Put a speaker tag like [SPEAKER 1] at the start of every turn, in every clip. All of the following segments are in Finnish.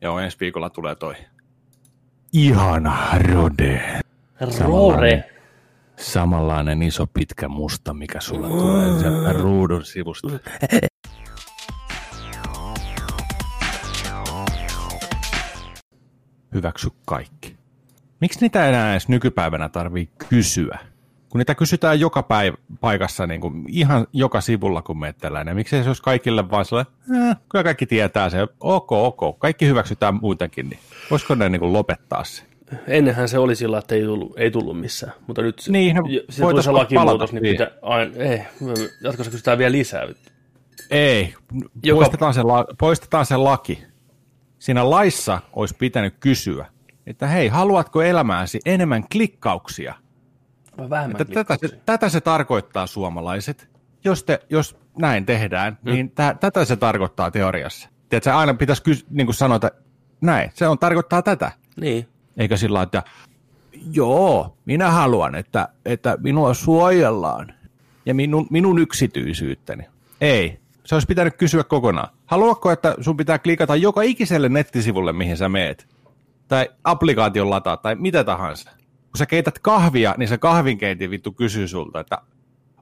[SPEAKER 1] Joo, ensi viikolla tulee toi.
[SPEAKER 2] Ihana Rode.
[SPEAKER 3] Rore.
[SPEAKER 2] Samanlainen iso pitkä musta, mikä sulla tulee sieltä ruudun sivusta. Hyväksy kaikki. Miksi niitä enää edes nykypäivänä tarvii kysyä? Kun niitä kysytään joka päivä paikassa, niin kuin ihan joka sivulla, kun meet tällainen. Miksi se olisi kaikille vaan sellainen, äh, kyllä kaikki tietää se, ok, ok, kaikki hyväksytään muutenkin, niin voisiko ne niin kuin lopettaa se?
[SPEAKER 3] Ennenhän se oli sillä, että ei tullut, ei tullut missään, mutta nyt se,
[SPEAKER 2] Niin, no,
[SPEAKER 3] se lakimuutos, niin pitää aina, ei, jatkossa kysytään vielä lisää.
[SPEAKER 2] Ei,
[SPEAKER 3] Joka-
[SPEAKER 2] poistetaan, se la, poistetaan se laki. Siinä laissa olisi pitänyt kysyä, että hei, haluatko elämääsi enemmän klikkauksia?
[SPEAKER 3] Vai vähemmän
[SPEAKER 2] Että tätä, se, tätä se tarkoittaa suomalaiset. Jos, te, jos näin tehdään, mm. niin tä, tätä se tarkoittaa teoriassa. Tiedätkö, aina pitäisi kys, niin kuin sanoa, että näin, se on, tarkoittaa tätä.
[SPEAKER 3] Niin,
[SPEAKER 2] Eikä sillä että joo, minä haluan, että, että minua suojellaan ja minun, minun yksityisyyttäni. Ei, se olisi pitänyt kysyä kokonaan. Haluatko, että sun pitää klikata joka ikiselle nettisivulle, mihin sä meet? Tai applikaation lataa tai mitä tahansa. Kun sä keität kahvia, niin se kahvinkeitin vittu kysyy sulta, että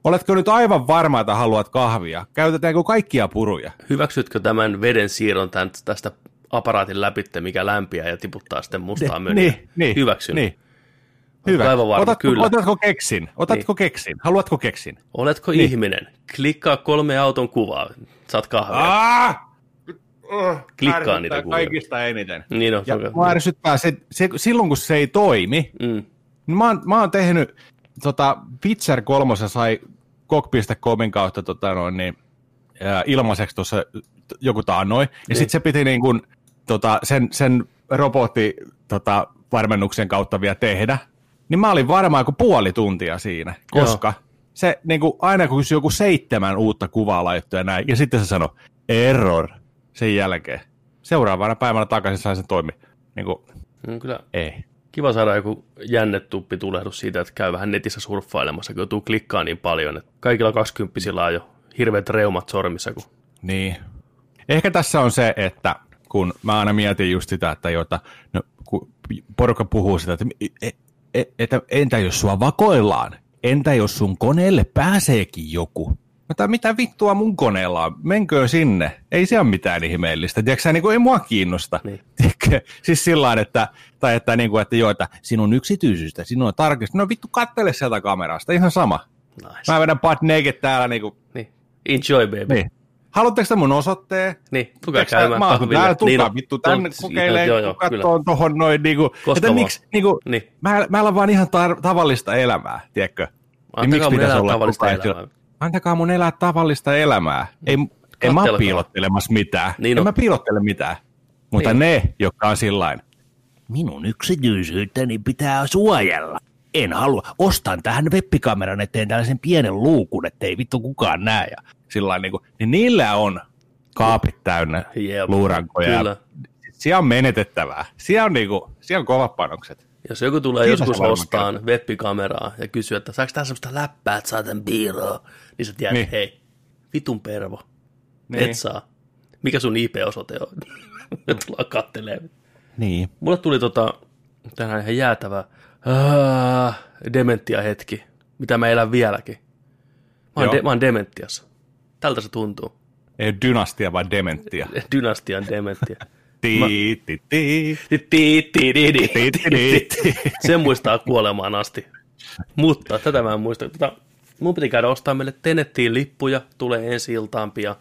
[SPEAKER 2] oletko nyt aivan varma, että haluat kahvia? Käytetäänkö kaikkia puruja?
[SPEAKER 3] hyväksytkö tämän veden siirron tämän, tästä aparaatin läpitte, mikä lämpiää ja tiputtaa sitten mustaa möniä?
[SPEAKER 2] Niin, niin,
[SPEAKER 3] Hyväksyn.
[SPEAKER 2] Niin. Hyvä.
[SPEAKER 3] aivan varma,
[SPEAKER 2] otatko,
[SPEAKER 3] kyllä.
[SPEAKER 2] otatko keksin? Otatko niin. keksin? Haluatko keksin?
[SPEAKER 3] Oletko niin. ihminen? Klikkaa kolme auton kuvaa, saat kahvia.
[SPEAKER 2] Ah!
[SPEAKER 3] Klikkaa niitä kuvia.
[SPEAKER 2] Kaikista eniten.
[SPEAKER 3] Niin on,
[SPEAKER 2] Ja ärsyttää se, se, silloin kun se ei toimi,
[SPEAKER 3] Mm.
[SPEAKER 2] Mä oon, mä oon tehnyt, tota, Witcher 3 sai Cock.comin kautta tota, noin, niin, ää, ilmaiseksi tuossa joku taannoin, ja
[SPEAKER 3] Niin.
[SPEAKER 2] sitten se piti niin kun, tota, sen, sen robotti tota, varmennuksen kautta vielä tehdä, niin mä olin varmaan joku puoli tuntia siinä, koska se niin kuin, aina kun kysyi joku seitsemän uutta kuvaa laittoi ja näin, ja sitten se sanoi error sen jälkeen. Seuraavana päivänä takaisin sai sen toimi. Niin kuin,
[SPEAKER 3] Mm, Kyllä
[SPEAKER 2] ei.
[SPEAKER 3] Kiva saada joku jännetuppi tulehdus siitä, että käy vähän netissä surffailemassa, kun joutuu klikkaa niin paljon, että kaikilla kaksikymppisillä on jo hirveät reumat sormissa, kun
[SPEAKER 2] Niin. Ehkä tässä on se, että kun mä aina mietin just sitä, että jota, no, kun porukka puhuu sitä, että, e- e- että entä jos sua vakoillaan? Entä jos sun koneelle pääseekin joku? Mutta mitä vittua mun koneella on? Menkö sinne? Ei se ole mitään ihmeellistä. Tiedätkö niin kuin, ei mua kiinnosta.
[SPEAKER 3] Niin.
[SPEAKER 2] Tiedätkö? Siis sillä että, tai että, niin kuin, että joo, että sinun yksityisyystä, sinun on tarkistus. No vittu, kattele sieltä kamerasta, ihan sama.
[SPEAKER 3] nice.
[SPEAKER 2] Mä vedän butt naked täällä niin kuin,
[SPEAKER 3] Niin. Enjoy, baby.
[SPEAKER 2] niin. Haluatteko te mun osoitteen?
[SPEAKER 3] Niin, tulkaa käymään
[SPEAKER 2] Mä oon täällä, tulkaa
[SPEAKER 3] Niin on.
[SPEAKER 2] vittu tänne kokeilee,
[SPEAKER 3] joo, joo,
[SPEAKER 2] kun
[SPEAKER 3] kyllä.
[SPEAKER 2] tohon noin, niinku,
[SPEAKER 3] Koska
[SPEAKER 2] että miksi, niinku,
[SPEAKER 3] Niin.
[SPEAKER 2] mä, mä elän vaan ihan tar- tavallista elämää, tiedätkö?
[SPEAKER 3] Antakaa mun elää tavallista
[SPEAKER 2] koko ajan
[SPEAKER 3] elämää.
[SPEAKER 2] sillä- Antakaa mun elää tavallista elämää. Ei, en mä ole piilottelemassa mitään.
[SPEAKER 3] Niin
[SPEAKER 2] en
[SPEAKER 3] on.
[SPEAKER 2] mä piilottele mitään. Mutta
[SPEAKER 3] Niin.
[SPEAKER 2] ne, jotka on sillain, minun yksityisyyttäni pitää suojella. En halua. Ostan tähän webbikameran eteen tällaisen pienen luukun, ettei vittu kukaan näe. Ja sillain, niin, kuin, niin niillä on kaapit täynnä
[SPEAKER 3] Jep,
[SPEAKER 2] luurankoja.
[SPEAKER 3] kyllä.
[SPEAKER 2] Siellä on menetettävää. Siellä on, niinku, siellä on kovat panokset.
[SPEAKER 3] Jos joku tulee
[SPEAKER 2] Siitä
[SPEAKER 3] joskus ostaan webbikameraa ja kysyy, että saako tää semmoista läppää, että saa tämän piiroa, niin sä tiedät,
[SPEAKER 2] Niin.
[SPEAKER 3] hei, vitun pervo,
[SPEAKER 2] Niin.
[SPEAKER 3] et saa. Mikä sun IP-osoite on? Me tullaan kattelee.
[SPEAKER 2] Niin.
[SPEAKER 3] Mulle tuli tota, tänään ihan jäätävä äh, dementia hetki, mitä mä elän vieläkin. Mä oon,
[SPEAKER 2] Joo.
[SPEAKER 3] de, mä oon dementiassa. Tältä se tuntuu.
[SPEAKER 2] Ei dynastia, vaan dementtia.
[SPEAKER 3] Dynastian dementia. Sen muistaa kuolemaan asti. Mutta tätä mä en muista. Tota, mun piti käydä ostaa meille Tenettiin lippuja, tulee ensi iltaan pian.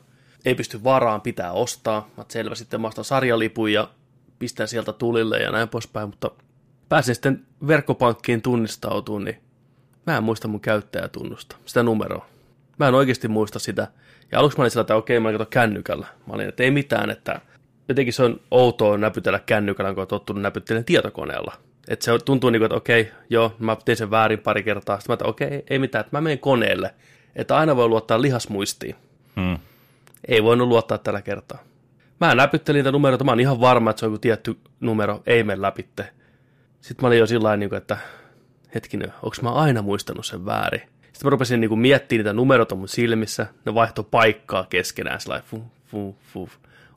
[SPEAKER 3] Ei pysty varaan, pitää ostaa. Mä selvä sitten mä ostan sarjalipun ja pistän sieltä tulille ja näin poispäin, mutta pääsin sitten verkkopankkiin tunnistautumaan, niin mä en muista mun käyttäjätunnusta, sitä numeroa. Mä en oikeasti muista sitä. Ja aluksi mä olin sillä, että okei, mä katson kännykällä. Mä olin, että ei mitään, että jotenkin se on outoa näpytellä kännykällä, kun on tottunut näpyttelemään tietokoneella. Että se tuntuu niin kuin, että okei, joo, mä tein sen väärin pari kertaa. Sitten mä että okei, ei mitään, että mä menen koneelle. Että aina voi luottaa lihasmuistiin.
[SPEAKER 2] Hmm.
[SPEAKER 3] Ei voinut luottaa tällä kertaa. Mä näpyttelin niitä numeroita, mä oon ihan varma, että se on joku tietty numero, ei mene läpitte. Sitten mä olin jo sillä niin että hetkinen, onko mä aina muistanut sen väärin? Sitten mä rupesin niin miettimään niitä numeroita mun silmissä, ne vaihto paikkaa keskenään, sellainen fu, fu, fu.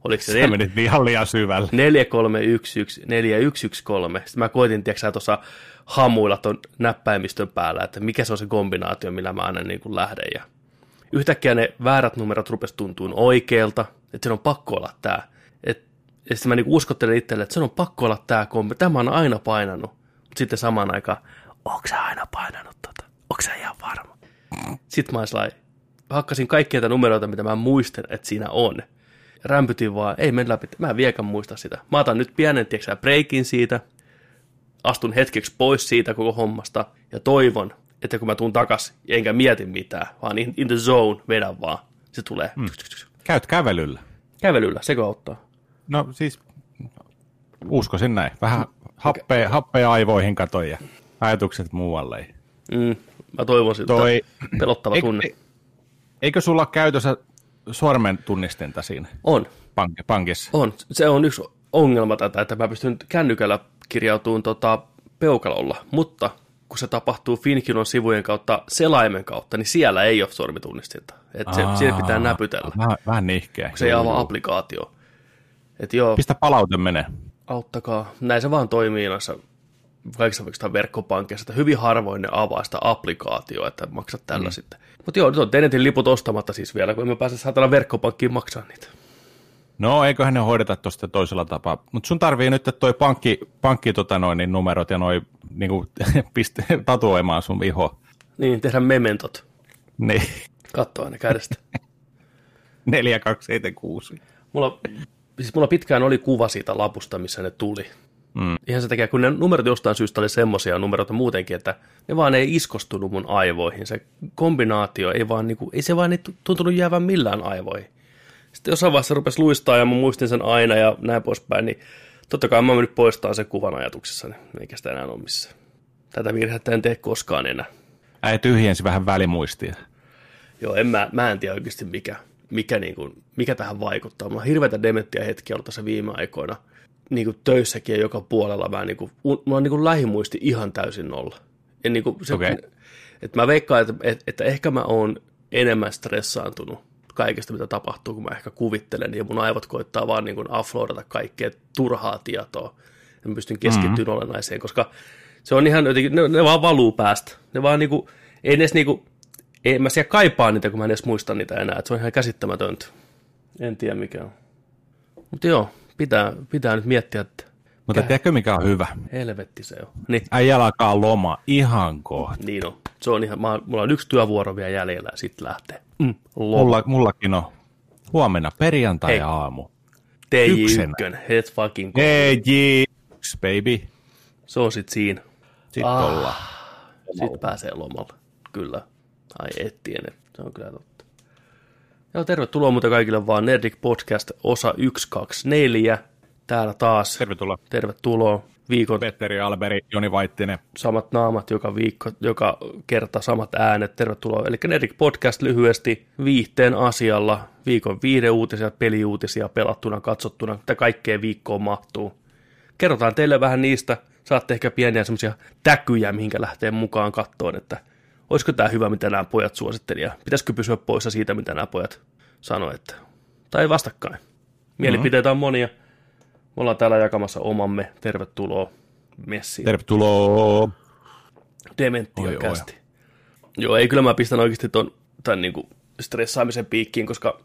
[SPEAKER 3] Oliko se nel-
[SPEAKER 2] menit ihan liian syvälle.
[SPEAKER 3] 4311, 4113. Sitten mä koitin, tiedätkö tuossa hamuilla ton näppäimistön päällä, että mikä se on se kombinaatio, millä mä aina niin kuin lähden. Ja yhtäkkiä ne väärät numerot rupes tuntuun oikealta, että sen on pakko olla tää. Et, ja sitten mä niin uskottelen itselle, että sen on pakko olla tää kombi. Tämä on aina painanut. Mutta sitten samaan aikaan, onko sä aina painanut tota? Onko sä ihan varma? Sitten mä olin hakkasin kaikkia näitä numeroita, mitä mä muistan, että siinä on. Rämpytin vaan, ei mene läpi, mä en vieläkään muista sitä. Mä otan nyt pienen, tiedätkö, breikin siitä, astun hetkeksi pois siitä koko hommasta ja toivon, että kun mä tuun takas, enkä mieti mitään, vaan in, the zone vedän vaan. Se tulee mm.
[SPEAKER 2] Käyt kävelyllä.
[SPEAKER 3] kävelyllä, sekö auttaa?
[SPEAKER 2] No siis, uskoisin näin. Vähän happea, happea aivoihin katoja ja ajatukset muualle.
[SPEAKER 3] Mm, mä toivon siltä.
[SPEAKER 2] Toi,
[SPEAKER 3] Pelottava
[SPEAKER 2] eikö,
[SPEAKER 3] tunne.
[SPEAKER 2] eikö sulla ole käytössä sormen tunnistinta siinä
[SPEAKER 3] On,
[SPEAKER 2] pank- pankissa?
[SPEAKER 3] on. Se on yksi ongelma tätä, että mä pystyn kännykällä kirjautumaan tota peukalolla, mutta kun se tapahtuu Finkinon sivujen kautta selaimen kautta, niin siellä ei ole sormitunnistinta. Että se, siinä pitää näpytellä.
[SPEAKER 2] Vähän, vähän nihkeä.
[SPEAKER 3] Se ei avaa applikaatio. Että joo,
[SPEAKER 2] Pistä palaute menee.
[SPEAKER 3] auttakaa. Näin se vaan toimii noissa kaikissa vaikka verkkopankkeissa, että hyvin harvoin ne avaa sitä applikaatioa, että maksat tällä mm. sitten. Mutta joo, nyt on Tenetin liput ostamatta siis vielä, kun emme pääse saatana verkkopankkiin maksaa niitä.
[SPEAKER 2] No, eiköhän ne hoideta tuosta toisella tapaa. Mutta sun tarvii nyt toi pankki, pankki tota noin, niin numerot ja noin niinku, piste, tatuoimaan sun iho.
[SPEAKER 3] Niin, tehdään mementot.
[SPEAKER 2] Niin,
[SPEAKER 3] Katsoa ne kädestä.
[SPEAKER 2] 4276.
[SPEAKER 3] Mulla, siis mulla pitkään oli kuva siitä lapusta, missä ne tuli. Mm. Ihan se takia, kun ne numerot jostain syystä oli semmoisia numeroita muutenkin, että ne vaan ei iskostunut mun aivoihin. Se kombinaatio ei vaan, niinku, ei se vaan ei tuntunut jäävän millään aivoihin. Sitten jossain vaiheessa rupesi luistaa ja mä muistin sen aina ja näin poispäin, niin totta kai mä nyt poistaa sen kuvan ajatuksessani, eikä sitä enää ole missään. Tätä virhettä en tee koskaan enää.
[SPEAKER 2] Äi tyhjensi vähän välimuistia.
[SPEAKER 3] Joo, en mä, mä en tiedä oikeasti mikä, mikä, niin kuin, mikä tähän vaikuttaa. Mulla on hirveitä dementtiä hetkiä ollut tässä viime aikoina. Niin kuin töissäkin ja joka puolella mä niin kuin, mulla on niin kuin lähimuisti ihan täysin nolla. Ja niin kuin se,
[SPEAKER 2] Okei.
[SPEAKER 3] että mä veikkaan, että, että, että ehkä mä oon enemmän stressaantunut kaikesta, mitä tapahtuu, kun mä ehkä kuvittelen, ja mun aivot koittaa vaan niin kuin offloadata kaikkea turhaa tietoa. Ja mä pystyn keskittymään mm-hmm. olennaiseen, koska se on ihan jotenkin, ne, ne vaan valuu päästä. Ne vaan niinku, ei ne edes niinku, ei mä siellä kaipaa niitä, kun mä en edes muista niitä enää. Et se on ihan käsittämätöntä. En tiedä mikä on. Mutta joo, pitää, pitää nyt miettiä, että
[SPEAKER 2] Mutta
[SPEAKER 3] Käy.
[SPEAKER 2] tiedätkö mikä on hyvä?
[SPEAKER 3] helvetti se on. Niin,
[SPEAKER 2] Äijällä alkaa loma ihan kohta.
[SPEAKER 3] niin on. Se on ihan, mä, mulla on yksi työvuoro vielä jäljellä ja sitten lähtee. Mm, loma.
[SPEAKER 2] Mulla, mullakin on huomenna perjantai
[SPEAKER 3] Hei.
[SPEAKER 2] aamu.
[SPEAKER 3] TJ1, head fucking go.
[SPEAKER 2] EJ, baby.
[SPEAKER 3] Se on sit siinä.
[SPEAKER 2] Sitten
[SPEAKER 3] Ah.
[SPEAKER 2] ollaan.
[SPEAKER 3] Sitten pääsee lomalle. Kyllä. Ai ettien, se on kyllä totta. Joo, tervetuloa muuten kaikille vaan Nerdic Podcast osa 124. Täällä taas.
[SPEAKER 2] Tervetuloa.
[SPEAKER 3] Tervetuloa. Viikon
[SPEAKER 2] Petteri Alberi, Joni Vaittinen.
[SPEAKER 3] samat naamat joka viikko, joka kerta samat äänet. Tervetuloa. Eli Nerdic Podcast lyhyesti viihteen asialla. Viikon viide uutisia, peliuutisia pelattuna, katsottuna, mitä kaikkea viikkoon mahtuu. Kerrotaan teille vähän niistä. Saatte ehkä pieniä semmoisia täkyjä, mihinkä lähtee mukaan kattoon, että olisiko tämä hyvä, mitä nämä pojat suositteli, ja pitäisikö pysyä poissa siitä, mitä nämä pojat sanoi, että, tai vastakkain. Mielipiteitä on monia. Me ollaan täällä jakamassa omamme. Tervetuloa messiin.
[SPEAKER 2] Tervetuloa.
[SPEAKER 3] Dementia kästi. Joo, ei kyllä mä pistän oikeasti ton, tämän niin kuin stressaamisen piikkiin, koska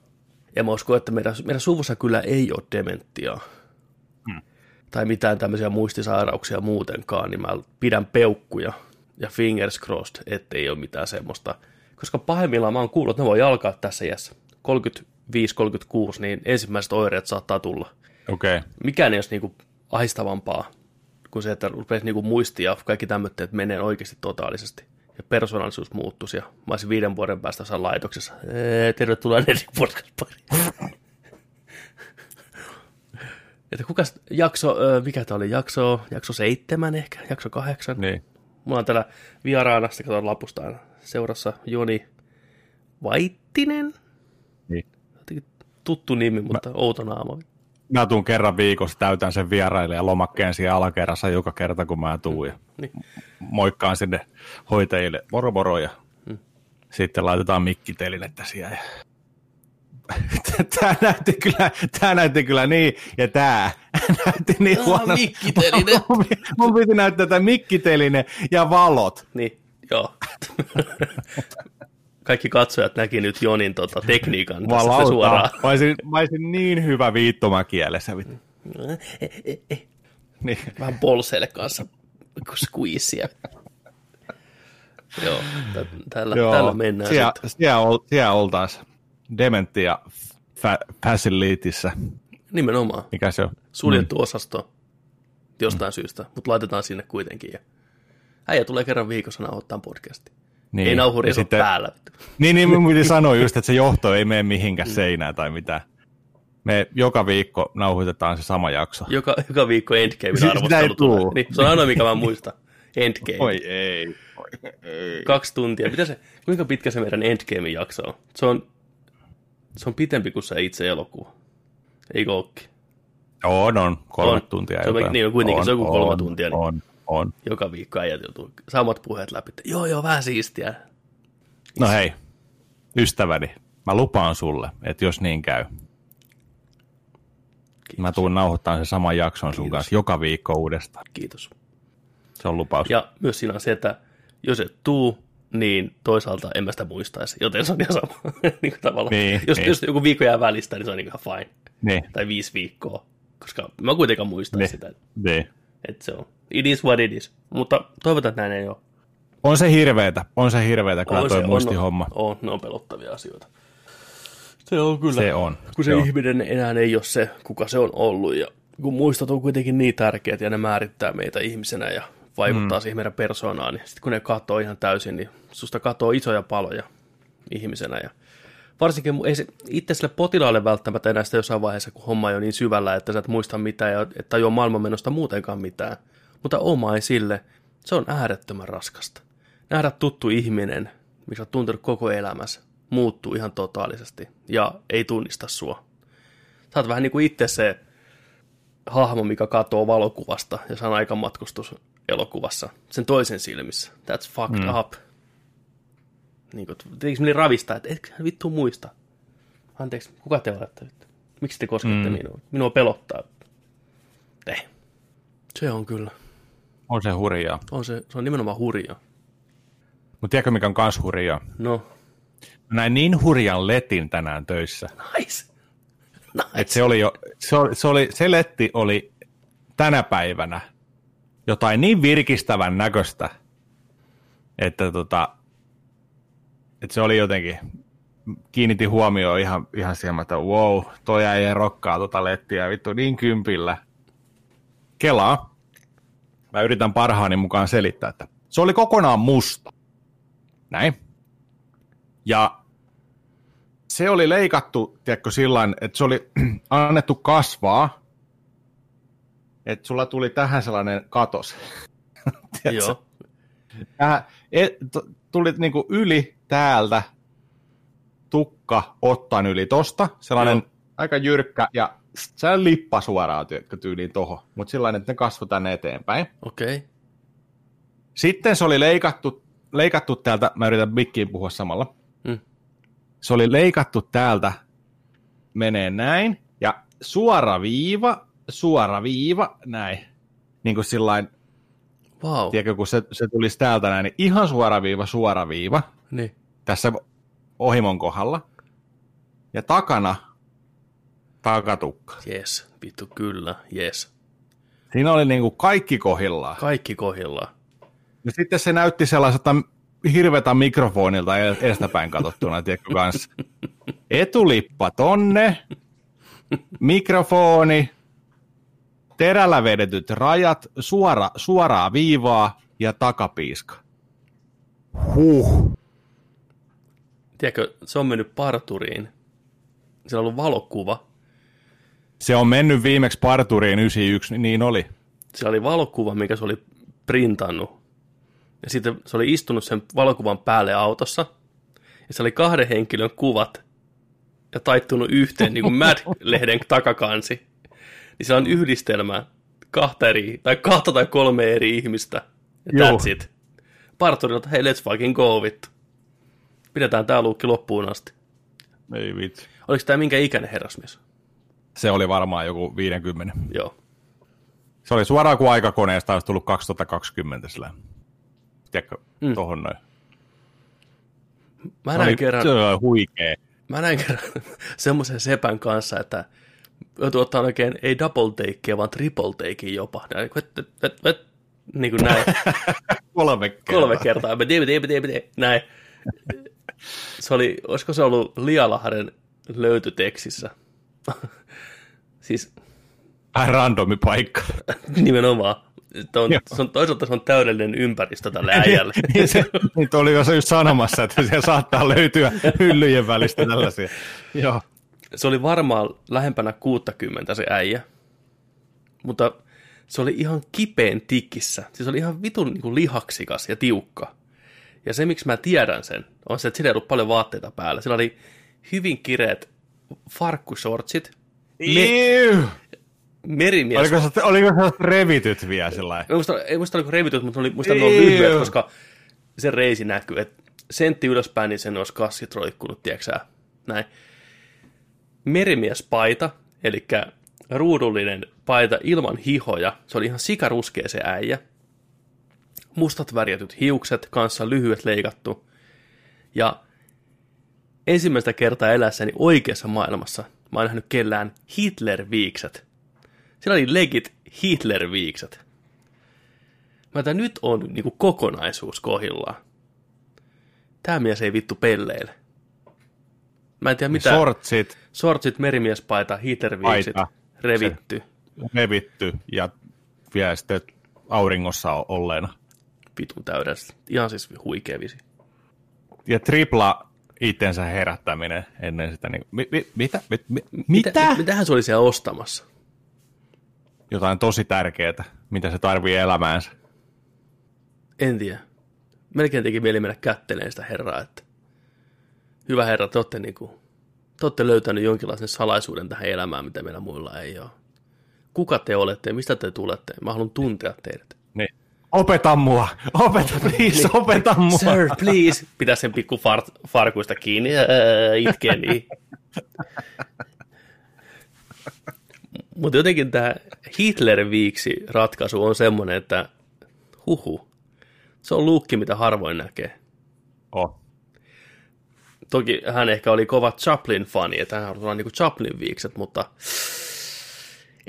[SPEAKER 3] en mä usko, että meidän, meidän suvussa kyllä ei ole dementiaa.
[SPEAKER 2] Hmm.
[SPEAKER 3] Tai mitään tämmöisiä muistisairauksia muutenkaan, niin mä pidän peukkuja ja fingers crossed, ettei ole mitään semmoista. Koska pahimmillaan mä oon kuullut, että ne voi alkaa tässä iässä. 35-36, niin ensimmäiset oireet saattaa tulla
[SPEAKER 2] Okei. Okay.
[SPEAKER 3] mikään ei olisi niinku ahistavampaa kuin se, että rupeaisi niinku muistia ja kaikki tämmöitteet menee oikeasti totaalisesti. Ja persoonallisuus muuttuisi ja mä olisin viiden vuoden päästä jossain laitoksessa. Ee, tervetuloa Nerdin podcast pariin. Että kukas jakso, mikä tämä oli, jakso, jakso seitsemän ehkä, jakso kahdeksan.
[SPEAKER 2] Niin.
[SPEAKER 3] Mulla on täällä vieraana, sitten katsotaan lapusta aina, seurassa Joni Vaittinen.
[SPEAKER 2] niin.
[SPEAKER 3] Jotenkin tuttu nimi, mutta outo naama.
[SPEAKER 2] Mä tuun kerran viikossa, täytän sen vierailijan lomakkeen siellä alakerrassa joka kerta, kun mä tuun. Ja
[SPEAKER 3] Niin.
[SPEAKER 2] moikkaan sinne hoitajille moro moro ja sitten laitetaan mikkitelinettä siihen. Tämä näytti kyllä, tämä näytti kyllä niin, ja tämä näytti niin
[SPEAKER 3] Ah,
[SPEAKER 2] huono.
[SPEAKER 3] mikkiteline.
[SPEAKER 2] Mun, mun piti näyttää tämä mikkiteline ja valot.
[SPEAKER 3] Niin, joo. Kaikki katsojat näki nyt Jonin tota, tekniikan tässä
[SPEAKER 2] Valauta.
[SPEAKER 3] suoraan.
[SPEAKER 2] Mä olisin, mä olisin niin hyvä viittomakielessä. Niin.
[SPEAKER 3] Vähän polseille kanssa squeezea. Joo, tä- tällä, tällä mennään
[SPEAKER 2] siellä,
[SPEAKER 3] sitten.
[SPEAKER 2] siellä, ol, siellä oltaisiin dementia fa- facilityssä.
[SPEAKER 3] Nimenomaan.
[SPEAKER 2] Mikä se on?
[SPEAKER 3] Suljettu mm. osasto jostain syystä, mutta laitetaan sinne kuitenkin. Ja äijä tulee kerran viikossa nauhoittaa podcasti. Niin. Ei nauhuri ole
[SPEAKER 2] sitten-
[SPEAKER 3] päällä.
[SPEAKER 2] Niin, niin mun piti sanoa just, että se johto ei mene mihinkään seinään tai mitään. Me joka viikko nauhoitetaan se sama jakso.
[SPEAKER 3] Joka, joka viikko Endgamein
[SPEAKER 2] Sitä ei
[SPEAKER 3] arvostelu tulee. Niin, se on ainoa, mikä mä muistan. Endgame.
[SPEAKER 2] Oi ei. Oi, ei.
[SPEAKER 3] Kaksi tuntia. Mitä se, kuinka pitkä se meidän Endgamein jakso on? Se on, se on pitempi kuin se itse elokuva. Eikö ookin?
[SPEAKER 2] On, on. Kolme
[SPEAKER 3] On.
[SPEAKER 2] tuntia.
[SPEAKER 3] Se on- niin on kuitenkin, se on kuin kolme
[SPEAKER 2] on,
[SPEAKER 3] tuntia, niin-
[SPEAKER 2] On, on.
[SPEAKER 3] Joka viikko äijät joutuu samat puheet läpi. Joo, joo, vähän siistiä.
[SPEAKER 2] No hei, ystäväni, mä lupaan sulle, että jos niin käy, mä tuun nauhoittamaan sen saman jakson sun
[SPEAKER 3] Kiitos.
[SPEAKER 2] kanssa joka viikko uudestaan.
[SPEAKER 3] Kiitos.
[SPEAKER 2] Se on lupaus.
[SPEAKER 3] Ja myös siinä on se, että jos et tuu, niin toisaalta en mä sitä muistaisi, joten se on ihan sama. niin kuin tavallaan.
[SPEAKER 2] Niin,
[SPEAKER 3] jos,
[SPEAKER 2] niin.
[SPEAKER 3] jos joku viikko jää välistä, niin se on niin ihan fine.
[SPEAKER 2] Niin,
[SPEAKER 3] Tai viisi viikkoa, koska mä kuitenkaan muistan
[SPEAKER 2] niin,
[SPEAKER 3] sitä,
[SPEAKER 2] niin.
[SPEAKER 3] että se on. It is what it is. Mutta toivotaan, että näin ei ole.
[SPEAKER 2] On se hirveetä, on se hirveetä kyllä
[SPEAKER 3] On
[SPEAKER 2] toi
[SPEAKER 3] se,
[SPEAKER 2] muistihomma.
[SPEAKER 3] On, on, ne on pelottavia asioita. Se on kyllä.
[SPEAKER 2] Se on.
[SPEAKER 3] Kun se
[SPEAKER 2] se on.
[SPEAKER 3] ihminen enää ei ole se, kuka se on ollut. Ja kun muistot on kuitenkin niin tärkeät ja ne määrittää meitä ihmisenä ja vaikuttaa mm. siihen meidän persoonaan, niin sitten kun ne katoo ihan täysin, niin susta katoo isoja paloja ihmisenä. Ja varsinkin ei se itse sille potilaalle välttämättä enää sitä jossain vaiheessa, kun homma on jo niin syvällä, että sä et muista mitään ja et tajua maailmanmenosta muutenkaan mitään. Mutta omaisille se on äärettömän raskasta. Nähdä tuttu ihminen, mikä oot tuntenut koko elämässä, muuttuu ihan totaalisesti ja ei tunnista sua. Sä oot vähän niin kuin itse se hahmo, mikä katoo valokuvasta ja se on aikamatkustus elokuvassa sen toisen silmissä. That's fucked mm. up. Niin kuin, meni ravistaa, että etkö vittu muista. Anteeksi, kuka te olette? Miksi te koskette mm. minua? Minua pelottaa. Eh. Se on kyllä.
[SPEAKER 2] On se hurjaa.
[SPEAKER 3] On se, se on nimenomaan hurjaa.
[SPEAKER 2] Mutta tiedätkö mikä on kans hurjaa?
[SPEAKER 3] No,
[SPEAKER 2] Mä näin niin hurjan letin tänään töissä.
[SPEAKER 3] nice. Nice.
[SPEAKER 2] Et se, oli jo, se, oli, se, oli, se letti oli tänä päivänä jotain niin virkistävän näköistä, että tota, että se oli jotenkin, kiinnitin huomioon ihan, ihan siihen, että wow, toi ei rokkaa tota lettiä, vittu niin kympillä. Kelaa. Mä yritän parhaani mukaan selittää, että se oli kokonaan musta. Näin. Ja se oli leikattu, tiedätkö, sillä että se oli annettu kasvaa, että sulla tuli tähän sellainen katos.
[SPEAKER 3] Joo.
[SPEAKER 2] Tähän, et, t- tulit niinku yli täältä, tukka ottan yli tosta, sellainen
[SPEAKER 3] Joo.
[SPEAKER 2] aika jyrkkä ja se lippa suoraan tyyliin toho, mutta sellainen, että ne kasvoi tänne eteenpäin.
[SPEAKER 3] Okei. Okay.
[SPEAKER 2] Sitten se oli leikattu, leikattu täältä, mä yritän mikkiin puhua samalla.
[SPEAKER 3] Mm.
[SPEAKER 2] Se oli leikattu täältä, menee näin, ja suora viiva, suora viiva, näin. Niin kuin sillain,
[SPEAKER 3] Wow.
[SPEAKER 2] tiedätkö, kun se, se tulisi täältä näin, niin ihan suora viiva, suora viiva,
[SPEAKER 3] Niin.
[SPEAKER 2] tässä ohimon kohdalla. Ja takana takatukka.
[SPEAKER 3] Yes. Vittu kyllä. Yes.
[SPEAKER 2] Siinä oli niinku kaikki kohillaan.
[SPEAKER 3] Kaikki kohillaan.
[SPEAKER 2] Ja sitten se näytti sellaiselta hirvetä mikrofonilta edestäpäin katsottuna, tiedätkö kanssa. Etulippa tonne, mikrofoni, terällä vedetyt rajat, suora, suoraa viivaa ja takapiiska. Huh.
[SPEAKER 3] Tiedätkö, se on mennyt parturiin. Siellä on ollut valokuva.
[SPEAKER 2] Se on mennyt viimeksi parturiin 91, niin oli.
[SPEAKER 3] Siellä oli valokuva, mikä se oli printannut. Ja sitten se oli istunut sen valokuvan päälle autossa. Ja se oli kahden henkilön kuvat ja taittunut yhteen, niin kuin Mad-lehden takakansi. Niin se on yhdistelmä kahta, eri, tai kahta tai kolme eri ihmistä. Ja that's it. Parturilta, hei, let's fucking go, vittu. Pidetään tämä luukki loppuun asti.
[SPEAKER 2] Ei vitsi.
[SPEAKER 3] Oliko tämä minkä ikäinen herrasmies?
[SPEAKER 2] Se oli varmaan joku 50.
[SPEAKER 3] Joo.
[SPEAKER 2] Se oli suoraan kuin aikakoneesta olisi tullut 2020 sillä. Tiedätkö, mm. tohon noin.
[SPEAKER 3] Mä näin kerran,
[SPEAKER 2] se oli huikea.
[SPEAKER 3] mä näin kerran semmoisen sepän kanssa, että joutuu ottaa oikein ei double takea, vaan triple takea jopa. Näin, vet, vet, vet, vet, niin kuin näin.
[SPEAKER 2] Kolme kertaa.
[SPEAKER 3] kolme kertaa. Näin. Se oli, olisiko se ollut Lialahden löytytekstissä? siis
[SPEAKER 2] Vähän randomi paikka.
[SPEAKER 3] nimenomaan. On, se on, toisaalta se on täydellinen ympäristö tälle äijälle.
[SPEAKER 2] niin se, niin oli jo just sanomassa, että siellä saattaa löytyä hyllyjen välistä tällaisia. Joo.
[SPEAKER 3] Se oli varmaan lähempänä 60 se äijä, mutta se oli ihan kipeen tikissä. Siis se oli ihan vitun niin kuin lihaksikas ja tiukka. Ja se, miksi mä tiedän sen, on se, että sillä ei ollut paljon vaatteita päällä. Sillä oli hyvin kireet farkkushortsit, me, merimies.
[SPEAKER 2] Oliko se, oliko se revityt vielä sillä lailla?
[SPEAKER 3] Ei muista, ei muista oliko revityt, mutta oli, muista, ne on lyhyet, koska se reisi näkyy, että sentti ylöspäin, niin sen olisi kassit roikkunut, tiedätkö? Näin. Merimiespaita, eli ruudullinen paita ilman hihoja, se oli ihan sikaruskea se äijä. Mustat värjätyt hiukset, kanssa lyhyet leikattu. Ja ensimmäistä kertaa elässäni oikeassa maailmassa mä oon nähnyt kellään Hitler-viikset. Siellä oli legit Hitler-viikset. Mä että nyt on niinku kokonaisuus kohillaan. Tää mies ei vittu pelleile. Mä en tiedä mitä.
[SPEAKER 2] Sortsit,
[SPEAKER 3] Sortsit, merimiespaita, Hitler-viikset,
[SPEAKER 2] Paita.
[SPEAKER 3] revitty.
[SPEAKER 2] revitty ja vielä sitten auringossa olleena.
[SPEAKER 3] Vitun täydellistä. Ihan siis huikea visi.
[SPEAKER 2] Ja tripla itsensä herättäminen ennen sitä. Niin, mi, mi, mitä? Mi, mi, mitä?
[SPEAKER 3] Mitä? Mitähän se oli siellä ostamassa?
[SPEAKER 2] Jotain tosi tärkeää, mitä se tarvii elämäänsä.
[SPEAKER 3] En tiedä. Melkein teki mieli mennä kätteleen sitä herraa, että hyvä herra, te olette, niinku, te olette löytänyt jonkinlaisen salaisuuden tähän elämään, mitä meillä muilla ei ole. Kuka te olette ja mistä te tulette? Mä haluan tuntea teidät.
[SPEAKER 2] Niin. Opeta mua! Opeta, please, opeta mua!
[SPEAKER 3] Sir, please. Pitää sen pikku far- farkuista kiinni. Ää, itkee niin. Mutta jotenkin tämä Hitler-viiksi ratkaisu on semmoinen, että huhu. Se on luukki, mitä harvoin näkee.
[SPEAKER 2] Oh.
[SPEAKER 3] Toki hän ehkä oli kova Chaplin-fani, että hän haluaa niinku Chaplin-viikset, mutta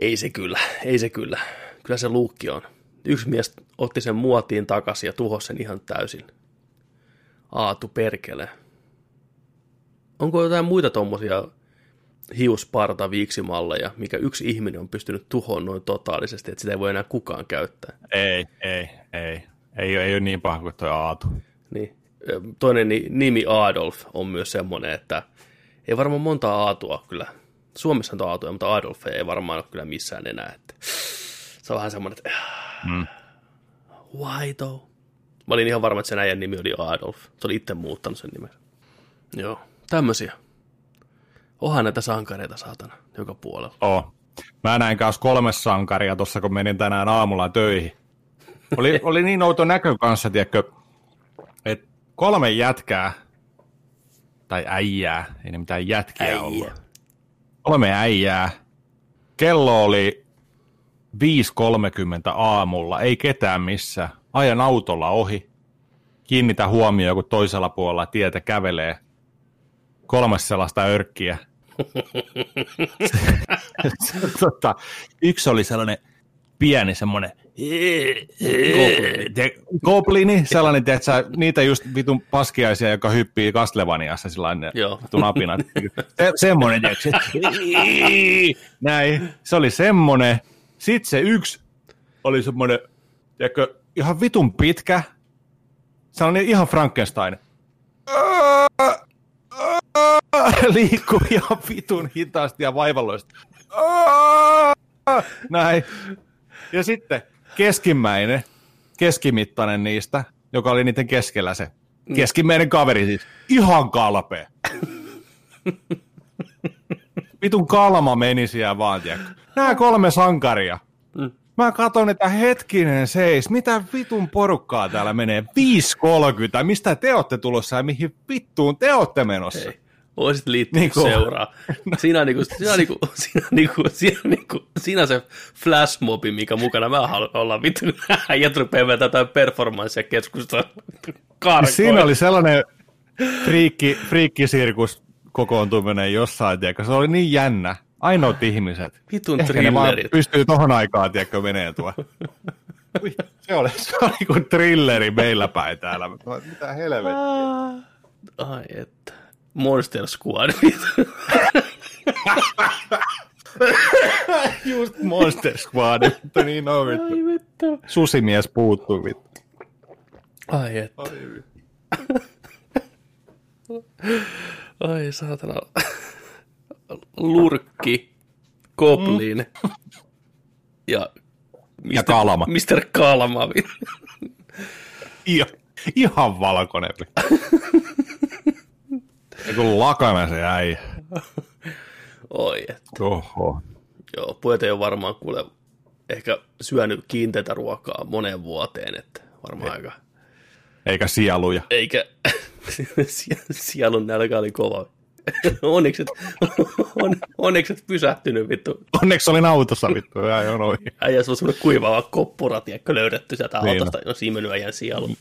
[SPEAKER 3] ei se kyllä, ei se kyllä. Kyllä se luukki on. Yksi mies otti sen muotiin takaisin ja tuhosi sen ihan täysin. Aatu perkele. Onko jotain muita tommosia hiusparta viiksimalleja, mikä yksi ihminen on pystynyt tuhoon noin totaalisesti, että sitä ei voi enää kukaan käyttää?
[SPEAKER 2] Ei, ei, ei. Ei, ei ole niin paha kuin tuo Aatu.
[SPEAKER 3] Niin. Toinen ni- nimi Adolf on myös semmoinen, että ei varmaan monta Aatua kyllä. Suomessa on Aatuja, mutta Adolf ei varmaan ole kyllä missään enää. Että se on vähän semmoinen, että
[SPEAKER 2] Mm.
[SPEAKER 3] why though? Mä olin ihan varma, että sen äijän nimi oli Adolf. Se oli itse muuttanut sen nimen. Joo, tämmöisiä. Onhan näitä sankareita, saatana, joka puolella.
[SPEAKER 2] Oo. Mä näin kanssa kolme sankaria tuossa, kun menin tänään aamulla töihin. Oli, oli niin outo näkö kanssa, tiedätkö, kolme jätkää, tai äijää, ei ne mitään jätkiä
[SPEAKER 3] Äijä.
[SPEAKER 2] ollut. Kolme äijää. Kello oli 5.30 aamulla, ei ketään missään. Ajan autolla ohi. Kiinnitä huomioon, kun toisella puolella tietä kävelee kolme sellaista örkkiä. tota, yksi oli sellainen pieni semmoinen te- goblini, sellainen, että niitä just vitun paskiaisia, joka hyppii Castlevaniassa sellainen vitun apina. Se, semmoinen, tiedätkö, näin, se oli semmoinen. Sitten se yksi oli semmoinen, tiedätkö, ihan vitun pitkä, sellainen ihan Frankenstein. Liikkuu ihan vitun hitaasti ja vaivalloisesti. Näin. Ja sitten keskimmäinen, keskimittainen niistä, joka oli niiden keskellä se. Keskimmäinen kaveri siis. Ihan kalpea. Vitun kalma meni siellä vaan, tiedätkö. Nämä kolme sankaria. Mä katson, että hetkinen seis, mitä vitun porukkaa täällä menee? 5.30, mistä te olette tulossa ja mihin vittuun te olette menossa?
[SPEAKER 3] Ei. Oisit liittynyt
[SPEAKER 2] Niinku-
[SPEAKER 3] seuraa. Siinä on, niinku, siinä, on niinku, siinä, on niinku, siinä, on niinku, siinä on se flashmobi, mikä mukana mä haluan olla. Vittu, äijät rupeaa vetämään jotain performanssia keskustaa. Karkoin.
[SPEAKER 2] Siinä oli sellainen friikki, friikkisirkus kokoontuminen jossain, tiedätkö? se oli niin jännä. Ainoat ihmiset.
[SPEAKER 3] Vitun
[SPEAKER 2] Ehkä ne vaan
[SPEAKER 3] thrillerit.
[SPEAKER 2] pystyy tohon aikaan, tiedätkö, menee tuo. Se oli, se oli kuin trilleri meillä päin täällä. Mitä helvettiä.
[SPEAKER 3] Ai että. Monster Squad.
[SPEAKER 2] Just Monster Squad, mutta niin on vittu.
[SPEAKER 3] Ai vittu.
[SPEAKER 2] Susimies puuttuu vittu.
[SPEAKER 3] Ai että. Ai saatana. Lurkki, Goblin
[SPEAKER 2] Mm.
[SPEAKER 3] ja, Mr.
[SPEAKER 2] Ja Kalama.
[SPEAKER 3] Mr. Kalama.
[SPEAKER 2] Ihan, ihan valkoinen. Ja kun lakana se jäi.
[SPEAKER 3] Oi, että.
[SPEAKER 2] Oho.
[SPEAKER 3] Joo, pojat ei ole varmaan kuule ehkä syönyt kiinteitä ruokaa moneen vuoteen, että varmaan aika.
[SPEAKER 2] Eikä sieluja.
[SPEAKER 3] Eikä sie- sielun nälkä oli kova. onneksi, et, on, onneksi et pysähtynyt vittu.
[SPEAKER 2] Onneksi olin autossa vittu. Ja on ohi.
[SPEAKER 3] Äijä se on semmoinen kuivaava koppura, tiedätkö, löydetty sieltä
[SPEAKER 2] Niin
[SPEAKER 3] autosta. No siinä mennyt äijän sielun.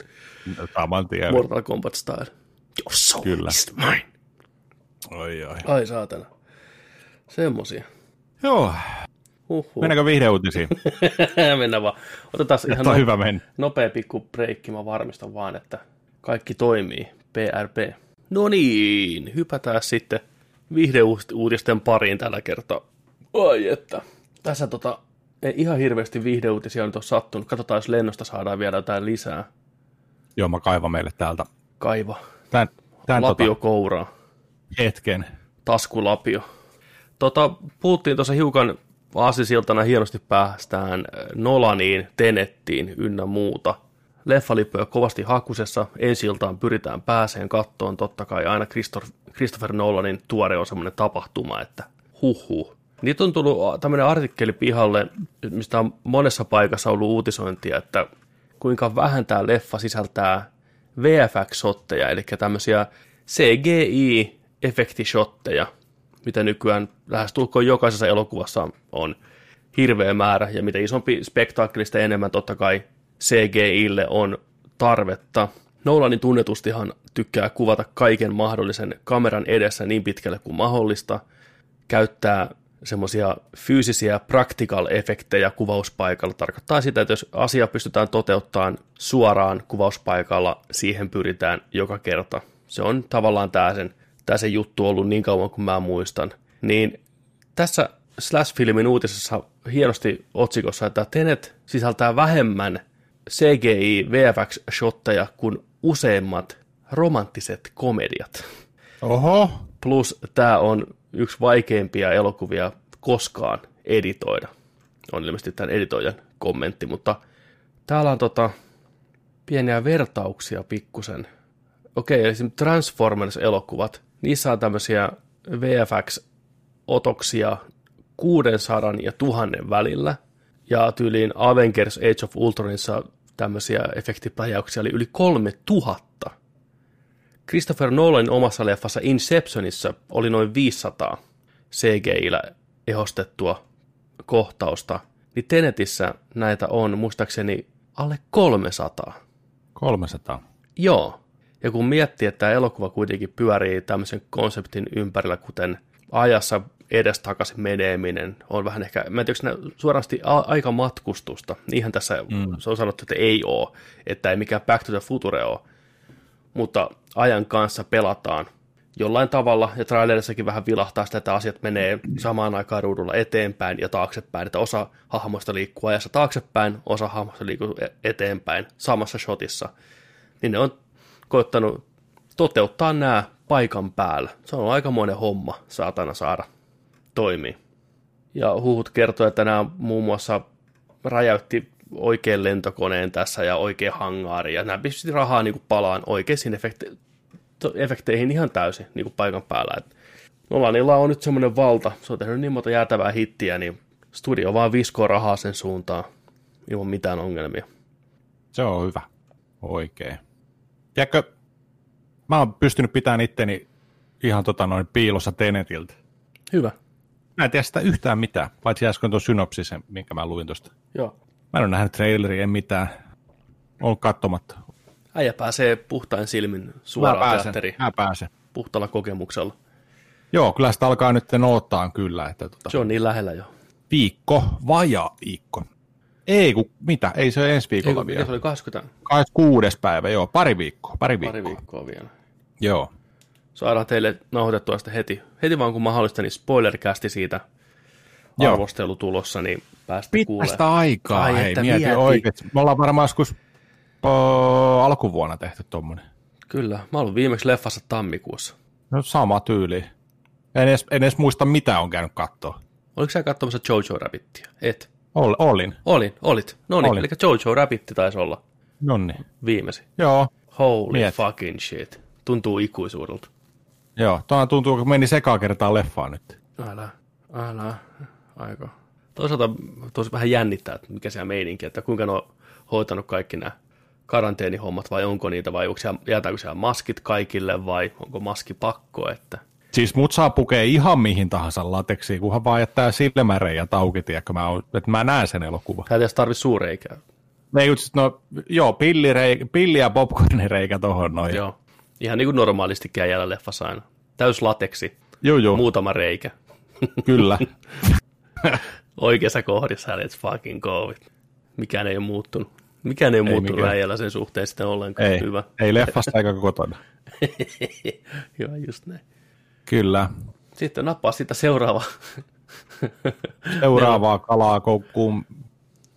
[SPEAKER 2] Saman tien.
[SPEAKER 3] Mortal Kombat style. Your soul
[SPEAKER 2] Kyllä.
[SPEAKER 3] is mine.
[SPEAKER 2] Oi, oi.
[SPEAKER 3] Ai saatana. Semmosia.
[SPEAKER 2] Joo.
[SPEAKER 3] Huhhuh.
[SPEAKER 2] Mennäänkö vihdeuutisiin?
[SPEAKER 3] Mennään vaan. Otetaan ihan no-
[SPEAKER 2] hyvä mennä.
[SPEAKER 3] nopea pikku breikki, mä varmistan vaan, että kaikki toimii. PRP. No niin, hypätään sitten viihdeuutisten pariin tällä kertaa. Ai että. Tässä tota, ei ihan hirveästi viihdeuutisia nyt ole sattunut. Katsotaan, jos lennosta saadaan vielä jotain lisää.
[SPEAKER 2] Joo, mä kaivan meille täältä.
[SPEAKER 3] Kaiva.
[SPEAKER 2] Tän, tän
[SPEAKER 3] Lapio
[SPEAKER 2] tota,
[SPEAKER 3] kouraa.
[SPEAKER 2] Hetken.
[SPEAKER 3] taskulapio. Tota, puhuttiin tuossa hiukan aasisiltana hienosti päästään äh, Nolaniin, Tenettiin ynnä muuta. Leffalippuja kovasti hakusessa, ensi iltaan pyritään pääseen kattoon, totta kai aina Christopher, Nolanin tuore on semmoinen tapahtuma, että huhhuh. Niitä on tullut tämmöinen artikkeli pihalle, mistä on monessa paikassa ollut uutisointia, että kuinka vähän tämä leffa sisältää VFX-shotteja, eli tämmöisiä CGI-efektishotteja, mitä nykyään lähestulkoon jokaisessa elokuvassa on hirveä määrä, ja mitä isompi spektaakkelista enemmän totta kai CGIlle on tarvetta. Nolanin tunnetustihan tykkää kuvata kaiken mahdollisen kameran edessä niin pitkälle kuin mahdollista, käyttää semmoisia fyysisiä practical-efektejä kuvauspaikalla. Tarkoittaa sitä, että jos asia pystytään toteuttamaan suoraan kuvauspaikalla, siihen pyritään joka kerta. Se on tavallaan tämä sen, tämä sen juttu ollut niin kauan kuin mä muistan. Niin tässä Slash-filmin uutisessa hienosti otsikossa, että Tenet sisältää vähemmän CGI VFX-shotteja kuin useimmat romanttiset komediat.
[SPEAKER 2] Oho.
[SPEAKER 3] Plus tämä on yksi vaikeimpia elokuvia koskaan editoida. On ilmeisesti tämän editoijan kommentti, mutta täällä on tota, pieniä vertauksia pikkusen. Okei, eli Transformers-elokuvat, niissä on tämmöisiä VFX-otoksia 600 ja 1000 välillä, ja tyyliin Avengers Age of Ultronissa tämmöisiä efektipläjäyksiä oli yli 3000. Christopher Nolanin omassa leffassa Inceptionissa oli noin 500 CGI-llä ehostettua kohtausta, niin Tenetissä näitä on muistaakseni alle 300.
[SPEAKER 2] 300.
[SPEAKER 3] Joo. Ja kun miettii, että tämä elokuva kuitenkin pyörii tämmöisen konseptin ympärillä, kuten ajassa edestakaisin meneminen, on vähän ehkä, mä en tiedä, suorasti aika matkustusta. Niinhän tässä mm. se on sanottu, että ei ole, että ei mikään Back to the Future ole. Mutta ajan kanssa pelataan jollain tavalla, ja trailerissakin vähän vilahtaa sitä, että asiat menee samaan aikaan ruudulla eteenpäin ja taaksepäin, että osa hahmoista liikkuu ajassa taaksepäin, osa hahmoista liikkuu e- eteenpäin samassa shotissa. Niin ne on koittanut toteuttaa nämä paikan päällä. Se on aikamoinen homma, saatana saada toimii. Ja huhut kertoo, että nämä muun muassa räjäytti oikein lentokoneen tässä ja oikein hangaari, ja nämä pisti rahaa niin kuin palaan oikeisiin efekte- efekteihin ihan täysin niin kuin paikan päällä. Et Nolanilla on nyt semmoinen valta, se on tehnyt niin monta jäätävää hittiä, niin studio vaan viskoo rahaa sen suuntaan. ilman mitään ongelmia.
[SPEAKER 2] Se on hyvä. Oikein. Tiedätkö, mä oon pystynyt pitämään itteni ihan tota noin piilossa Tenetiltä.
[SPEAKER 3] Hyvä.
[SPEAKER 2] Mä en tiedä sitä yhtään mitään, paitsi äsken tuon synopsisen, minkä mä luin tuosta.
[SPEAKER 3] Joo.
[SPEAKER 2] Mä en ole nähnyt traileria, en mitään. On katsomatta.
[SPEAKER 3] Äijä pääsee puhtain silmin
[SPEAKER 2] Mä
[SPEAKER 3] suoraan
[SPEAKER 2] pääsen,
[SPEAKER 3] teatteriin
[SPEAKER 2] mä pääsen.
[SPEAKER 3] puhtaalla kokemuksella.
[SPEAKER 2] Joo, kyllä sitä alkaa nyt noottaa kyllä, että tota,
[SPEAKER 3] Se on niin lähellä jo.
[SPEAKER 2] viikko, vajaa viikko. Ei, kun, mitä, ei se ole ensi
[SPEAKER 3] Ei,
[SPEAKER 2] viikolla
[SPEAKER 3] kun-
[SPEAKER 2] vielä.
[SPEAKER 3] mikä se oli 20,
[SPEAKER 2] 26. päivä, joo, pari viikkoa, pari viikkoa.
[SPEAKER 3] pari viikkoa vielä.
[SPEAKER 2] Joo,
[SPEAKER 3] Saadaan teille nauhoitettua sitten heti, heti vaan kun mahdollista, niin spoilerkästi siitä
[SPEAKER 2] Joo.
[SPEAKER 3] arvostelu tulossa, niin päästä kuulemaan.
[SPEAKER 2] pitkästä aikaa,
[SPEAKER 3] Ai,
[SPEAKER 2] hei, mieti
[SPEAKER 3] mieti.
[SPEAKER 2] oikein. Me ollaan varmaan joskus alkuvuonna tehty tommonen.
[SPEAKER 3] Kyllä, mä oon ollut viimeksi leffassa tammikuussa.
[SPEAKER 2] No sama tyyli. En edes, en edes muista, mitä on käynyt katsoa.
[SPEAKER 3] Oliko sä katsomassa Jojo Rabbitia? Et.
[SPEAKER 2] Ol, olin.
[SPEAKER 3] Olin, olit. No niin, eli Jojo Rabbitti taisi olla
[SPEAKER 2] Nonni.
[SPEAKER 3] viimeisin.
[SPEAKER 2] Joo,
[SPEAKER 3] Holy
[SPEAKER 2] Miet.
[SPEAKER 3] fucking shit. Tuntuu ikuisuudelta.
[SPEAKER 2] joo. Tuohan tuntuu, kun meni sekaa kertaa leffaan nyt.
[SPEAKER 3] Älä, älä, aika. Toisaalta tosi vähän jännittää, että mikä se meininki, että kuinka ne on hoitanut kaikki nämä karanteenihommat, vai onko niitä, vai onko siellä, jäätääkö siellä maskit kaikille, vai onko maski pakko, että
[SPEAKER 2] Siis mut saa pukea ihan mihin tahansa lateksiin, kunhan vaan jättää silmäreijät auki, tiedätkö, mä, että mä näen sen elokuvan.
[SPEAKER 3] sä et edes tarvi suureikää.
[SPEAKER 2] Ei, no, joo, pillireik, pilli ja popcornireikä tohon noin.
[SPEAKER 3] Joo. Ihan niin kuin normaalisti jäällä leffassa aina. Täys lateksi,
[SPEAKER 2] joo, joo
[SPEAKER 3] muutama reikä.
[SPEAKER 2] kyllä.
[SPEAKER 3] Oikeassa kohdissa, let's fucking go. Mikään ei ole muuttunut. Mikään ei ole
[SPEAKER 2] Ei
[SPEAKER 3] muuttunut äijällä sen suhteen sitten ollenkaan.
[SPEAKER 2] Ei,
[SPEAKER 3] Hyvä.
[SPEAKER 2] ei leffasta eikä kotona.
[SPEAKER 3] Hyvä, just näin.
[SPEAKER 2] Kyllä.
[SPEAKER 3] Sitten nappaa sitä seuraava.
[SPEAKER 2] Seuraavaa kalaa koukkuun.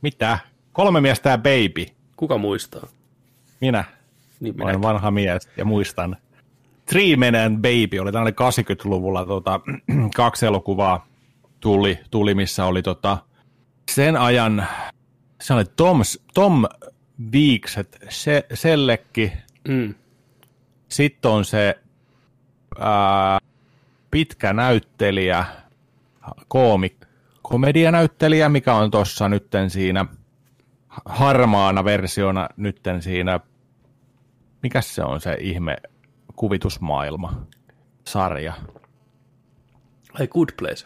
[SPEAKER 2] Mitä? Kolme miestä ja baby.
[SPEAKER 3] Kuka muistaa?
[SPEAKER 2] Minä.
[SPEAKER 3] Niin
[SPEAKER 2] Olen vanha mies ja muistan. Three Men and Baby oli tällainen 80-luvulla tota, kaksi elokuvaa tuli, tuli missä oli tota, sen ajan, se oli Tom, Tom Viikset, se, Sellekki,
[SPEAKER 3] Mm.
[SPEAKER 2] sitten on se ää, pitkä näyttelijä, koomi, komedianäyttelijä, mikä on tuossa nytten siinä harmaana versiona nytten siinä, mikä se on se ihme kuvitusmaailma sarja.
[SPEAKER 3] Ai Good Place.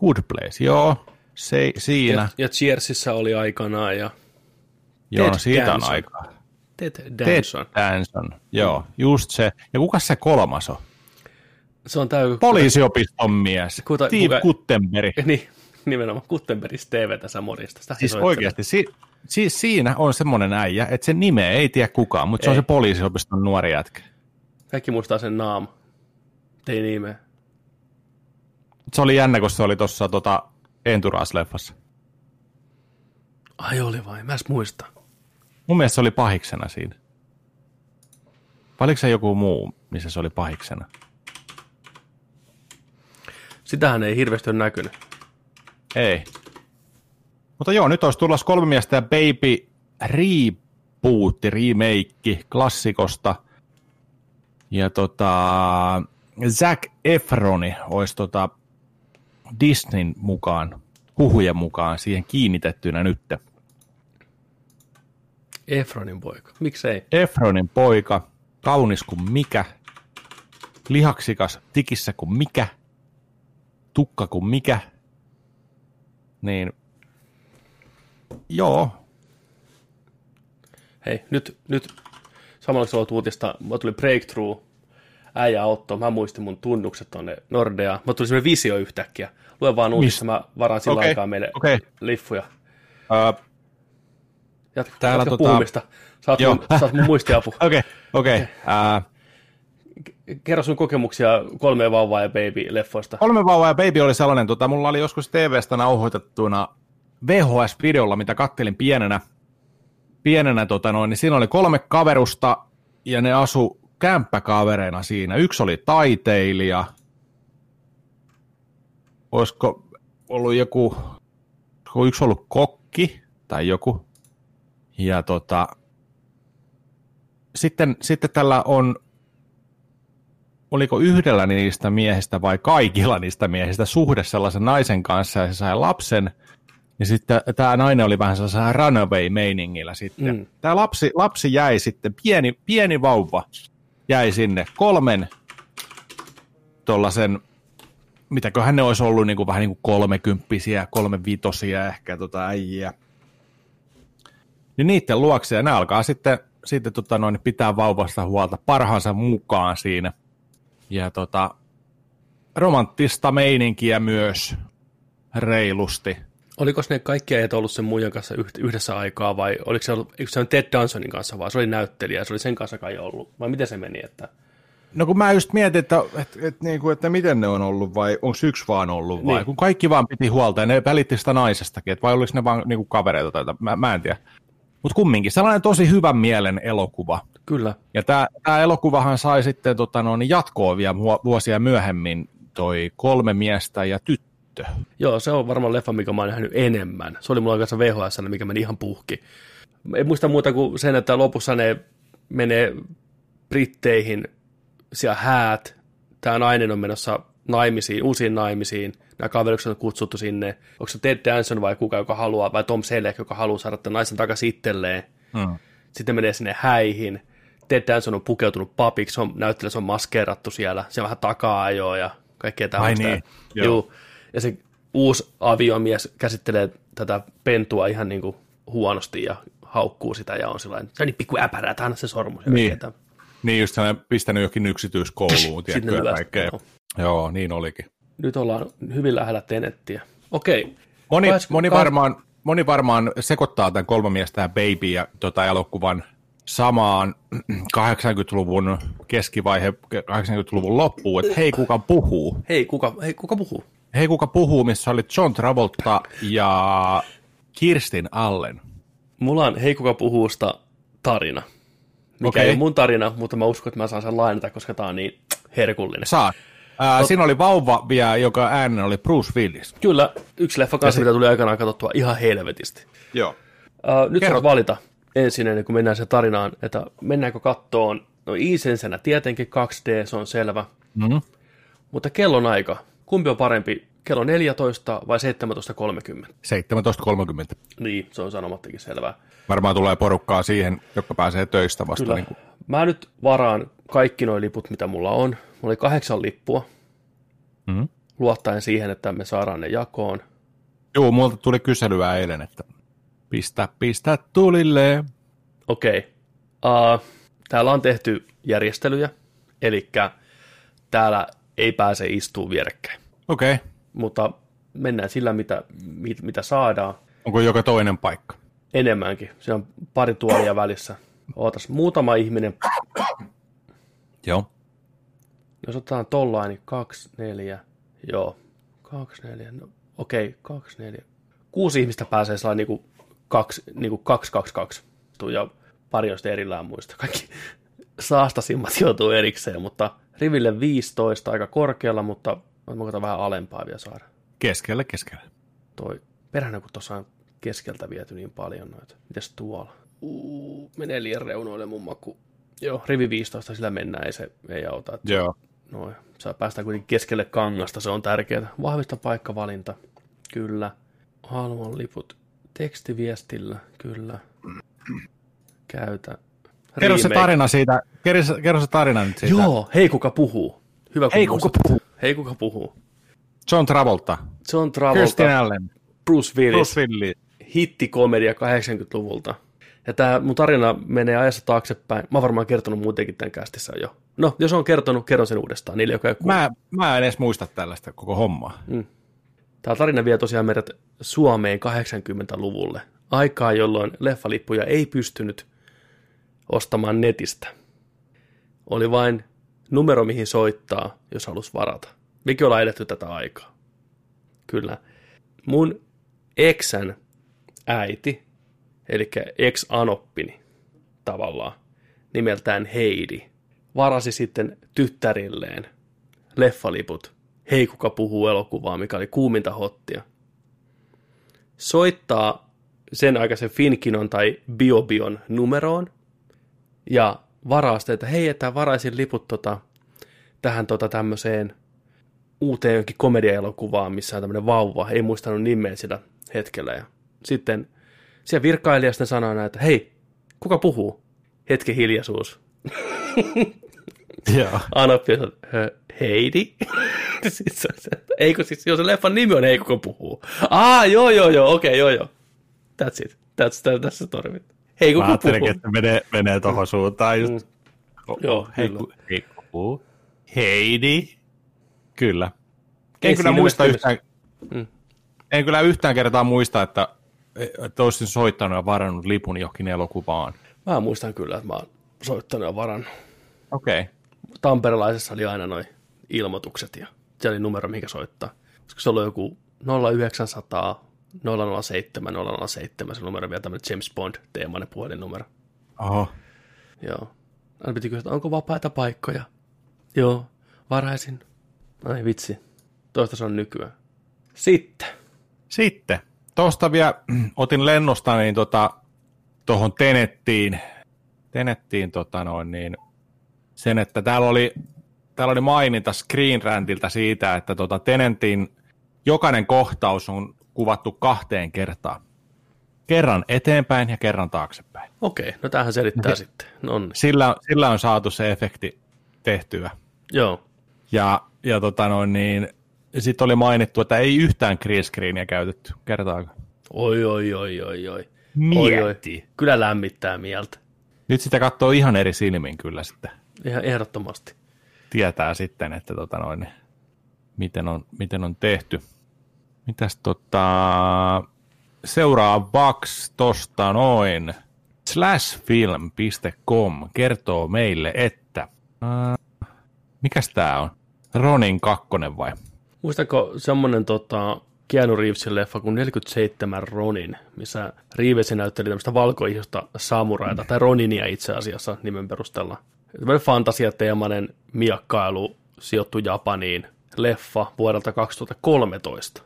[SPEAKER 2] Good Place, joo, se, siinä.
[SPEAKER 3] Ja, ja Cheersissa oli aikanaan ja
[SPEAKER 2] joo,
[SPEAKER 3] Ted
[SPEAKER 2] no siitä
[SPEAKER 3] Danson.
[SPEAKER 2] on aikaa.
[SPEAKER 3] Ted
[SPEAKER 2] Ted
[SPEAKER 3] Danson.
[SPEAKER 2] Danson, joo, just se. Ja kuka se kolmas on?
[SPEAKER 3] Se on täy...
[SPEAKER 2] Poliisiopiston mies,
[SPEAKER 3] Kuta-
[SPEAKER 2] Steve
[SPEAKER 3] kuka-
[SPEAKER 2] Guttenberg.
[SPEAKER 3] Niin, nimenomaan Guttenbergis TV tässä morjesta. Sitä
[SPEAKER 2] Siis oikeasti, si, siis siinä on semmoinen äijä, että sen nimeä ei tiedä kukaan, mutta se on
[SPEAKER 3] Ei.
[SPEAKER 2] se poliisiopiston nuori jätkä.
[SPEAKER 3] Kaikki muistaa sen naama. Ei nimeä.
[SPEAKER 2] Se oli jännä, kun se oli tuossa tota, Entourage-leffassa.
[SPEAKER 3] Ai oli vai, mä muista.
[SPEAKER 2] Mun mielestä se oli pahiksena siinä. Vai oliko se joku muu, missä se oli pahiksena?
[SPEAKER 3] Sitähän ei hirveästi ole näkynyt.
[SPEAKER 2] Ei. Mutta joo, nyt olisi tulossa kolme miestä ja Baby rebootti, remake klassikosta. Ja tota, Zac Efroni olisi tota Disneyn mukaan, huhujen mukaan siihen kiinnitettynä nyt.
[SPEAKER 3] Efronin poika. Miksei?
[SPEAKER 2] Efronin poika, kaunis kuin mikä, lihaksikas tikissä kuin mikä, tukka kuin mikä. Niin, joo,
[SPEAKER 3] Hei, nyt, nyt samalla kun uutista, mä tuli breakthrough, äijä Otto, mä muistin mun tunnukset tonne Nordea. Mä tuli semmoinen visio yhtäkkiä. Lue vaan uutista, mä varaan sillä
[SPEAKER 2] Okei,
[SPEAKER 3] aikaa meille
[SPEAKER 2] okei.
[SPEAKER 3] liffuja.
[SPEAKER 2] Öö,
[SPEAKER 3] Jatka,
[SPEAKER 2] Täällä
[SPEAKER 3] jatka
[SPEAKER 2] tota-
[SPEAKER 3] puhumista. Saat,
[SPEAKER 2] Joo.
[SPEAKER 3] mun, saat mun muistiapu.
[SPEAKER 2] Okei, okei. Ää,
[SPEAKER 3] Kerro sun kokemuksia kolme vauvaa ja baby-leffoista.
[SPEAKER 2] Kolme vauvaa ja baby oli sellainen, tota, mulla oli joskus TVstä nauhoitettuna VHS-videolla, mitä kattelin pienenä, pienenä tota noin, niin siinä oli kolme kaverusta ja ne asu kämppäkavereina siinä. Yksi oli taiteilija, olisiko ollut joku, olisiko yksi ollut kokki tai joku. Ja tota, sitten, sitten tällä on oliko yhdellä niistä miehistä vai kaikilla niistä miehistä suhde sellaisen naisen kanssa ja se sai lapsen, Ja sitten tämä nainen oli vähän sellaisella runaway-meiningillä sitten.
[SPEAKER 3] Mm.
[SPEAKER 2] Tämä lapsi, lapsi jäi sitten, pieni, pieni vauva jäi sinne kolmen tuollaisen, mitäköhän ne olisi ollut niin kuin, vähän niin kuin kolmekymppisiä, kolmevitosia ehkä tota äijiä. Niin niiden luokse, ja ne alkaa sitten, sitten tota noin, pitää vauvasta huolta parhaansa mukaan siinä. Ja tota, romanttista meininkiä myös reilusti.
[SPEAKER 3] Oliko ne kaikki äijät ollut sen muijan kanssa yhdessä aikaa vai oliko se, ollut, eikö se on Ted Dansonin kanssa vai se oli näyttelijä, se oli sen kanssa kai ollut vai miten se meni? Että...
[SPEAKER 2] No kun mä just mietin, että, että, että, niin kuin, että miten ne on ollut vai onko yksi vaan ollut vai,
[SPEAKER 3] Niin.
[SPEAKER 2] kun kaikki vaan piti huolta ja ne välitti sitä naisestakin, että vai oliko ne vaan niin kuin kavereita tai mä, mä en tiedä. Mutta kumminkin, sellainen tosi hyvän mielen elokuva.
[SPEAKER 3] Kyllä.
[SPEAKER 2] Ja tämä elokuvahan sai sitten tota, no, niin jatkoa vielä vuosia myöhemmin, toi kolme miestä ja tyttö.
[SPEAKER 3] Joo, se on varmaan leffa, mikä mä oon nähnyt enemmän. Se oli mulla kanssa VHS, mikä meni ihan puhki. En muista muuta kuin sen, että lopussa ne menee Britteihin, siellä häät, tämä nainen on menossa naimisiin, uusiin naimisiin, nämä kaverikset on kutsuttu sinne, onko se Ted Danson vai kuka, joka haluaa, vai Tom Selleck, joka haluaa saada tämän naisen takaisin itselleen.
[SPEAKER 2] Hmm.
[SPEAKER 3] Sitten menee sinne häihin. Ted Danson on pukeutunut papiksi, on, näyttelijä, se on maskeerattu siellä, se vähän takaa ajoa ja kaikkea tämmöistä.
[SPEAKER 2] niin, joo.
[SPEAKER 3] Juu. Ja se uusi aviomies käsittelee tätä pentua ihan niin kuin huonosti ja haukkuu sitä ja on sellainen, se on niin pikku äpärä, että anna se sormus. ja
[SPEAKER 2] Niin.
[SPEAKER 3] tämmöistä.
[SPEAKER 2] Niin just sellainen pistänyt jokin yksityiskouluun, tiedätkö, kaikkea.
[SPEAKER 3] joo.
[SPEAKER 2] Joo, niin olikin.
[SPEAKER 3] Nyt ollaan hyvin lähellä tenettiä. Okei.
[SPEAKER 2] Moni, moni, varmaan, moni varmaan sekoittaa tämän kolme miestä ja Baby ja tota elokuvan samaan 80-luvun keskivaihe, 80-luvun loppuun, että hei kuka puhuu.
[SPEAKER 3] Hei, kuka, hei, kuka puhuu?
[SPEAKER 2] Hei kuka puhuu, missä oli John Travolta ja Kirstin Allen.
[SPEAKER 3] Mulla on Hei, kuka puhuusta tarina. Mikä
[SPEAKER 2] Okei.
[SPEAKER 3] ei ole mun tarina, mutta mä uskon, että mä saan sen lainata, koska tää on niin herkullinen.
[SPEAKER 2] Saat. Ää, siinä oli vauva, vielä, joka äänen oli Bruce Willis.
[SPEAKER 3] Kyllä, yksi leffa kanssa, mitä tuli aikanaan katsottua ihan helvetisti.
[SPEAKER 2] Joo.
[SPEAKER 3] Uh, nyt
[SPEAKER 2] Kerro.
[SPEAKER 3] saat valita ensin, ennen kuin mennään se tarinaan, että mennäänkö kattoon, no iisensenä tietenkin 2D, se on selvä,
[SPEAKER 2] Mm-hmm.
[SPEAKER 3] mutta kellon aika, kumpi on parempi, kello 14 vai 17.30?
[SPEAKER 2] 17.30.
[SPEAKER 3] Niin, se on sanomattakin selvää.
[SPEAKER 2] Varmaan tulee porukkaa siihen, joka pääsee töistä vasta.
[SPEAKER 3] Kyllä.
[SPEAKER 2] Niin kuin.
[SPEAKER 3] Mä nyt varaan kaikki nuo liput, mitä mulla on. Mulla oli kahdeksan lippua,
[SPEAKER 2] Mm-hmm.
[SPEAKER 3] luottaen siihen, että me saadaan ne jakoon.
[SPEAKER 2] Joo, multa tuli kyselyä eilen, että pistä, pistä tulille.
[SPEAKER 3] Okei. Uh, täällä on tehty järjestelyjä, eli täällä ei pääse istuu vierekkäin.
[SPEAKER 2] Okei. Okay.
[SPEAKER 3] Mutta mennään sillä, mitä, mit, mitä saadaan.
[SPEAKER 2] Onko joka toinen paikka?
[SPEAKER 3] Enemmänkin. Se on pari tuolia välissä. Ootas, muutama ihminen.
[SPEAKER 2] Joo.
[SPEAKER 3] Jos otetaan tollain, niin kaksi, neljä. Joo, kaksi, neljä. No, okei, kaksi, neljä. Kuusi ihmistä pääsee sellainen niinku kaksi, niinku kaksi, kaksi, kaksi. Ja pari on erillään muista. Kaikki saastasimmat joutuu erikseen, mutta riville 15 aika korkealla, mutta mä koitan vähän alempaa vielä saada.
[SPEAKER 2] Keskelle, keskelle.
[SPEAKER 3] Toi perhana, kun tuossa on keskeltä viety niin paljon noita. Mites tuolla? Uu, menee liian reunoille mun maku. Joo, rivi 15, sillä mennään, ei se ei auta. Että
[SPEAKER 2] Joo.
[SPEAKER 3] Noin. Saa päästä kuitenkin keskelle kangasta, se on tärkeää. Vahvista paikkavalinta, kyllä. Haluan liput tekstiviestillä, kyllä. Käytä.
[SPEAKER 2] Kerro se tarina siitä, kerro, se- kerro se tarina nyt siitä.
[SPEAKER 3] Joo, hei kuka puhuu. Hyvä, kun
[SPEAKER 2] Hei, kuka
[SPEAKER 3] muistat.
[SPEAKER 2] puhuu?
[SPEAKER 3] Hei kuka puhuu.
[SPEAKER 2] John Travolta,
[SPEAKER 3] John Travolta,
[SPEAKER 2] Kirstin Allen,
[SPEAKER 3] Bruce Willis,
[SPEAKER 2] Bruce Willis.
[SPEAKER 3] hittikomedia 80-luvulta. Ja tämä mun tarina menee ajassa taaksepäin. Mä oon varmaan kertonut muutenkin tämän kästissä jo. No, jos on kertonut, kerron sen uudestaan niille, joka ei.
[SPEAKER 2] Mä, mä en edes muista tällaista koko hommaa.
[SPEAKER 3] Tämä tarina vie tosiaan meidät Suomeen 80-luvulle, aikaa jolloin leffalippuja ei pystynyt ostamaan netistä. Oli vain numero, mihin soittaa, jos halus varata. Mikä ollaan edetty tätä aikaa? Kyllä. Mun eksän äiti, eli ex-anoppini tavallaan, nimeltään Heidi, varasi sitten tyttärilleen leffaliput Hei kuka puhuu elokuvaa, mikä oli kuuminta hottia. Soittaa sen aikaisen Finkinon tai Biobion numeroon ja varaa sitten, että hei, että varaisin liput tota, tähän tota tämmöiseen uuteen jonkin komediaelokuvaan, missä on tämmöinen vauva, ei muistanut nimeä sitä hetkellä. Ja sitten siellä virkailija sitten sanoo näin, että hei, kuka puhuu? Hetken hiljaisuus.
[SPEAKER 2] Joo.
[SPEAKER 3] Anoppi on, Heidi? siis se, se, eikö siis, jos se leffan nimi on Ei kuka puhuu. Aa, joo, joo, joo, okei, okay, joo, joo. That's it. That's, that, that's the story. Hei, kuka
[SPEAKER 2] Mä ajattelin,
[SPEAKER 3] puhuu?
[SPEAKER 2] että menee, menee tuohon suuntaan just.
[SPEAKER 3] Mm. Joo,
[SPEAKER 2] hei,
[SPEAKER 3] kyllä.
[SPEAKER 2] ku- hei, ku- Heidi. Kyllä. En
[SPEAKER 3] Ei
[SPEAKER 2] kyllä muista yhtään,
[SPEAKER 3] Mm.
[SPEAKER 2] en kyllä yhtään kertaa muista, että, että olisin soittanut ja varannut lipun johonkin elokuvaan.
[SPEAKER 3] Mä muistan kyllä, että mä oon soittanut ja varannut.
[SPEAKER 2] Okei. Okay.
[SPEAKER 3] Tamperelaisessa oli aina noin ilmoitukset ja se oli numero, mikä soittaa. Koska se oli joku 0900 007 007, se numero vielä tämmöinen James Bond-teemainen puhelinnumero.
[SPEAKER 2] Oho.
[SPEAKER 3] Joo. Aina piti kysyä, että onko vapaita paikkoja? Joo, varaisin. Ai vitsi, toista se on nykyään. Sitten.
[SPEAKER 2] Sitten, tuosta vielä otin lennosta niin tota, tuohon Tenettiin, Tenettiin tota noin, niin, sen, että täällä oli, täällä oli maininta Screen Rantiltä siitä, että tota Tenettiin jokainen kohtaus on kuvattu kahteen kertaan. Kerran eteenpäin ja kerran taaksepäin.
[SPEAKER 3] Okei, no tämähän selittää sitten. No on.
[SPEAKER 2] Sillä, sillä on saatu se efekti tehtyä.
[SPEAKER 3] Joo.
[SPEAKER 2] Ja, ja tota noin, niin, sitten oli mainittu, että ei yhtään green screeniä käytetty kertaakaan.
[SPEAKER 3] Oi, oi, oi, oi, oi.
[SPEAKER 2] Mietti.
[SPEAKER 3] Oi, oi. Kyllä lämmittää mieltä.
[SPEAKER 2] Nyt sitä katsoo ihan eri silmin kyllä sitten.
[SPEAKER 3] Ihan ehdottomasti.
[SPEAKER 2] Tietää sitten, että tota noin, miten, on, miten on tehty. Mitäs tota, seuraavaksi tosta noin. Slashfilm.com kertoo meille, että... Äh, mikäs tää on? Ronin kakkonen vai?
[SPEAKER 3] Muistatko semmonen tota, Keanu Reevesin leffa kuin 47 Ronin, missä Reeves näytteli tämmöistä valkoihosta samuraita, tai Roninia itse asiassa nimen perusteella. Fantasiateemainen miakkailu sijoittu Japaniin leffa vuodelta 2013.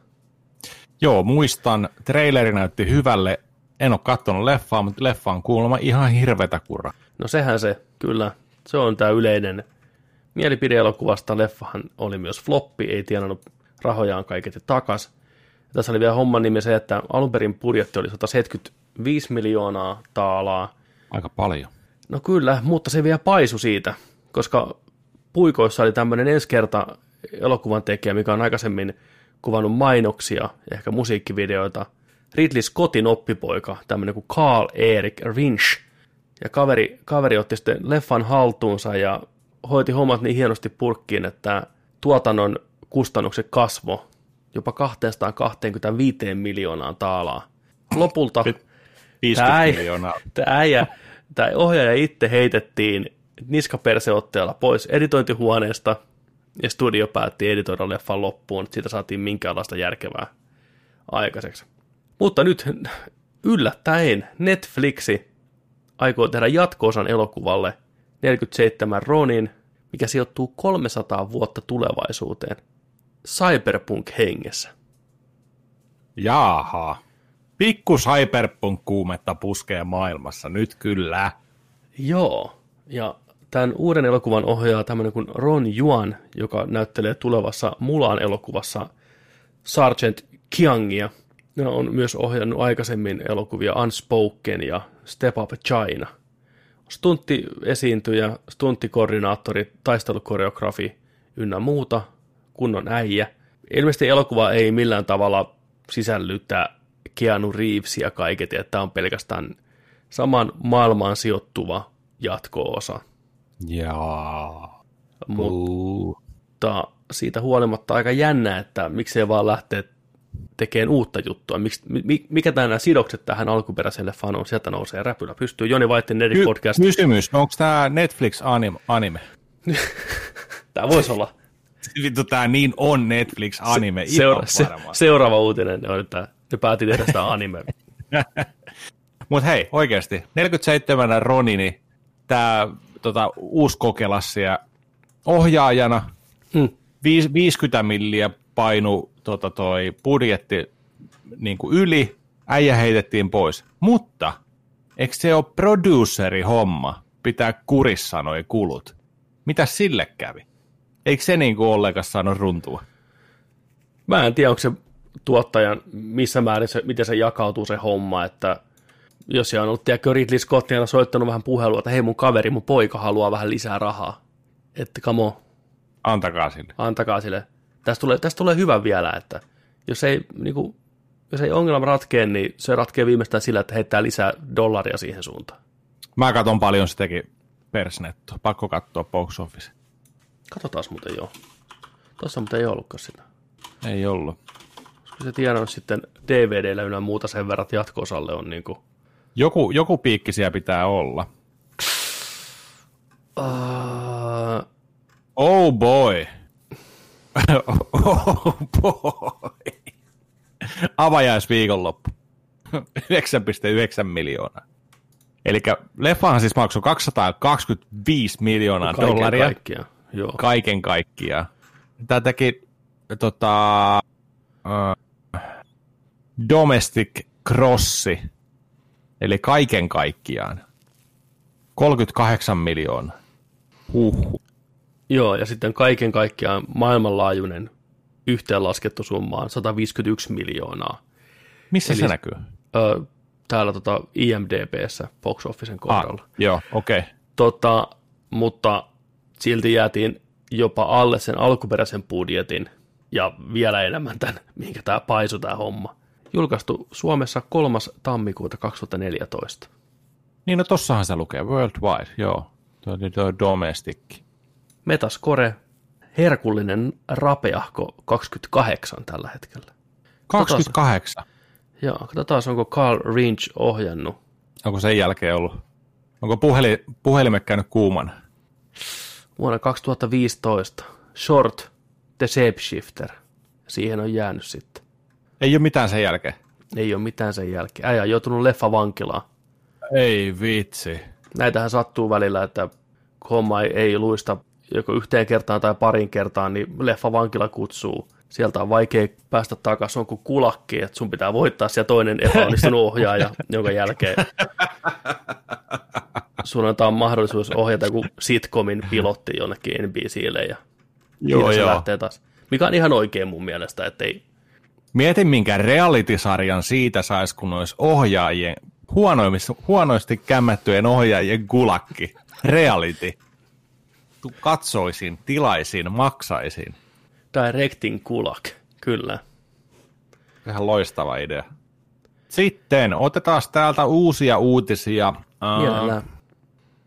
[SPEAKER 2] Joo, muistan. Traileri näytti hyvälle. En ole katsonut leffaa, mutta leffa on kuulemma ihan hirvetä kurra.
[SPEAKER 3] No sehän se, kyllä. Se on tämä yleinen mielipideelokuvasta. Leffahan oli myös floppi, ei tienannut rahojaan kaiketi takas. Ja tässä oli vielä homman nimi se, että alun perin budjetti oli 175 miljoonaa taalaa.
[SPEAKER 2] Aika paljon.
[SPEAKER 3] No kyllä, mutta se vielä paisu siitä, koska puikoissa oli tämmöinen ensi kerta elokuvan tekijä, mikä on aikaisemmin kuvannut mainoksia ehkä musiikkivideoita. Ridley Scottin oppipoika, tämmöinen kuin Carl Erik Rinch. Ja kaveri, kaveri otti sitten leffan haltuunsa ja hoiti hommat niin hienosti purkkiin, että tuotannon kustannukset kasvo jopa 225 miljoonaan taalaa. Lopulta
[SPEAKER 2] 50
[SPEAKER 3] Tää ei-
[SPEAKER 2] miljoonaa.
[SPEAKER 3] tämä äijä, tämä ohjaaja itse heitettiin niskaperseotteella pois editointihuoneesta ja studio päätti editoida leffan loppuun, että siitä saatiin minkäänlaista järkevää aikaiseksi. Mutta nyt yllättäen Netflixi aikoo tehdä jatko-osan elokuvalle 47 Ronin, mikä sijoittuu 300 vuotta tulevaisuuteen cyberpunk-hengessä.
[SPEAKER 2] Jaaha. Pikku cyberpunk-kuumetta puskee maailmassa, nyt kyllä.
[SPEAKER 3] Joo, ja tämän uuden elokuvan ohjaa tämmöinen kuin Ron Juan, joka näyttelee tulevassa Mulan elokuvassa Sergeant Kiangia. Ja on myös ohjannut aikaisemmin elokuvia Unspoken ja Step Up China. Stuntti esiintyjä, stunttikoordinaattori, taistelukoreografi ynnä muuta, kunnon äijä. Ilmeisesti elokuva ei millään tavalla sisällytä Keanu Reevesia kaiket, että tämä on pelkästään saman maailmaan sijoittuva jatko-osa.
[SPEAKER 2] Jaa.
[SPEAKER 3] Mutta siitä huolimatta aika jännä, että miksei vaan lähteä tekemään uutta juttua. Miks, mi, mikä nämä sidokset tähän alkuperäiselle fan on? Sieltä nousee räpylä. Pystyy Joni Vaitten Neri
[SPEAKER 2] Ky-
[SPEAKER 3] podcast.
[SPEAKER 2] kysymys, onko tämä Netflix anim- anime?
[SPEAKER 3] Tämä voisi olla
[SPEAKER 2] Vittu, tämä niin on Netflix anime, ihan
[SPEAKER 3] seura- se, seuraava uutinen. On, että ne päätti tehdä sitä anime.
[SPEAKER 2] Mutta hei, oikeasti, 47 Ronini, tämä tota, uusi kokelassia ohjaajana,
[SPEAKER 3] Mm.
[SPEAKER 2] viis- 50 milliä painu tota, toi budjetti niin kuin yli, äijä heitettiin pois. Mutta eikö se ole produceri homma pitää kurissa noi kulut? Mitä sille kävi? Eikö se niin kuin ollenkaan saanut runtua?
[SPEAKER 3] Mä en tiedä, onko se tuottajan, missä määrin se, miten se jakautuu se homma, että jos siellä on ollut, tiedätkö, Ridley Scottina soittanut vähän puhelua, että hei mun kaveri, mun poika haluaa vähän lisää rahaa. Että on,
[SPEAKER 2] Antakaa sille.
[SPEAKER 3] antakaa sille. Tästä tulee, tästä tulee hyvä vielä, että jos ei, niin kuin, jos ei ongelma ratkee, niin se ratkee viimeistään sillä, että heittää lisää dollaria siihen suuntaan.
[SPEAKER 2] Mä katon paljon se teki persnetto. Pakko katsoa box office.
[SPEAKER 3] Katsotaan muuten joo. Tuossa muuten ei ollutkaan sitä.
[SPEAKER 2] Ei ollut.
[SPEAKER 3] Se tiedon sitten DVDllä ynnä muuta sen verran, että jatko-osalle on niin kuin,
[SPEAKER 2] Joku, joku piikki siellä pitää olla.
[SPEAKER 3] uh,
[SPEAKER 2] Oh boy. oh boy. Avajaisviikonloppu. 9,9 miljoonaa. Eli leffahan siis maksoi 225 miljoonaa
[SPEAKER 3] kaiken
[SPEAKER 2] dollaria
[SPEAKER 3] kaikkiaan. Joo.
[SPEAKER 2] kaiken kaikkiaan. Tämä teki tota, domestic crossi, eli kaiken kaikkiaan. 38 miljoonaa. Huhhuh.
[SPEAKER 3] Joo, ja sitten kaiken kaikkiaan maailmanlaajuinen yhteenlaskettu summa on 151 miljoonaa.
[SPEAKER 2] Missä
[SPEAKER 3] Eli-
[SPEAKER 2] se näkyy?
[SPEAKER 3] Ö, täällä tota IMDBssä box officen kohdalla.
[SPEAKER 2] Ah, joo, okei. Okay.
[SPEAKER 3] Tota, mutta silti jäätiin jopa alle sen alkuperäisen budjetin ja vielä enemmän tämän, minkä tämä paisu tämä homma. Julkaistu Suomessa 3. tammikuuta 2014.
[SPEAKER 2] Niin no tossahan se lukee, worldwide, joo. Tuo domestic.
[SPEAKER 3] Metascore, herkullinen rapeahko 28 tällä hetkellä.
[SPEAKER 2] 28.
[SPEAKER 3] Joo, katsotaan onko Carl Rinch ohjannut.
[SPEAKER 2] Onko sen jälkeen ollut? Onko puheli, puhelimet käynyt kuumana?
[SPEAKER 3] Vuonna 2015 Short The Shapeshifter. Siihen on jäänyt sitten.
[SPEAKER 2] Ei ole mitään sen jälkeen.
[SPEAKER 3] Ei ole mitään sen jälkeen. Äijä on joutunut leffa vankilaan.
[SPEAKER 2] Ei vitsi.
[SPEAKER 3] Näitähän sattuu välillä, että homma ei, ei luista joko yhteen kertaan tai parin kertaan, niin leffa vankila kutsuu. Sieltä on vaikea päästä takaisin, on kuin kulakki, että sun pitää voittaa siellä toinen epäonnistunut ohjaaja, jonka jälkeen sun antaa mahdollisuus ohjata joku sitcomin pilotti jonnekin NBClle ja
[SPEAKER 2] Joo, joo.
[SPEAKER 3] lähtee taas. Mikä on ihan oikein mun mielestä, että ei,
[SPEAKER 2] Mieti, minkä reality-sarjan siitä saisi, kun olisi ohjaajien, huonosti kämmättyjen ohjaajien gulakki. Reality. Tu- Katsoisin, tilaisin, maksaisin.
[SPEAKER 3] directing kulak, kyllä.
[SPEAKER 2] Ihan loistava idea. Sitten otetaan täältä uusia uutisia.
[SPEAKER 3] Mielellään.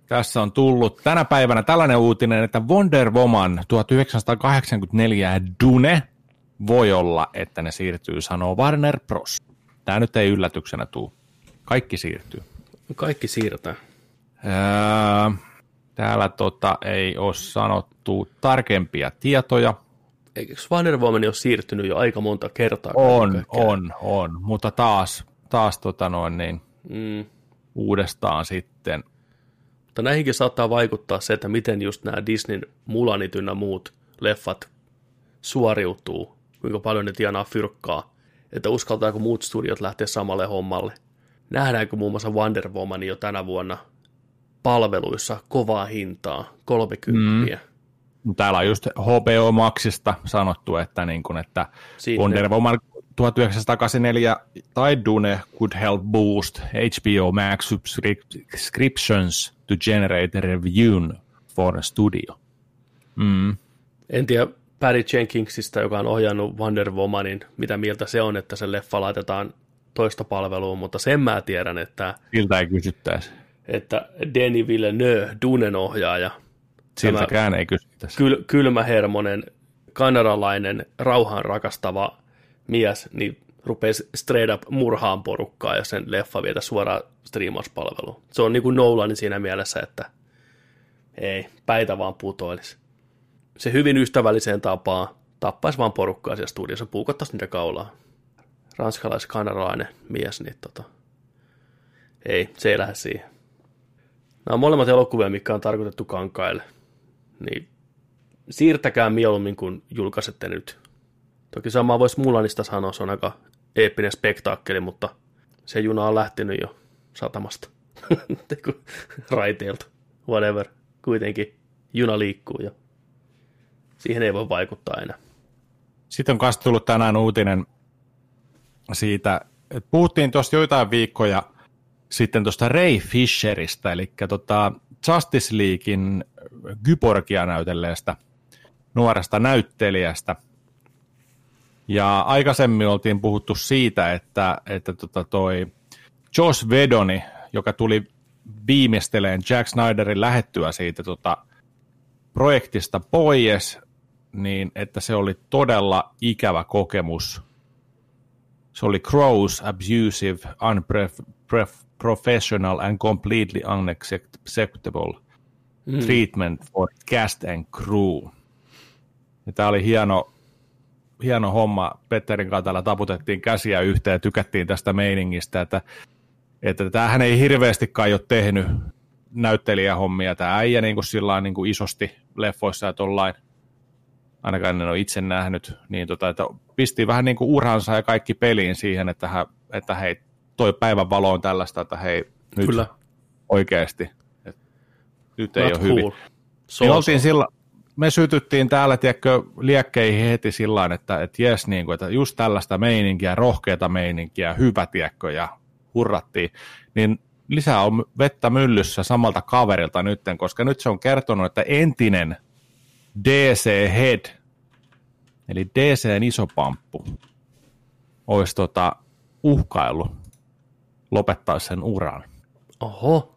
[SPEAKER 2] Tässä on tullut tänä päivänä tällainen uutinen, että Wonder Woman 1984 Dune voi olla, että ne siirtyy, sanoo Warner Bros. Tämä nyt ei yllätyksenä tule. Kaikki siirtyy.
[SPEAKER 3] Kaikki siirretään.
[SPEAKER 2] Öö, täällä tota, ei ole sanottu tarkempia tietoja.
[SPEAKER 3] Eikö Wonder Woman ole siirtynyt jo aika monta kertaa?
[SPEAKER 2] On,
[SPEAKER 3] kaikkiaan?
[SPEAKER 2] on, on, mutta taas, taas tota noin, niin,
[SPEAKER 3] Mm.
[SPEAKER 2] uudestaan sitten.
[SPEAKER 3] Mutta näihinkin saattaa vaikuttaa se, että miten just nämä Disneyn Mulanit ynnä muut leffat suoriutuu, kuinka paljon ne tienaa fyrkkaa, että uskaltaako muut studiot lähteä samalle hommalle. Nähdäänkö muun muassa Wonder Woman jo tänä vuonna palveluissa kovaa hintaa, 30. Mm.
[SPEAKER 2] Täällä on just HBO Maxista sanottu, että, niin kun, että Wonder Woman 1984 tai Dune could help boost HBO Max subscriptions to generate revenue for a studio. Mm.
[SPEAKER 3] En tiedä Patty Jenkinsista, joka on ohjannut Wonder Womanin, mitä mieltä se on, että se leffa laitetaan toista palveluun, mutta sen mä tiedän, että,
[SPEAKER 2] Siltä ei kysyttäisi.
[SPEAKER 3] että Denis Villeneuve, Dunen ohjaaja,
[SPEAKER 2] Siltäkään ei kysyttäisi.
[SPEAKER 3] kyl, kylmähermonen, kanadalainen, rauhan rakastava mies, niin rupeisi straight up murhaan porukkaa, jos sen leffa vietä suoraan striimauspalveluun. Se on niin kuin Nolanin siinä mielessä, että ei, päitä vaan putoilisi. Se hyvin ystävälliseen tapaan tappaisi vaan porukkaa siellä studiossa, puukottaisi niitä kaulaa. Ranskalais-kanadalainen mies, niin tota, ei, se ei lähde siihen. Nämä on molemmat elokuvia, mikä on tarkoitettu kankaille. Niin siirtäkää mieluummin, kun julkaisette nyt. Toki samaa voisi Mulanista sanoa, se on aika eeppinen spektaakkeli, mutta se juna on lähtenyt jo satamasta. Raiteilta, whatever. Kuitenkin juna liikkuu jo. Siihen ei voi vaikuttaa enää.
[SPEAKER 2] Sitten on myös tullut tänään uutinen siitä, että puhuttiin tuosta joitain viikkoja sitten tuosta Ray Fisheristä, eli tota Justice Leaguein Gyborgia näytelleestä nuoresta näyttelijästä. Ja aikaisemmin oltiin puhuttu siitä, että, että tota toi Josh Vedoni, joka tuli viimeisteleen Jack Snyderin lähettyä siitä tota, projektista pois, niin että se oli todella ikävä kokemus. Se oli gross, abusive, unprofessional and completely unacceptable mm. treatment for cast and crew. Ja tämä oli hieno, hieno homma. Petterin kanssa täällä taputettiin käsiä yhteen ja tykättiin tästä meiningistä, että, että tämähän ei hirveästi kai ole tehnyt näyttelijähommia. Tämä äijä niin kuin sillä niin kuin isosti leffoissa ja tollain, ainakaan en ole itse nähnyt, niin tota, että pisti vähän niin kuin uransa ja kaikki peliin siihen, että, hän, että hei, toi päivän valo on tällaista, että hei, nyt Kyllä. oikeasti, että nyt ei Not ole cool. hyvin. So, niin oltiin sillä, me sytyttiin täällä, tiedätkö, liekkeihin heti sillä että, että jes, niin kuin, että just tällaista meininkiä, rohkeata meininkiä, hyvä, tiedätkö, ja hurrattiin, niin lisää on vettä myllyssä samalta kaverilta nytten, koska nyt se on kertonut, että entinen DC Head, eli DCn iso pamppu, olisi tota uhkailu lopettaa sen uran.
[SPEAKER 3] Oho.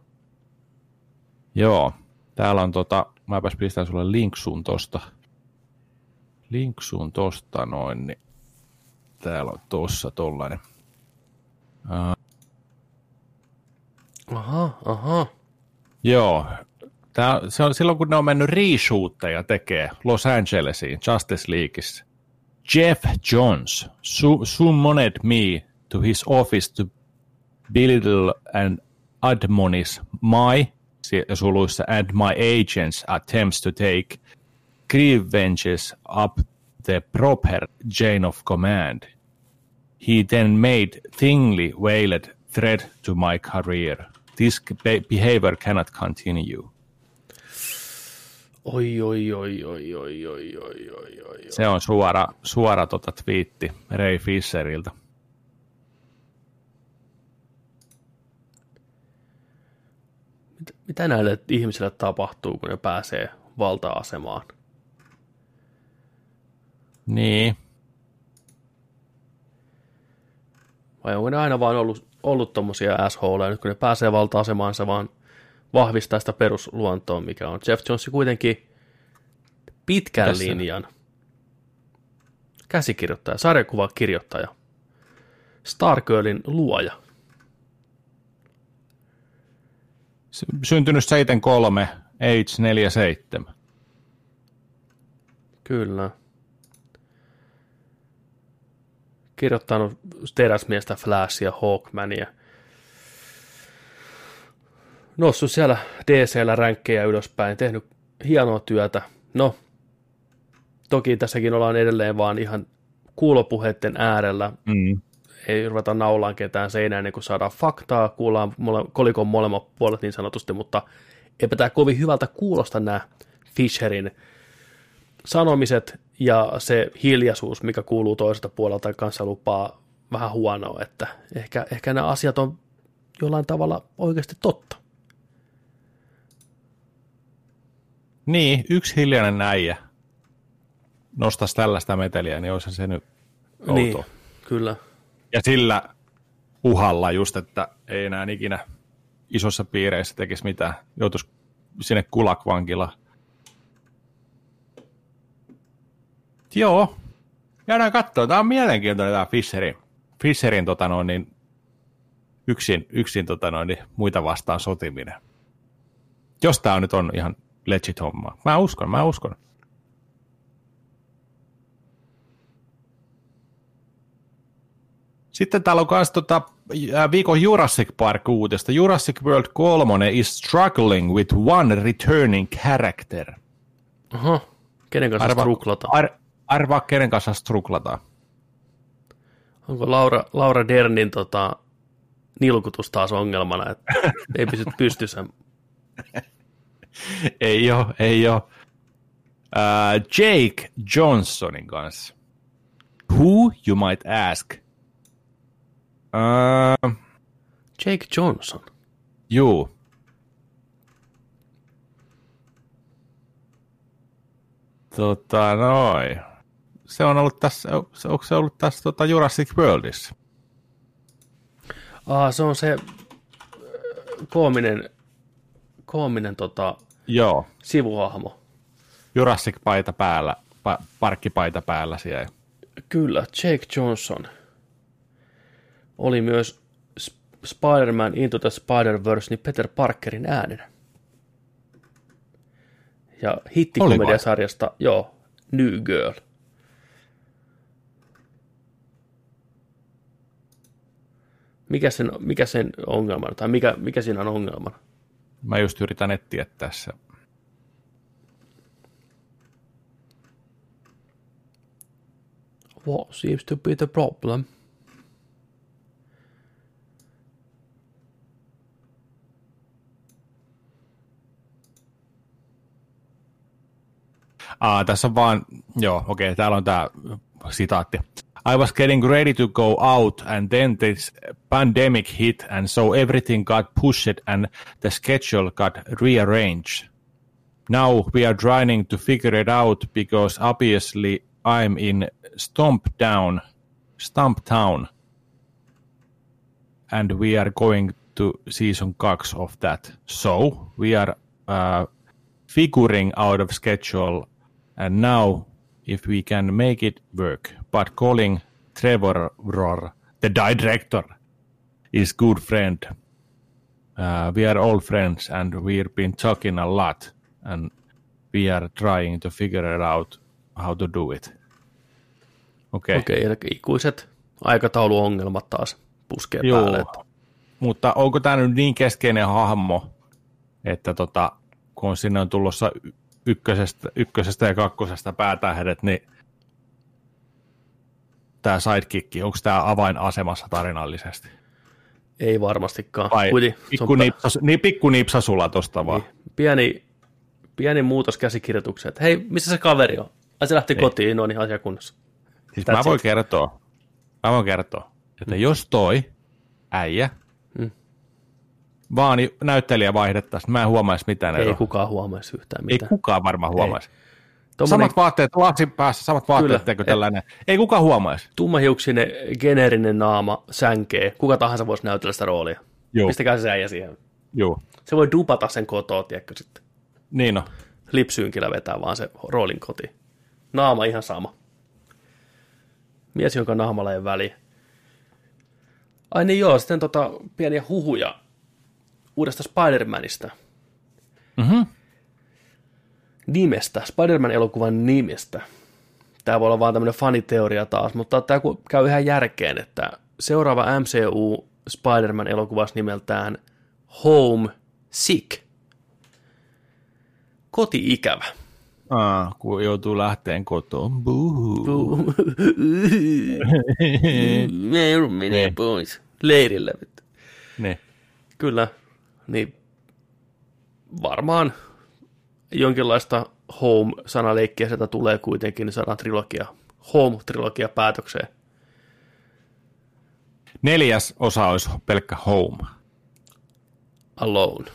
[SPEAKER 2] Joo, täällä on tota, mäpäs pistän sulle linksuun tosta. Linksuun tosta noin, niin täällä on tossa tollainen. Uh,
[SPEAKER 3] Aha, aha.
[SPEAKER 2] Joo. Tää, se on silloin, kun ne on mennyt reshootteja tekee Los Angelesiin, Justice Leagueissa. Jeff Jones su- summoned me to his office to belittle and admonish my, suluissa, and my agents attempts to take grievances up the proper chain of command. He then made thinly veiled threat to my career. This behavior cannot continue.
[SPEAKER 3] Oi, oi, oi, oi, oi, oi, oi, oi, oi.
[SPEAKER 2] Se on suora, suora tota twiitti Ray Fisheriltä.
[SPEAKER 3] Mitä, mitä näille ihmisille tapahtuu, kun ne pääsee valta-asemaan?
[SPEAKER 2] Niin.
[SPEAKER 3] Vai onko ne aina vain ollut ollut tommosia assholeja, nyt kun ne pääsee valta-asemaan, se vaan vahvistaa sitä perusluontoa, mikä on. Jeff Jones kuitenkin pitkän Tässä. linjan käsikirjoittaja, sarjakuvakirjoittaja, Stargirlin luoja.
[SPEAKER 2] Syntynyt 73, age 47.
[SPEAKER 3] Kyllä kirjoittanut teräsmiestä Flashia, Hawkmania. Noussut siellä DCllä ränkkejä ylöspäin, tehnyt hienoa työtä. No, toki tässäkin ollaan edelleen vaan ihan kuulopuheiden äärellä. Mm. Ei ruveta naulaan ketään seinään, niin kun saadaan faktaa, kuullaan mole, kolikon molemmat puolet niin sanotusti, mutta eipä tämä kovin hyvältä kuulosta nämä Fisherin sanomiset ja se hiljaisuus, mikä kuuluu toiselta puolelta kanssa lupaa vähän huonoa, että ehkä, ehkä nämä asiat on jollain tavalla oikeasti totta.
[SPEAKER 2] Niin, yksi hiljainen näijä nostaisi tällaista meteliä, niin olisi se nyt outo. Niin,
[SPEAKER 3] kyllä.
[SPEAKER 2] Ja sillä uhalla just, että ei enää ikinä isossa piireissä tekisi mitään, joutuisi sinne kulakvankila Joo, jäädään katsoa. Tämä on mielenkiintoinen tämä Fisherin, Fisherin tota noin, niin yksin, yksin tota noin, niin muita vastaan sotiminen. Jos tämä nyt on ihan legit homma. Mä uskon, mä uskon. Sitten täällä on myös tota, viikon Jurassic Park uutista. Jurassic World 3 is struggling with one returning character.
[SPEAKER 3] Aha, kenen kanssa arva, struklataan? Ar,
[SPEAKER 2] Arvaa, kenen kanssa struklataan.
[SPEAKER 3] Onko Laura, Laura Dernin tota, nilkutus taas ongelmana, että ei pysy pystyssä?
[SPEAKER 2] ei ole, ei ole. Uh, Jake Johnsonin kanssa. Who, you might ask? Uh,
[SPEAKER 3] Jake Johnson.
[SPEAKER 2] juu. Tota noin. Se on ollut tässä, se- onko se ollut tässä tota Jurassic Worldissa?
[SPEAKER 3] Ah, se on se äh, koominen, koominen tota,
[SPEAKER 2] Joo.
[SPEAKER 3] sivuhahmo.
[SPEAKER 2] Jurassic-paita päällä, pa, parkkipaita päällä siellä.
[SPEAKER 3] Kyllä, Jake Johnson oli myös Sp- Spider-Man Into the Spider-Verse, niin Peter Parkerin äänen. Ja hittikomediasarjasta, joo, New Girl. Mikä sen, mikä sen ongelma, tai mikä, mikä siinä on ongelmana?
[SPEAKER 2] Mä just yritän etsiä tässä.
[SPEAKER 3] What seems to be the problem?
[SPEAKER 2] Ah, tässä on vaan, joo, okei, okay, täällä on tämä sitaatti. I was getting ready to go out and then this pandemic hit and so everything got pushed and the schedule got rearranged. Now we are trying to figure it out because obviously I'm in Stomp Down, Stump Town and we are going to see season 2 of that. So we are uh, figuring out of schedule and now if we can make it work. But calling Trevor the director is good friend. Uh, we are all friends and we've been talking a lot and we are trying to figure it out how to do it. Okei. Okay.
[SPEAKER 3] Okei, okay, ikuiset aikatauluongelmat taas puskee
[SPEAKER 2] Joo.
[SPEAKER 3] päälle. Että
[SPEAKER 2] Mutta onko tämä nyt niin keskeinen hahmo, että tota, kun sinne on tulossa ykkösestä, ykkösestä ja kakkosesta päätähdet, niin tämä sidekick, onko tämä avainasemassa tarinallisesti?
[SPEAKER 3] ei varmastikaan.
[SPEAKER 2] Vai
[SPEAKER 3] on
[SPEAKER 2] pikku, nipsas, niin pikku nipsasulla tosta vaan?
[SPEAKER 3] Niin. pieni, pieni muutos käsikirjoitukseen, että hei, missä se kaveri on? Ai se lähti kotiin, no niin, asia kunnossa.
[SPEAKER 2] Siis
[SPEAKER 3] That's
[SPEAKER 2] mä voin
[SPEAKER 3] it.
[SPEAKER 2] kertoa, mä voin kertoa, että jos toi äijä
[SPEAKER 3] Mm.
[SPEAKER 2] Vaan näyttelijä vaihdettaisiin, mä en huomaisi mitään
[SPEAKER 3] Ei
[SPEAKER 2] eroa.
[SPEAKER 3] kukaan huomaisi yhtään
[SPEAKER 2] Ei
[SPEAKER 3] mitään.
[SPEAKER 2] kukaan varmaan huomaisi.
[SPEAKER 3] Tommonen
[SPEAKER 2] Samat vaatteet, lasin päässä, samat vaatteet,
[SPEAKER 3] Kyllä.
[SPEAKER 2] tällainen. Ei kukaan huomaisi.
[SPEAKER 3] tummahiuksinen, geneerinen naama, sänkee. Kuka tahansa voisi näytellä sitä roolia.
[SPEAKER 2] Joo.
[SPEAKER 3] Pistäkää se äijä siihen.
[SPEAKER 2] Joo.
[SPEAKER 3] Se voi dupata sen kotoa, tiedätkö sitten.
[SPEAKER 2] Niin on.
[SPEAKER 3] Lipsyynkillä vetää vaan se roolin kotiin. Naama ihan sama. Mies, jonka naamalla ei väliä. Ai niin joo, sitten tota pieniä huhuja uudesta Spider-Manista.
[SPEAKER 2] Mhm.
[SPEAKER 3] Nimestä, Spider-Man-elokuvan nimestä. Tämä voi olla vaan tämmöinen faniteoria taas, mutta tämä käy ihan järkeen, että seuraava MCU Spider-Man-elokuvas nimeltään Home Sick. Koti-ikävä.
[SPEAKER 2] Aa, kun joutuu lähteen kotoon.
[SPEAKER 3] Me ei menee pois. Leirille. vittu.
[SPEAKER 2] niin.
[SPEAKER 3] Kyllä. Niin varmaan jonkinlaista home-sanaleikkiä sieltä tulee kuitenkin, niin saadaan trilogia, home-trilogia päätökseen.
[SPEAKER 2] Neljäs osa olisi pelkkä home.
[SPEAKER 3] Alone.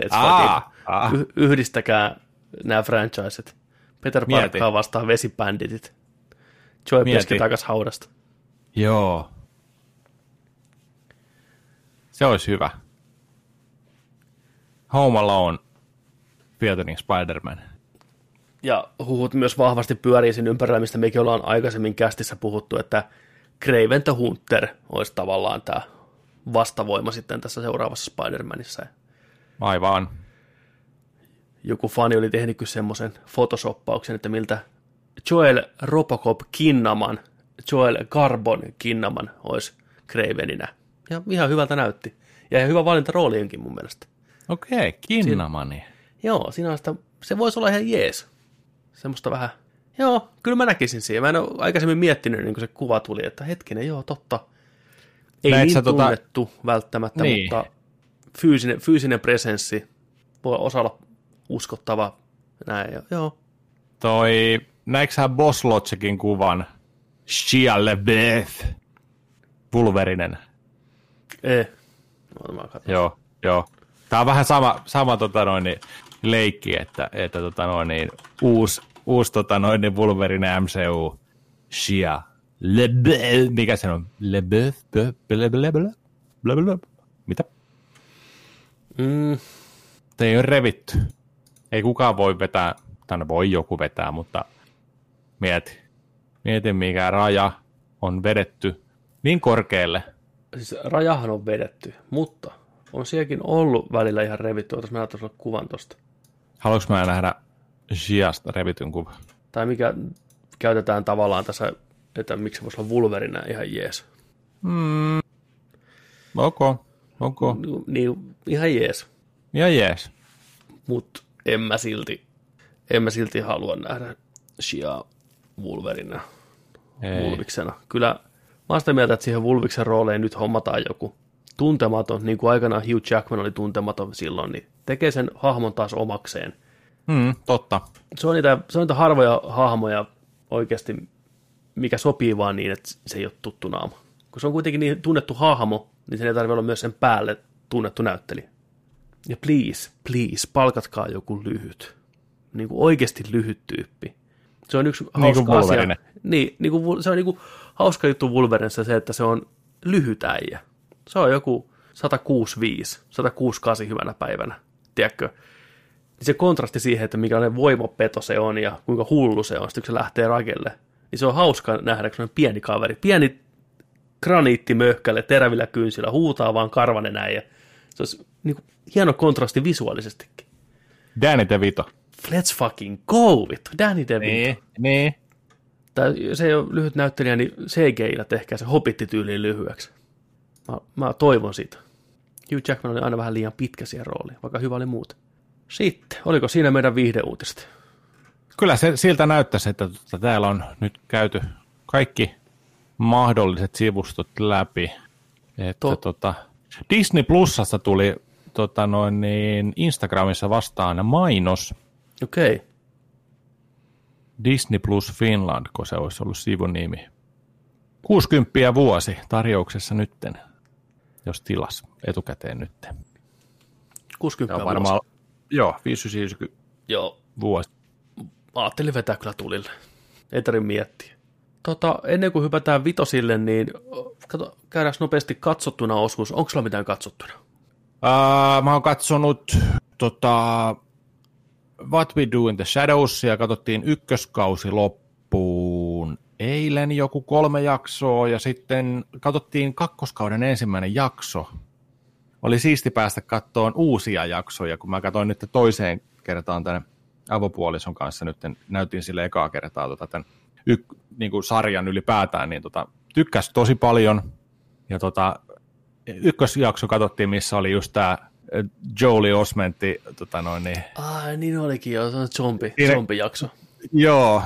[SPEAKER 3] Let's
[SPEAKER 2] Aa, aa.
[SPEAKER 3] y- yhdistäkää nämä franchiset. Peter
[SPEAKER 2] Mieti.
[SPEAKER 3] Parkkaa vastaan vesibänditit. Joy
[SPEAKER 2] Mieti.
[SPEAKER 3] Peski takas haudasta.
[SPEAKER 2] Joo. Se olisi hyvä. Home Alone featuring Spider-Man.
[SPEAKER 3] Ja huhut myös vahvasti pyörii sen ympärillä, mistä mekin ollaan aikaisemmin kästissä puhuttu, että Craven the Hunter olisi tavallaan tämä vastavoima sitten tässä seuraavassa Spider-Manissa.
[SPEAKER 2] Aivan.
[SPEAKER 3] Joku fani oli tehnyt semmoisen photoshoppauksen, että miltä Joel Robocop Kinnaman, Joel Carbon Kinnaman olisi Cravenina. Ja ihan hyvältä näytti. Ja ihan hyvä valinta rooliinkin mun mielestä.
[SPEAKER 2] Okei, okay, Kinnamani.
[SPEAKER 3] Joo, siinä on sitä, se voisi olla ihan jees. Semmoista vähän, joo, kyllä mä näkisin siihen. Mä en ole aikaisemmin miettinyt, niin kun se kuva tuli, että hetkinen, joo, totta. Ei
[SPEAKER 2] Näit
[SPEAKER 3] niin
[SPEAKER 2] tota-
[SPEAKER 3] tunnettu välttämättä,
[SPEAKER 2] Niin.
[SPEAKER 3] mutta fyysinen, fyysinen presenssi voi osa olla uskottava. Näin, joo.
[SPEAKER 2] Toi, näikö sä Boss kuvan Shia LeBeouf. Wolverinen.
[SPEAKER 3] Ei. No, mä katson.
[SPEAKER 2] Joo, joo. Tämä on vähän sama, sama tota noin, niin, leikki, että, että tota noin, niin, uusi, uusi tota noin, niin Wolverine MCU. Shia LeBeouf. Mikä se on? Bö- bö- bö- bö- bö- Mitä?
[SPEAKER 3] Mm,
[SPEAKER 2] Te ei ole revitty. Ei kukaan voi vetää, tai no voi joku vetää, mutta mieti. Mieti, mikä raja on vedetty niin korkealle.
[SPEAKER 3] siis rajahan on vedetty, mutta on sielläkin ollut välillä ihan revitty. Otas mä näytän sulle kuvan tosta.
[SPEAKER 2] Haluanko mä nähdä Shiasta revityn kuva?
[SPEAKER 3] Tai mikä käytetään tavallaan tässä, että miksi se voisi olla Wolverine ihan jees.
[SPEAKER 2] Ok, ok.
[SPEAKER 3] Niin, ihan jees.
[SPEAKER 2] Ja jees.
[SPEAKER 3] Mutta en mä silti, en mä silti halua nähdä Shia Wolverina. Vulviksena. Kyllä mä oon sitä mieltä, että siihen Vulviksen rooleen nyt hommataan joku tuntematon, niin kuin aikanaan Hugh Jackman oli tuntematon silloin, niin tekee sen hahmon taas omakseen.
[SPEAKER 2] Mm, totta.
[SPEAKER 3] Se on, niitä, se on niitä harvoja hahmoja oikeasti, mikä sopii vaan niin, että se ei ole tuttu naama. Kun se on kuitenkin niin tunnettu hahmo, niin sen ei tarvitse olla myös sen päälle tunnettu näyttelijä. Ja please, please, palkatkaa joku lyhyt. Niin kuin oikeasti lyhyt tyyppi. Se on yksi
[SPEAKER 2] Niin
[SPEAKER 3] hauska asia. Niin, niin kuin, se on niin kuin hauska juttu Wolverinessa se, että se on lyhyt äijä. Se on joku 165, 168 hyvänä päivänä, tiedätkö? Niin se kontrasti siihen, että millainen voimapeto se on ja kuinka hullu se on, sitten kun se lähtee rakelle, niin se on hauska nähdä, kun se on pieni kaveri, pieni graniittimöhkäle terävillä kynsillä, huutaa vaan karvanen näin ja se olisi niin kuin, hieno kontrasti visuaalisestikin.
[SPEAKER 2] Danny DeVito.
[SPEAKER 3] Let's fucking go, vittu, Danny DeVito.
[SPEAKER 2] niin.
[SPEAKER 3] Tai se ei ole lyhyt näyttelijä, niin CGI-llä tehkää se hobittityyliin lyhyeksi. Mä, mä toivon sitä. Hugh Jackman oli aina vähän liian pitkä siihen rooliin, vaikka hyvä oli muuta. Sitten, oliko siinä meidän viihdeuutiset?
[SPEAKER 2] Kyllä se siltä näyttäisi, että tota, täällä on nyt käyty kaikki mahdolliset sivustot läpi. Että,
[SPEAKER 3] Tot-
[SPEAKER 2] tota, Disney Plusasta tuli tota, noin, niin Instagramissa vastaan mainos
[SPEAKER 3] Okei, okay.
[SPEAKER 2] Disney Plus Finland, kun se olisi ollut sivun nimi. 60 vuosi tarjouksessa nytten, jos tilas etukäteen nytten.
[SPEAKER 3] 60
[SPEAKER 2] Ja varmaan, joo, 590
[SPEAKER 3] Joo,
[SPEAKER 2] vuosi.
[SPEAKER 3] ajattelin vetää kyllä tulille. Ei tarvitse miettiä. Tota, ennen kuin hypätään vitosille, niin kato, käydään nopeasti katsottuna osuus. Onko sulla mitään katsottuna?
[SPEAKER 2] Uh, mä oon katsonut tota, What We Do in the Shadows ja katsottiin ykköskausi loppuun eilen joku kolme jaksoa ja sitten katsottiin kakkoskauden ensimmäinen jakso. Oli siisti päästä kattoon uusia jaksoja, kun mä katsoin nyt toiseen kertaan tänne avopuolison kanssa nyt näytin sille ekaa kertaa tota, tämän yk, niin kuin sarjan ylipäätään, niin tota, tykkäs tosi paljon. Ja tota, ykkösjakso katsottiin, missä oli just tämä Jolie Osmentti, tota noin, niin,
[SPEAKER 3] Ai, niin olikin jo, se on zombi,
[SPEAKER 2] Siinä-
[SPEAKER 3] zombijakso.
[SPEAKER 2] joo,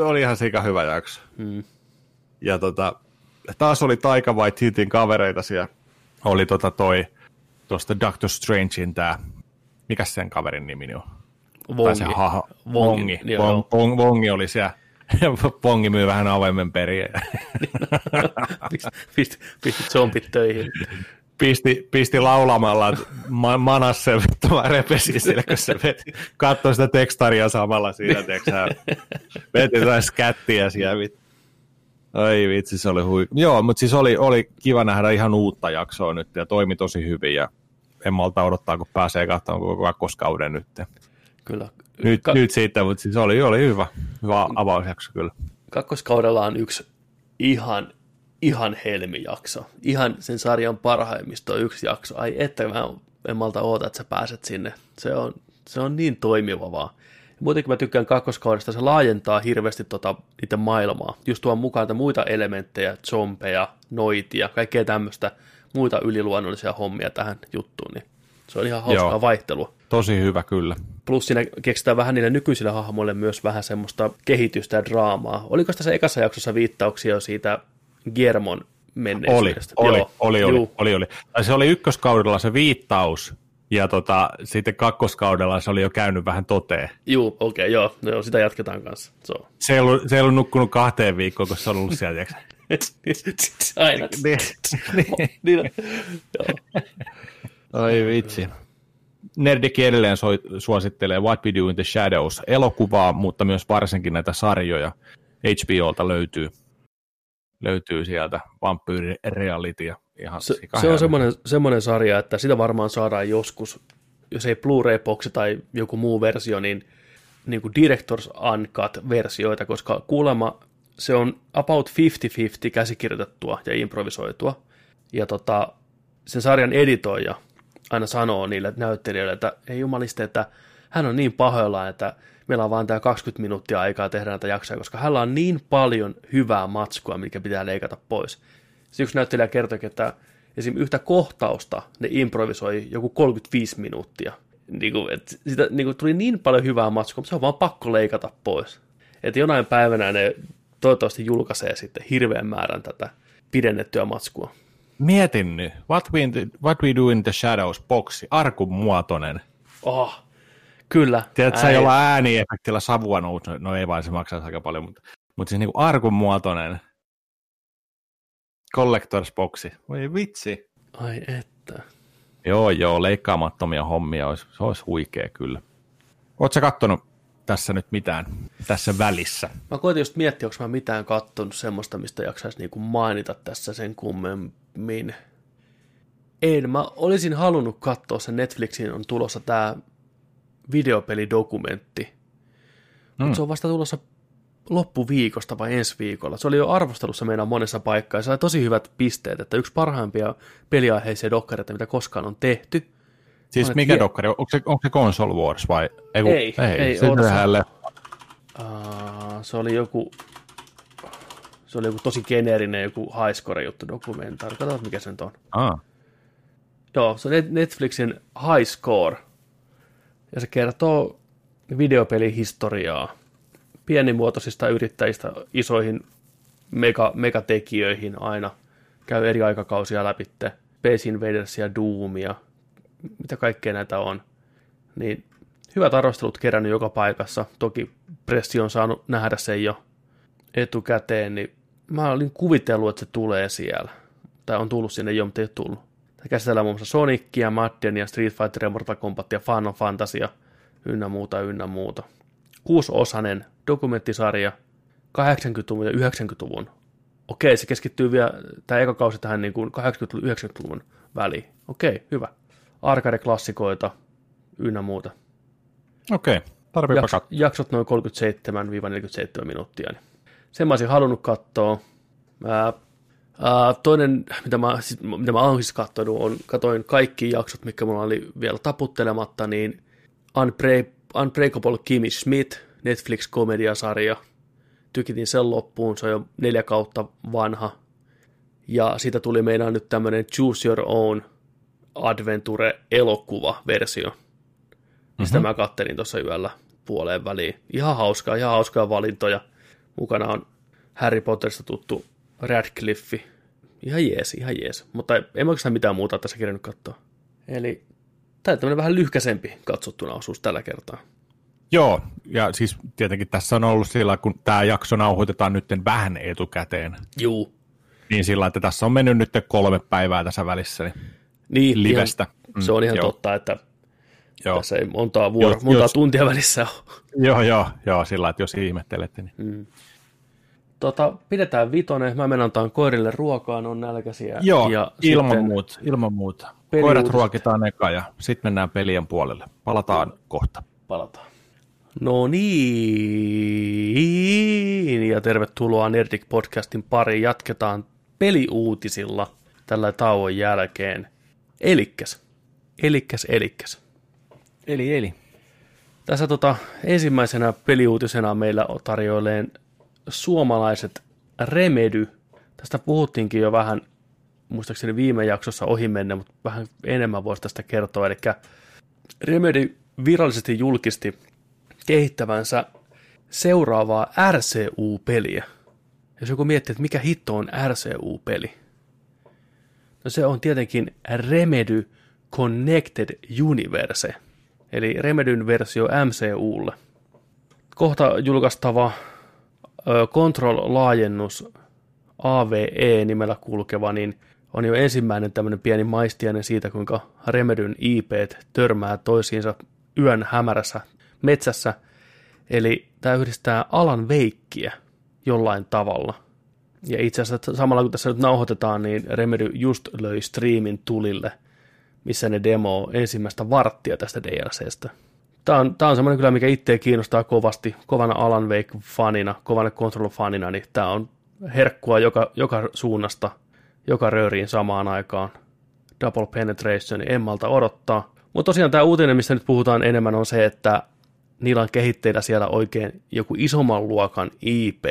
[SPEAKER 2] oli ihan sika hyvä jakso.
[SPEAKER 3] Mm.
[SPEAKER 2] Ja tota, taas oli Taika Waititin kavereita siellä. Oli tota toi, tuosta Doctor Strangein tää, mikä sen kaverin nimi on? Tai
[SPEAKER 3] Vongi.
[SPEAKER 2] se haha,
[SPEAKER 3] Vongi,
[SPEAKER 2] Vongi. Vong,
[SPEAKER 3] joo.
[SPEAKER 2] Vong, Vongi oli siellä. Vongi myy vähän avaimen periä.
[SPEAKER 3] Pisti, pisti, pisti zombit töihin.
[SPEAKER 2] pisti, pisti laulamalla, manas se vittu, mä repesin sille, kun se veti, katsoi sitä tekstaria samalla siinä, tiedätkö sä, veti jotain skättiä siellä, vittu. Ai vitsi, se oli hui. Joo, mutta siis oli, oli kiva nähdä ihan uutta jaksoa nyt ja toimi tosi hyvin ja en malta odottaa, kun pääsee katsomaan koko kakkoskauden nyt.
[SPEAKER 3] Kyllä.
[SPEAKER 2] Nyt,
[SPEAKER 3] Ka-
[SPEAKER 2] nyt siitä, mutta siis oli, oli hyvä, hyvä avausjakso kyllä.
[SPEAKER 3] kakkoskaudella on yksi ihan, ihan helmijakso. Ihan sen sarjan parhaimmista on yksi jakso. Ai että mä en malta oota, että sä pääset sinne. Se on, se on niin toimiva vaan. Muutenkin mä tykkään kakkoskaudesta, se laajentaa hirveästi tota, niiden maailmaa. Just tuon mukaan niitä muita elementtejä, zombeja, noitia, kaikkea tämmöistä muita yliluonnollisia hommia tähän juttuun. Niin se on ihan hauskaa
[SPEAKER 2] Joo.
[SPEAKER 3] vaihtelua.
[SPEAKER 2] Tosi hyvä kyllä.
[SPEAKER 3] Plus siinä keksitään vähän niille nykyisille hahmoille myös vähän semmoista kehitystä ja draamaa. Oliko tässä ekassa jaksossa viittauksia jo siitä Giermon
[SPEAKER 2] Oli,
[SPEAKER 3] menneisyydestä?
[SPEAKER 2] oli,
[SPEAKER 3] Joo.
[SPEAKER 2] oli, oli,
[SPEAKER 3] Juu.
[SPEAKER 2] oli, oli. Tai se oli ykköskaudella se viittaus Ja tota, sitten kakkoskaudella se oli jo käynyt vähän toteen.
[SPEAKER 3] Juu, okei, okay, joo, no joo, sitä jatketaan kanssa. So.
[SPEAKER 2] Se ei, ollut, se ei ollut nukkunut kahteen viikkoon, kun se on ollut siellä, tiiäksä.
[SPEAKER 3] Aina.
[SPEAKER 2] Niin.
[SPEAKER 3] Niin.
[SPEAKER 2] Oi vitsi. Nerdikin edelleen soi, suosittelee What We Do in the Shadows elokuvaa, mutta myös varsinkin näitä sarjoja HBOlta löytyy, löytyy sieltä Vampyyri Realitya. Ihan
[SPEAKER 3] Se, se on semmoinen, semmoinen sarja, että sitä varmaan saadaan joskus, jos ei Blu-ray-boksi tai joku muu versio, niin, niin kuin Directors Uncut-versioita, koska kuulemma se on about 50-50 käsikirjoitettua ja improvisoitua. Ja tota, sen sarjan editoija aina sanoo niille näyttelijöille, että ei jumaliste, että hän on niin pahoillaan, että meillä on vaan tämä 20 minuuttia aikaa tehdä näitä jaksoja, koska hänellä on niin paljon hyvää matskua, mikä pitää leikata pois. Sitten yksi näyttelijä kertoi, että esim. yhtä kohtausta ne improvisoi joku 35 minuuttia. Niin kuin, että sitä, niin kuin, tuli niin paljon hyvää matskua, mutta se on vaan pakko leikata pois. Että jonain päivänä ne toivottavasti julkaisee sitten hirveän määrän tätä pidennettyä matskua.
[SPEAKER 2] Mietin nyt, What We, What We Do in the Shadows boksi, arkun muotoinen.
[SPEAKER 3] Oh, kyllä.
[SPEAKER 2] Tiedätkö, sä jolla ääniefektillä savua nousee, no ei vaan se maksaa aika paljon, mutta, mutta siis niinku arkun muotoinen collectors boksi. Voi vitsi.
[SPEAKER 3] Ai että.
[SPEAKER 2] Joo, joo, leikkaamattomia hommia, olisi, se olisi huikea kyllä. Oletko kattonut tässä nyt mitään tässä välissä?
[SPEAKER 3] Mä koitin just miettiä, onko mä mitään kattonut semmoista, mistä jaksaisi niinku mainita tässä sen kummemmin. En, mä olisin halunnut katsoa sen Netflixin on tulossa tää videopelidokumentti. Mm. Mutta se on vasta tulossa loppuviikosta vai ensi viikolla. Se oli jo arvostelussa meidän monessa paikkaa ja se sai tosi hyvät pisteet, että yksi parhaimpia peliaiheisia dokkareita, mitä koskaan on tehty.
[SPEAKER 2] Siis
[SPEAKER 3] Olet
[SPEAKER 2] mikä
[SPEAKER 3] vie-
[SPEAKER 2] dokkari, onko se, onko se Console Wars vai? kun-
[SPEAKER 3] Ei, ei
[SPEAKER 2] se
[SPEAKER 3] ole.
[SPEAKER 2] tehdään leffa.
[SPEAKER 3] Uh, se oli joku se oli joku tosi geneerinen joku highscore juttu dokumentaari. Katsotaan, mikä se nyt on.
[SPEAKER 2] Ah,
[SPEAKER 3] Joo, se on Net- Netflixin High Score. Ja se kertoo videopelihistoriaa pienimuotoisista yrittäjistä isoihin mega, megatekijöihin aina. Käy eri aikakausia läpi. Space Invadersia, Doomia, mitä kaikkea näitä on. Niin hyvät arvostelut kerännyt joka paikassa. Toki pressi on saanut nähdä sen jo etukäteen, niin mä olin kuvitellut, että se tulee siellä. Tai on tullut sinne jo, mutta ei tullut. Käsitellään muun muassa Sonicia, Maddenia, Street Fighteria, Mortal Kombatia, Final Fantasia, ynnä muuta, ynnä muuta. Kuusiosainen dokumenttisarja 80-luvun ja 90-luvun. Okei, se keskittyy vielä, tämä eka kausi tähän niin kuin 80-luvun ja 90-luvun väliin. Okei, hyvä. Arcade-klassikoita, ynnä muuta.
[SPEAKER 2] okei. Tarviipa
[SPEAKER 3] Jaks,
[SPEAKER 2] katsoa.
[SPEAKER 3] jaksot noin 37-47 minuuttia. Niin sen mä olisin halunnut katsoa. Ää, ää, toinen, mitä mä, sit, mitä mä oon siis katsonut, on katoin kaikki jaksot, mikä mulla oli vielä taputtelematta, niin Unbreak, Unbreakable Kimmy Schmidt, Netflix-komediasarja. Tykitin sen loppuun, se on jo neljä kautta vanha. Ja siitä tuli meidän nyt tämmöinen Choose Your Own Adventure-elokuva-versio. Mm-hmm. Sitä mä kattelin tuossa yöllä puoleen väliin. Ihan hauskaa, ihan hauskaa valintoja. Mukana on Harry Potterista tuttu Radcliffe. Ihan jees, ihan jees. Mutta en mä oikeastaan mitään muuta tässä kirjannut katsoa. Eli tämä tämmöinen vähän lyhkäsempi katsottuna osuus tällä kertaa.
[SPEAKER 2] Joo, ja siis tietenkin tässä on ollut sillä, kun tämä jakso nauhoitetaan nyt vähän etukäteen,
[SPEAKER 3] Juu.
[SPEAKER 2] niin sillä, että tässä on mennyt nyt kolme päivää tässä välissä, niin
[SPEAKER 3] Niin,
[SPEAKER 2] livestä.
[SPEAKER 3] Ihan, se on ihan
[SPEAKER 2] joo,
[SPEAKER 3] totta, että
[SPEAKER 2] Joo,
[SPEAKER 3] tässä ei montaa, vuoro,
[SPEAKER 2] Jos-
[SPEAKER 3] montaa
[SPEAKER 2] jos-
[SPEAKER 3] tuntia välissä ole.
[SPEAKER 2] joo, joo, joo, sillä että jos ihmettelette, niin
[SPEAKER 3] Tota, pidetään vitonen. Mä menen antaa koirille ruokaa, ne on nälkäisiä.
[SPEAKER 2] Joo,
[SPEAKER 3] ja
[SPEAKER 2] ilman muuta, ilman muuta. Koirat ruokitaan eka ja sitten mennään pelien puolelle. Palataan kohta.
[SPEAKER 3] Palataan. No niin, ja tervetuloa Nerdik Podcastin pariin. Jatketaan peliuutisilla tällä tauon jälkeen. Elikkäs, elikkäs, elikkäs.
[SPEAKER 2] Eli, eli.
[SPEAKER 3] Tässä tota, ensimmäisenä peliuutisena meillä tarjoileen suomalaiset Remedy. Tästä puhuttiinkin jo vähän, muistaakseni viime jaksossa ohi mennä, mutta vähän enemmän voisi tästä kertoa. Eli Remedy virallisesti julkisti kehittävänsä seuraavaa RCU-peliä. Jos joku miettii, että mikä hitto on RCU-peli, no se on tietenkin Remedy Connected Universe, eli Remedyn versio MCUlle. Kohta julkaistava Control-laajennus AVE nimellä kulkeva, niin on jo ensimmäinen tämmöinen pieni maistiainen siitä, kuinka Remedyn IP törmää toisiinsa yön hämärässä metsässä. Eli tämä yhdistää alan veikkiä jollain tavalla. Ja itse asiassa samalla kun tässä nyt nauhoitetaan, niin Remedy just löi streamin tulille, missä ne demo ensimmäistä varttia tästä DLCstä. Tämä on, tämä on semmoinen kyllä, mikä itseä kiinnostaa kovasti, kovana Alan Wake-fanina, kovana Control-fanina, niin tämä on herkkua joka, joka suunnasta, joka rööriin samaan aikaan. Double Penetration, niin en malta odottaa. Mutta tosiaan tämä uutinen, mistä nyt puhutaan enemmän, on se, että niillä on kehitteillä siellä oikein joku isomman luokan IP.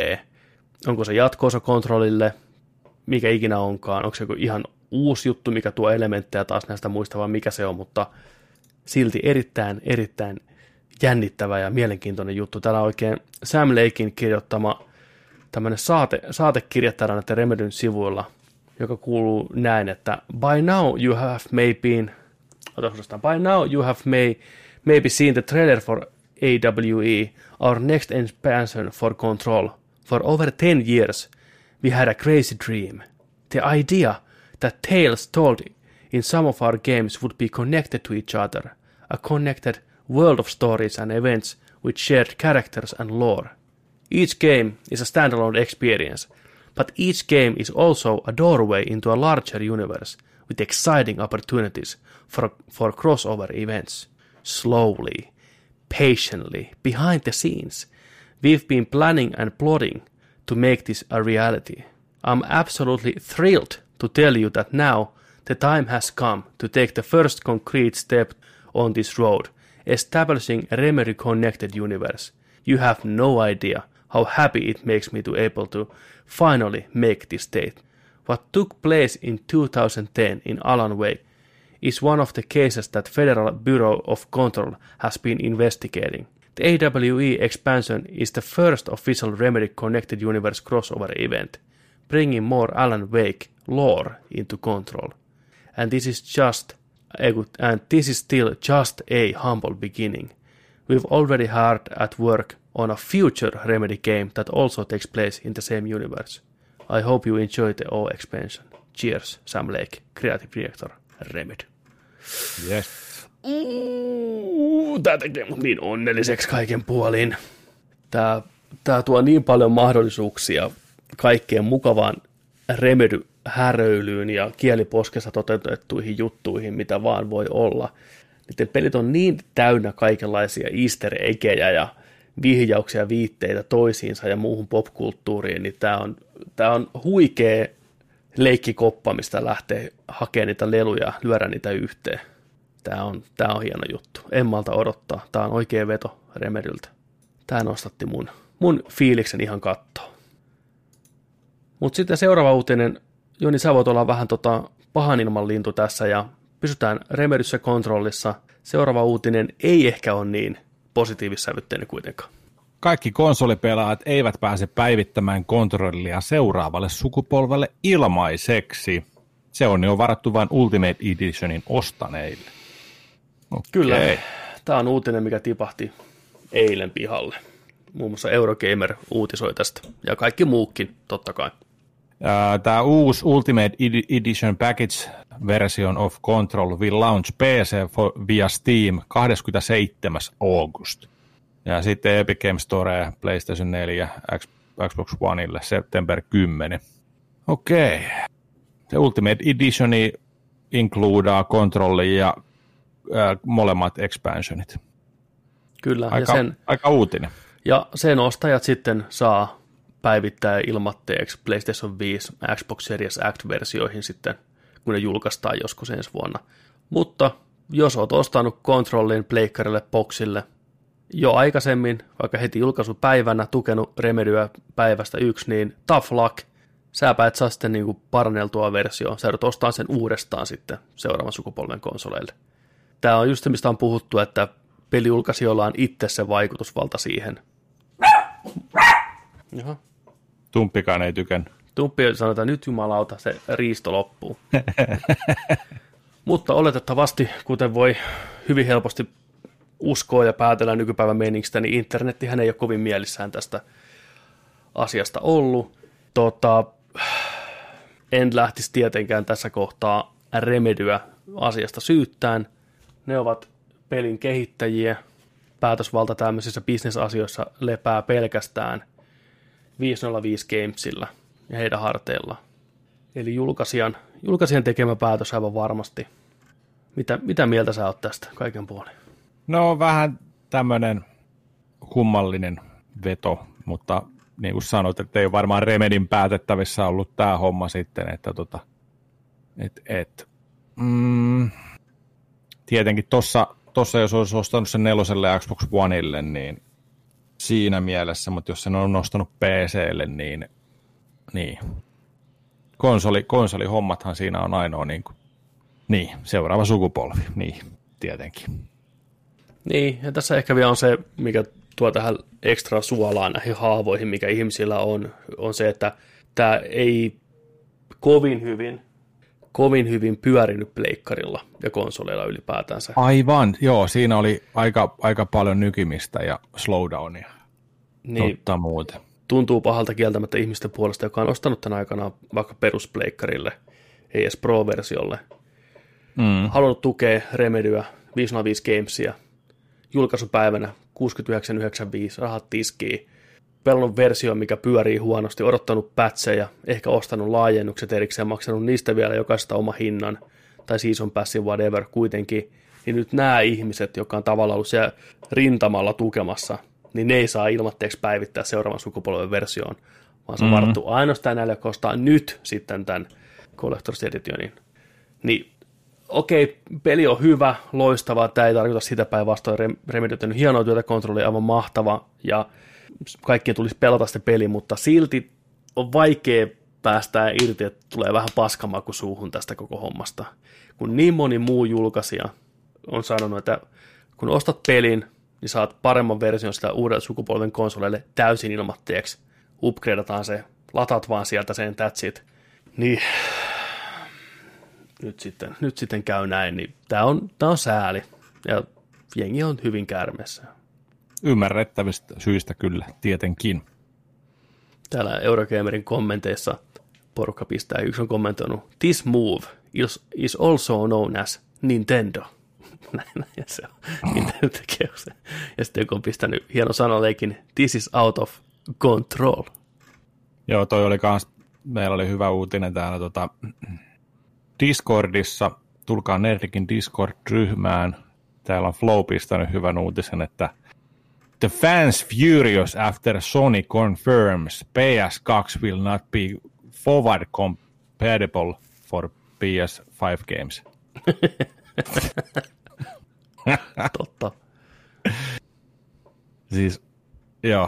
[SPEAKER 3] Onko se jatkoosa kontrollille, mikä ikinä onkaan, onko se joku ihan uusi juttu, mikä tuo elementtejä taas näistä muista, vai mikä se on, mutta silti erittäin, erittäin jännittävä ja mielenkiintoinen juttu. Täällä on oikein Sam Lakein kirjoittama tämmöinen saate, saatekirja täällä näiden Remedyn sivuilla, joka kuuluu näin, että By now you have maybe By now you have may, maybe seen the trailer for AWE, our next expansion for Control. For over 10 years, we had a crazy dream. The idea that tales told in some of our games would be connected to each other, a connected world of stories and events with shared characters and lore. Each game is a standalone experience, but each game is also a doorway into a larger universe with exciting opportunities for, for crossover events. Slowly, patiently, behind the scenes, we've been planning and plotting to make this a reality. I'm absolutely thrilled to tell you that now the time has come to take the first concrete step on this road, establishing a Remedy connected universe. You have no idea how happy it makes me to be able to finally make this date. What took place in 2010 in Alan Wake is one of the cases that Federal Bureau of Control has been investigating. The AWE expansion is the first official Remedy Connected Universe crossover event, bringing more Alan Wake lore into Control. And this is just and this is still just a humble beginning. We've already hard at work on a future Remedy game that also takes place in the same universe. I hope you enjoy the O expansion. Cheers, Sam Lake, Creative Director, Remedy.
[SPEAKER 2] Yes.
[SPEAKER 3] Uh, tämä tekee mut niin onnelliseksi kaiken puolin. Tämä, tämä tuo niin paljon mahdollisuuksia kaikkeen mukavaan remedy häröilyyn ja kieliposkessa toteutettuihin juttuihin, mitä vaan voi olla. Niiden pelit on niin täynnä kaikenlaisia easter eggejä ja vihjauksia viitteitä toisiinsa ja muuhun popkulttuuriin, niin tämä on, tämä on huikea leikkikoppa, mistä lähtee hakemaan niitä leluja ja lyödä niitä yhteen. Tämä on, tämä on hieno juttu. En malta odottaa. Tämä on oikea veto Remedyltä. Tämä nostatti mun, mun fiiliksen ihan kattoon. Mutta sitten seuraava uutinen. Joni, sä voit olla vähän tota pahan ilman lintu tässä ja pysytään Remedyssä kontrollissa. Seuraava uutinen ei ehkä ole niin positiivissävytteinen kuitenkaan.
[SPEAKER 2] Kaikki konsolipelaajat eivät pääse päivittämään kontrollia seuraavalle sukupolvelle ilmaiseksi. Se on jo varattu vain Ultimate Editionin ostaneille.
[SPEAKER 3] Okay. Kyllä, tämä on uutinen, mikä tipahti eilen pihalle. Muun muassa Eurogamer uutisoi tästä, ja kaikki muukin, totta kai.
[SPEAKER 2] Tämä uusi Ultimate Edition Package version of Control will launch PC via Steam 27. August. Ja sitten Epic Games Store, PlayStation 4, Xbox Oneille September 10. Okei. Okay. Se Ultimate Editioni includaa kontrolli ja äh, molemmat expansionit.
[SPEAKER 3] Kyllä.
[SPEAKER 2] Aika,
[SPEAKER 3] ja sen,
[SPEAKER 2] aika uutinen.
[SPEAKER 3] Ja sen ostajat sitten saa päivittää ilmatteeksi PlayStation 5, Xbox Series X-versioihin sitten, kun ne julkaistaan joskus ensi vuonna. Mutta jos oot ostanut kontrollin pleikkarille, boxille jo aikaisemmin, vaikka heti julkaisupäivänä tukenut Remedyä päivästä yksi, niin tough luck. Sä et saa sitten niin paranneltua versiota. Sä joudut ostaa sen uudestaan sitten seuraavan sukupolven konsoleille. Tämä on just se, mistä on puhuttu, että pelijulkaisijoilla on itse se vaikutusvalta siihen.
[SPEAKER 2] Jaha. Tumppikaan ei tykän.
[SPEAKER 3] Tumppi että nyt jumalauta, se riisto loppuu. Mutta oletettavasti, kuten voi hyvin helposti uskoa ja päätellä nykypäivän meningistä, niin internettihän ei ole kovin mielissään tästä asiasta ollut. Tota, en lähtisi tietenkään tässä kohtaa Remedyä asiasta syyttään. Ne ovat pelin kehittäjiä. Päätösvalta tämmöisissä bisnesasioissa lepää pelkästään 505 Gamesilla ja heidän harteilla. Eli julkaisijan, julkaisijan tekemä päätös aivan varmasti. Mitä, mitä mieltä sä oot tästä kaiken puolin?
[SPEAKER 2] No vähän tämmöinen kummallinen veto, mutta niin kuin sanoit, että ei ole varmaan Remedin päätettävissä ollut tämä homma sitten, että tota, et, et, mm, tietenkin tuossa, jos olisi ostanut sen neloselle Xbox Oneille, niin siinä mielessä, mutta jos sen on nostanut PClle, niin, niin. Konsoli, konsolihommathan siinä on ainoa niin, kuin, niin, seuraava sukupolvi, niin, tietenkin.
[SPEAKER 3] Niin, ja tässä ehkä vielä on se, mikä tuo tähän ekstra suolaa näihin haavoihin, mikä ihmisillä on, on se, että tämä ei kovin hyvin, kovin hyvin pyörinyt pleikkarilla ja konsoleilla ylipäätänsä.
[SPEAKER 2] Aivan, joo, siinä oli aika, aika paljon nykimistä ja slowdownia. Niin, Totta muuten.
[SPEAKER 3] Tuntuu pahalta kieltämättä ihmisten puolesta, joka on ostanut tänä aikana vaikka peruspleikkarille, ei edes Pro-versiolle. Mm. Halunnut tukea Remedyä, 505 Gamesia, julkaisupäivänä 69,95, rahat tiskii, pelannut versio, mikä pyörii huonosti, odottanut pätsejä, ehkä ostanut laajennukset erikseen, maksanut niistä vielä jokaista oma hinnan, tai season passin whatever kuitenkin, niin nyt nämä ihmiset, jotka on tavallaan ollut siellä rintamalla tukemassa, niin ne ei saa ilmatteeksi päivittää seuraavan sukupolven versioon, vaan se mm-hmm. varttuu ainoastaan näille, jotka ostaa nyt sitten tämän Collector's Editionin. Niin okei, peli on hyvä, loistava, tämä ei tarkoita sitä päinvastoin, Remedy on hienoa työtä, kontrolli aivan mahtava, ja kaikkien tulisi pelata sitä peli, mutta silti on vaikea päästää irti, että tulee vähän paskamaku suuhun tästä koko hommasta. Kun niin moni muu julkaisija on sanonut, että kun ostat pelin, niin saat paremman version sitä uuden sukupolven konsoleille täysin ilmatteeksi. Upgradeataan se, lataat vaan sieltä sen that's it. Niin nyt sitten, nyt sitten käy näin, niin tämä on, tämä on sääli. Ja jengi on hyvin kärmessä.
[SPEAKER 2] Ymmärrettävistä syistä kyllä, tietenkin.
[SPEAKER 3] Täällä Eurogamerin kommenteissa porukka pistää, yksi on kommentoinut, This move is, is also known as Nintendo. näin, näin, ja se on, Nintendo tekee se. Ja sitten joku on pistänyt hieno sanaleikin, This is out of control.
[SPEAKER 2] Joo, toi oli kans, meillä oli hyvä uutinen täällä tota, Discordissa, tulkaa Nerdikin Discord-ryhmään. Täällä on Flow pistänyt hyvän uutisen, että The fans furious after Sony confirms PS2 will not be forward compatible for PS5 games.
[SPEAKER 3] Totta.
[SPEAKER 2] siis, joo.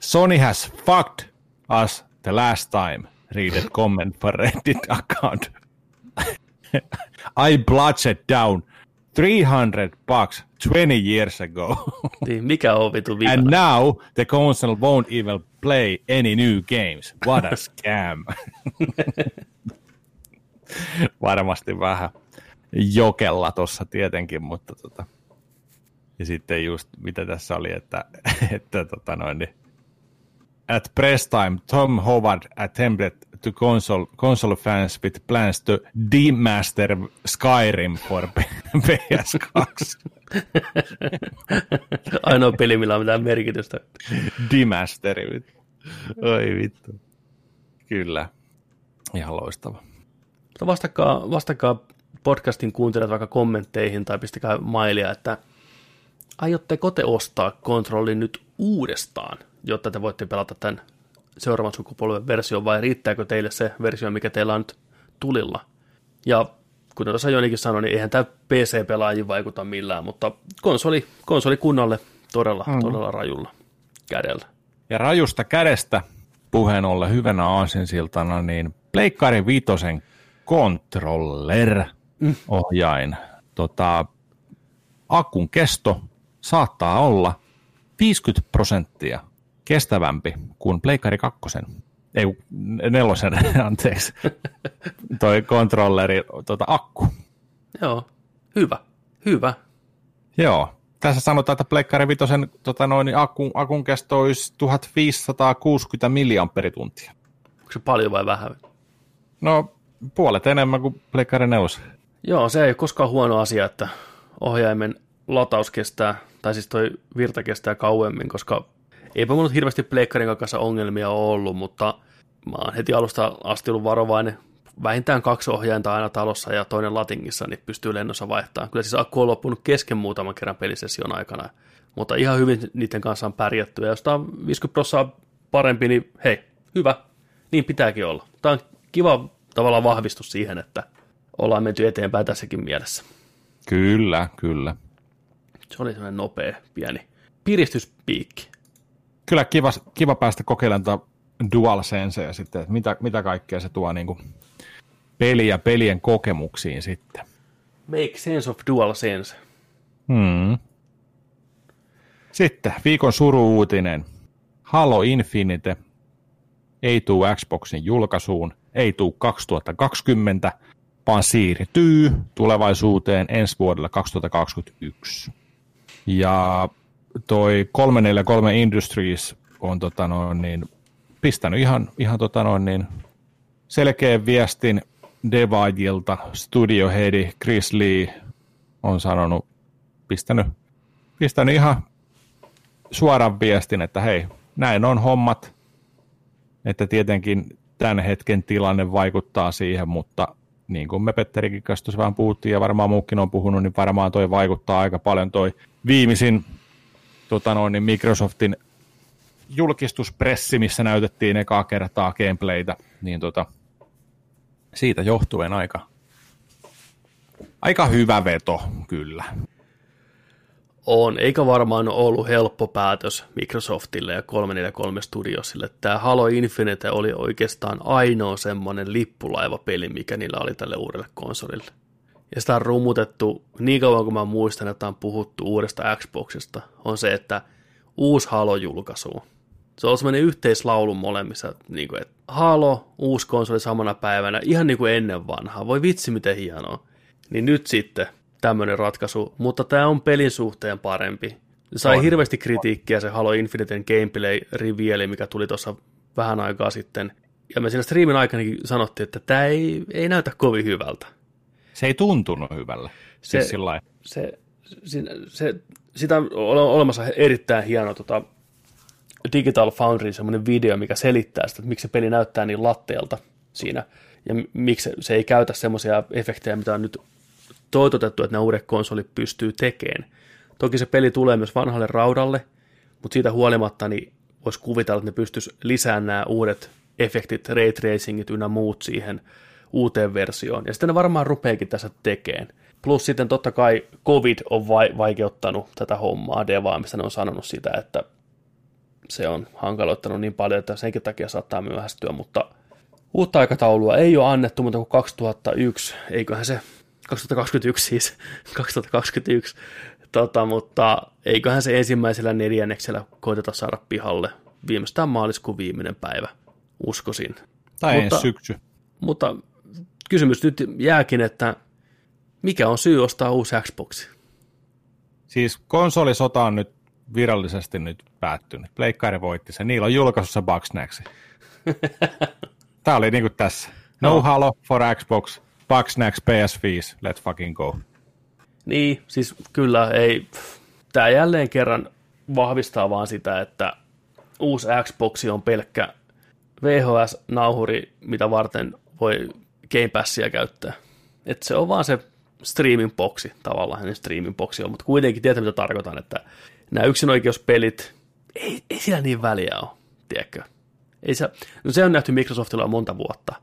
[SPEAKER 2] Sony has fucked us the last time. Read a comment for Reddit account. I bludgeted down 300 bucks 20 years ago.
[SPEAKER 3] Niin, mikä on vitu
[SPEAKER 2] vika? And now the console won't even play any new games. What a scam. Varmasti vähän jokella tuossa tietenkin, mutta tota. Ja sitten just mitä tässä oli, että, että tota noin, niin at press time, Tom Howard attempted to console, console fans with plans to demaster Skyrim for PS2.
[SPEAKER 3] Ainoa peli, millä on mitään merkitystä.
[SPEAKER 2] Demasteri. Oi vittu. Kyllä. Ihan loistava.
[SPEAKER 3] Mutta vastakaa, vastakaa podcastin kuuntelijat vaikka kommentteihin tai pistäkää mailia, että aiotteko te ostaa kontrollin nyt uudestaan, jotta te voitte pelata tämän seuraavan sukupolven versio vai riittääkö teille se versio, mikä teillä on nyt tulilla. Ja kuten tuossa Jonikin sanoi, niin eihän tämä PC-pelaajiin vaikuta millään, mutta konsoli, konsoli kunnalle todella, mm. todella rajulla kädellä.
[SPEAKER 2] Ja rajusta kädestä puheen ollen hyvänä aasinsiltana, niin Pleikkari Viitosen controller mm. ohjain. Tota, akun kesto saattaa olla 50 prosenttia kestävämpi kuin Pleikari 2. Ei, nelosen, anteeksi. Toi kontrolleri, tota, akku.
[SPEAKER 3] Joo, hyvä, hyvä.
[SPEAKER 2] Joo. Tässä sanotaan, että Pleikkari Vitosen tota noin, akun, akun kesto olisi 1560 milliamperituntia.
[SPEAKER 3] Onko se paljon vai vähän?
[SPEAKER 2] No, puolet enemmän kuin Pleikkari 4.
[SPEAKER 3] Joo, se ei ole koskaan huono asia, että ohjaimen lataus kestää, tai siis toi virta kestää kauemmin, koska eipä mun hirveästi Pleikkarin kanssa ongelmia ollut, mutta mä oon heti alusta asti ollut varovainen. Vähintään kaksi ohjainta aina talossa ja toinen latingissa, niin pystyy lennossa vaihtamaan. Kyllä siis akku on loppunut kesken muutaman kerran pelisession aikana, mutta ihan hyvin niiden kanssa on pärjätty. Ja jos tämä on 50 prosenttia parempi, niin hei, hyvä, niin pitääkin olla. Tämä on kiva tavallaan vahvistus siihen, että ollaan menty eteenpäin tässäkin mielessä.
[SPEAKER 2] Kyllä, kyllä.
[SPEAKER 3] Se oli sellainen nopea, pieni piristyspiikki.
[SPEAKER 2] Kyllä kiva, kiva päästä kokeilemaan DualSense ja sitten, että mitä, mitä kaikkea se tuo niin kuin peli ja pelien kokemuksiin sitten.
[SPEAKER 3] Make sense of DualSense.
[SPEAKER 2] Hmm. Sitten viikon suru-uutinen. Halo Infinite ei tuu Xboxin julkaisuun, ei tuu 2020, vaan siirtyy tulevaisuuteen ensi vuodelle 2021. Ja toi 343 Industries on tota noin, niin, pistänyt ihan, ihan tota noin, niin, selkeän viestin Devaidilta, Studio Headi, Chris Lee on sanonut, pistänyt, pistänyt ihan suoran viestin, että hei, näin on hommat, että tietenkin tämän hetken tilanne vaikuttaa siihen, mutta niin kuin me Petterikin kanssa vähän puhuttiin ja varmaan muukin on puhunut, niin varmaan toi vaikuttaa aika paljon toi viimeisin tota noin, niin Microsoftin julkistuspressi, missä näytettiin ekaa kertaa gameplaytä, niin tota, siitä johtuen aika, aika hyvä veto, kyllä.
[SPEAKER 3] On, eikä varmaan ollut helppo päätös Microsoftille ja 343 Studiosille. Tämä Halo Infinite oli oikeastaan ainoa semmoinen lippulaivapeli, mikä niillä oli tälle uudelle konsolille. Ja sitä on rumutettu niin kauan kuin mä muistan, että on puhuttu uudesta Xboxista, on se, että uusi Halo-julkaisu. Se on semmoinen yhteislaulu molemmissa, niin kuin, että Halo, uusi konsoli samana päivänä, ihan niin kuin ennen vanhaa. Voi vitsi, miten hienoa. Niin nyt sitten tämmöinen ratkaisu, mutta tämä on pelin suhteen parempi. Sai on. hirveästi kritiikkiä se Halo Infiniten gameplay-rivieli, mikä tuli tuossa vähän aikaa sitten. Ja me siinä streamin aikana sanottiin, että tämä ei, ei näytä kovin hyvältä.
[SPEAKER 2] Se ei tuntunut hyvällä. Se, siis
[SPEAKER 3] se, se, se, sitä on olemassa erittäin hieno tota, Digital Foundry semmoinen video, mikä selittää sitä, että miksi se peli näyttää niin latteelta siinä, ja miksi se ei käytä semmoisia efektejä, mitä on nyt toitotettu, että nämä uudet konsolit pystyy tekemään. Toki se peli tulee myös vanhalle raudalle, mutta siitä huolimatta niin voisi kuvitella, että ne pystyisi lisäämään nämä uudet efektit, ray tracingit ynnä muut siihen uuteen versioon. Ja sitten ne varmaan rupeekin tässä tekemään. Plus sitten totta kai COVID on vaikeuttanut tätä hommaa devaamista. Ne on sanonut sitä, että se on hankaloittanut niin paljon, että senkin takia saattaa myöhästyä, mutta uutta aikataulua ei ole annettu, mutta kuin 2001, eiköhän se 2021 siis, 2021, tota, mutta eiköhän se ensimmäisellä neljänneksellä koiteta saada pihalle viimeistään maaliskuun viimeinen päivä, uskoisin.
[SPEAKER 2] Tai mutta, ensi syksy.
[SPEAKER 3] Mutta kysymys nyt jääkin, että mikä on syy ostaa uusi Xbox?
[SPEAKER 2] Siis konsolisota on nyt virallisesti nyt päättynyt. Pleikkari voitti sen. Niillä on julkaisussa Bugsnaxi. Tämä oli niinku tässä. No, no Halo for Xbox, Bugsnax PS5, let's fucking go.
[SPEAKER 3] Niin, siis kyllä ei. Tämä jälleen kerran vahvistaa vaan sitä, että uusi Xbox on pelkkä VHS-nauhuri, mitä varten voi Game Passia käyttää. Et se on vaan se streaming boxi tavallaan, ne streaming boxi on, mutta kuitenkin tietää mitä tarkoitan, että nämä yksinoikeuspelit, ei, ei sillä niin väliä ole, tiedätkö? Ei se, no se on nähty Microsoftilla jo monta vuotta.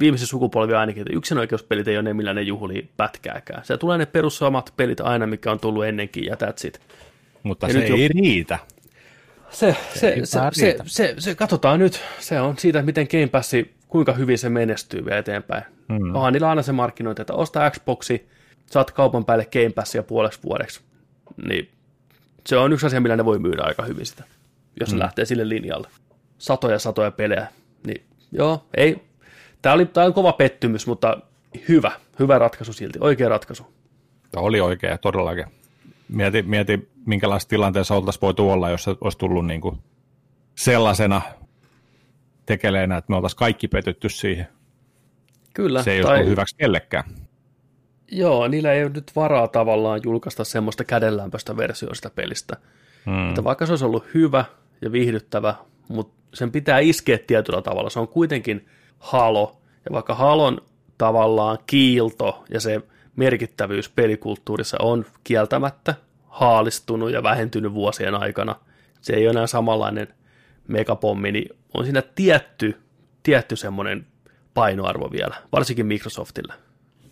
[SPEAKER 3] Viimeisen sukupolvi ainakin, että yksinoikeuspelit ei ole ne, millä ne juhlii pätkääkään. Se tulee ne perussamat pelit aina, mikä on tullut ennenkin, ja that's it.
[SPEAKER 2] Mutta ja se ei jo... riitä.
[SPEAKER 3] Se, se, se, se, se, se, se, katsotaan nyt. Se on siitä, miten Game Passi, kuinka hyvin se menestyy vielä eteenpäin. Mm. Onhan niillä aina se markkinointi, että osta Xboxi, saat kaupan päälle Game Passia puoleksi vuodeksi. Niin se on yksi asia, millä ne voi myydä aika hyvin sitä, jos mm. ne lähtee sille linjalle. Satoja satoja pelejä. Niin joo, ei. Tämä oli, tämä on kova pettymys, mutta hyvä. Hyvä ratkaisu silti, oikea ratkaisu.
[SPEAKER 2] Tämä oli oikea, todellakin. Mieti, mieti minkälaisessa tilanteessa oltaisiin voitu olla, jos se olisi tullut niin kuin sellaisena tekeleenä, että me oltaisiin kaikki petytty siihen.
[SPEAKER 3] Kyllä.
[SPEAKER 2] Se ei tai... olisi hyväksi kellekään.
[SPEAKER 3] Joo, niillä ei ole nyt varaa tavallaan julkaista semmoista kädenlämpöistä versiota sitä pelistä. Hmm. Että vaikka se olisi ollut hyvä ja viihdyttävä, mutta sen pitää iskeä tietyllä tavalla. Se on kuitenkin Halo, ja vaikka Halon tavallaan kiilto ja se merkittävyys pelikulttuurissa on kieltämättä haalistunut ja vähentynyt vuosien aikana, se ei ole enää samanlainen megapommi, niin on siinä tietty, tietty semmoinen painoarvo vielä, varsinkin Microsoftille.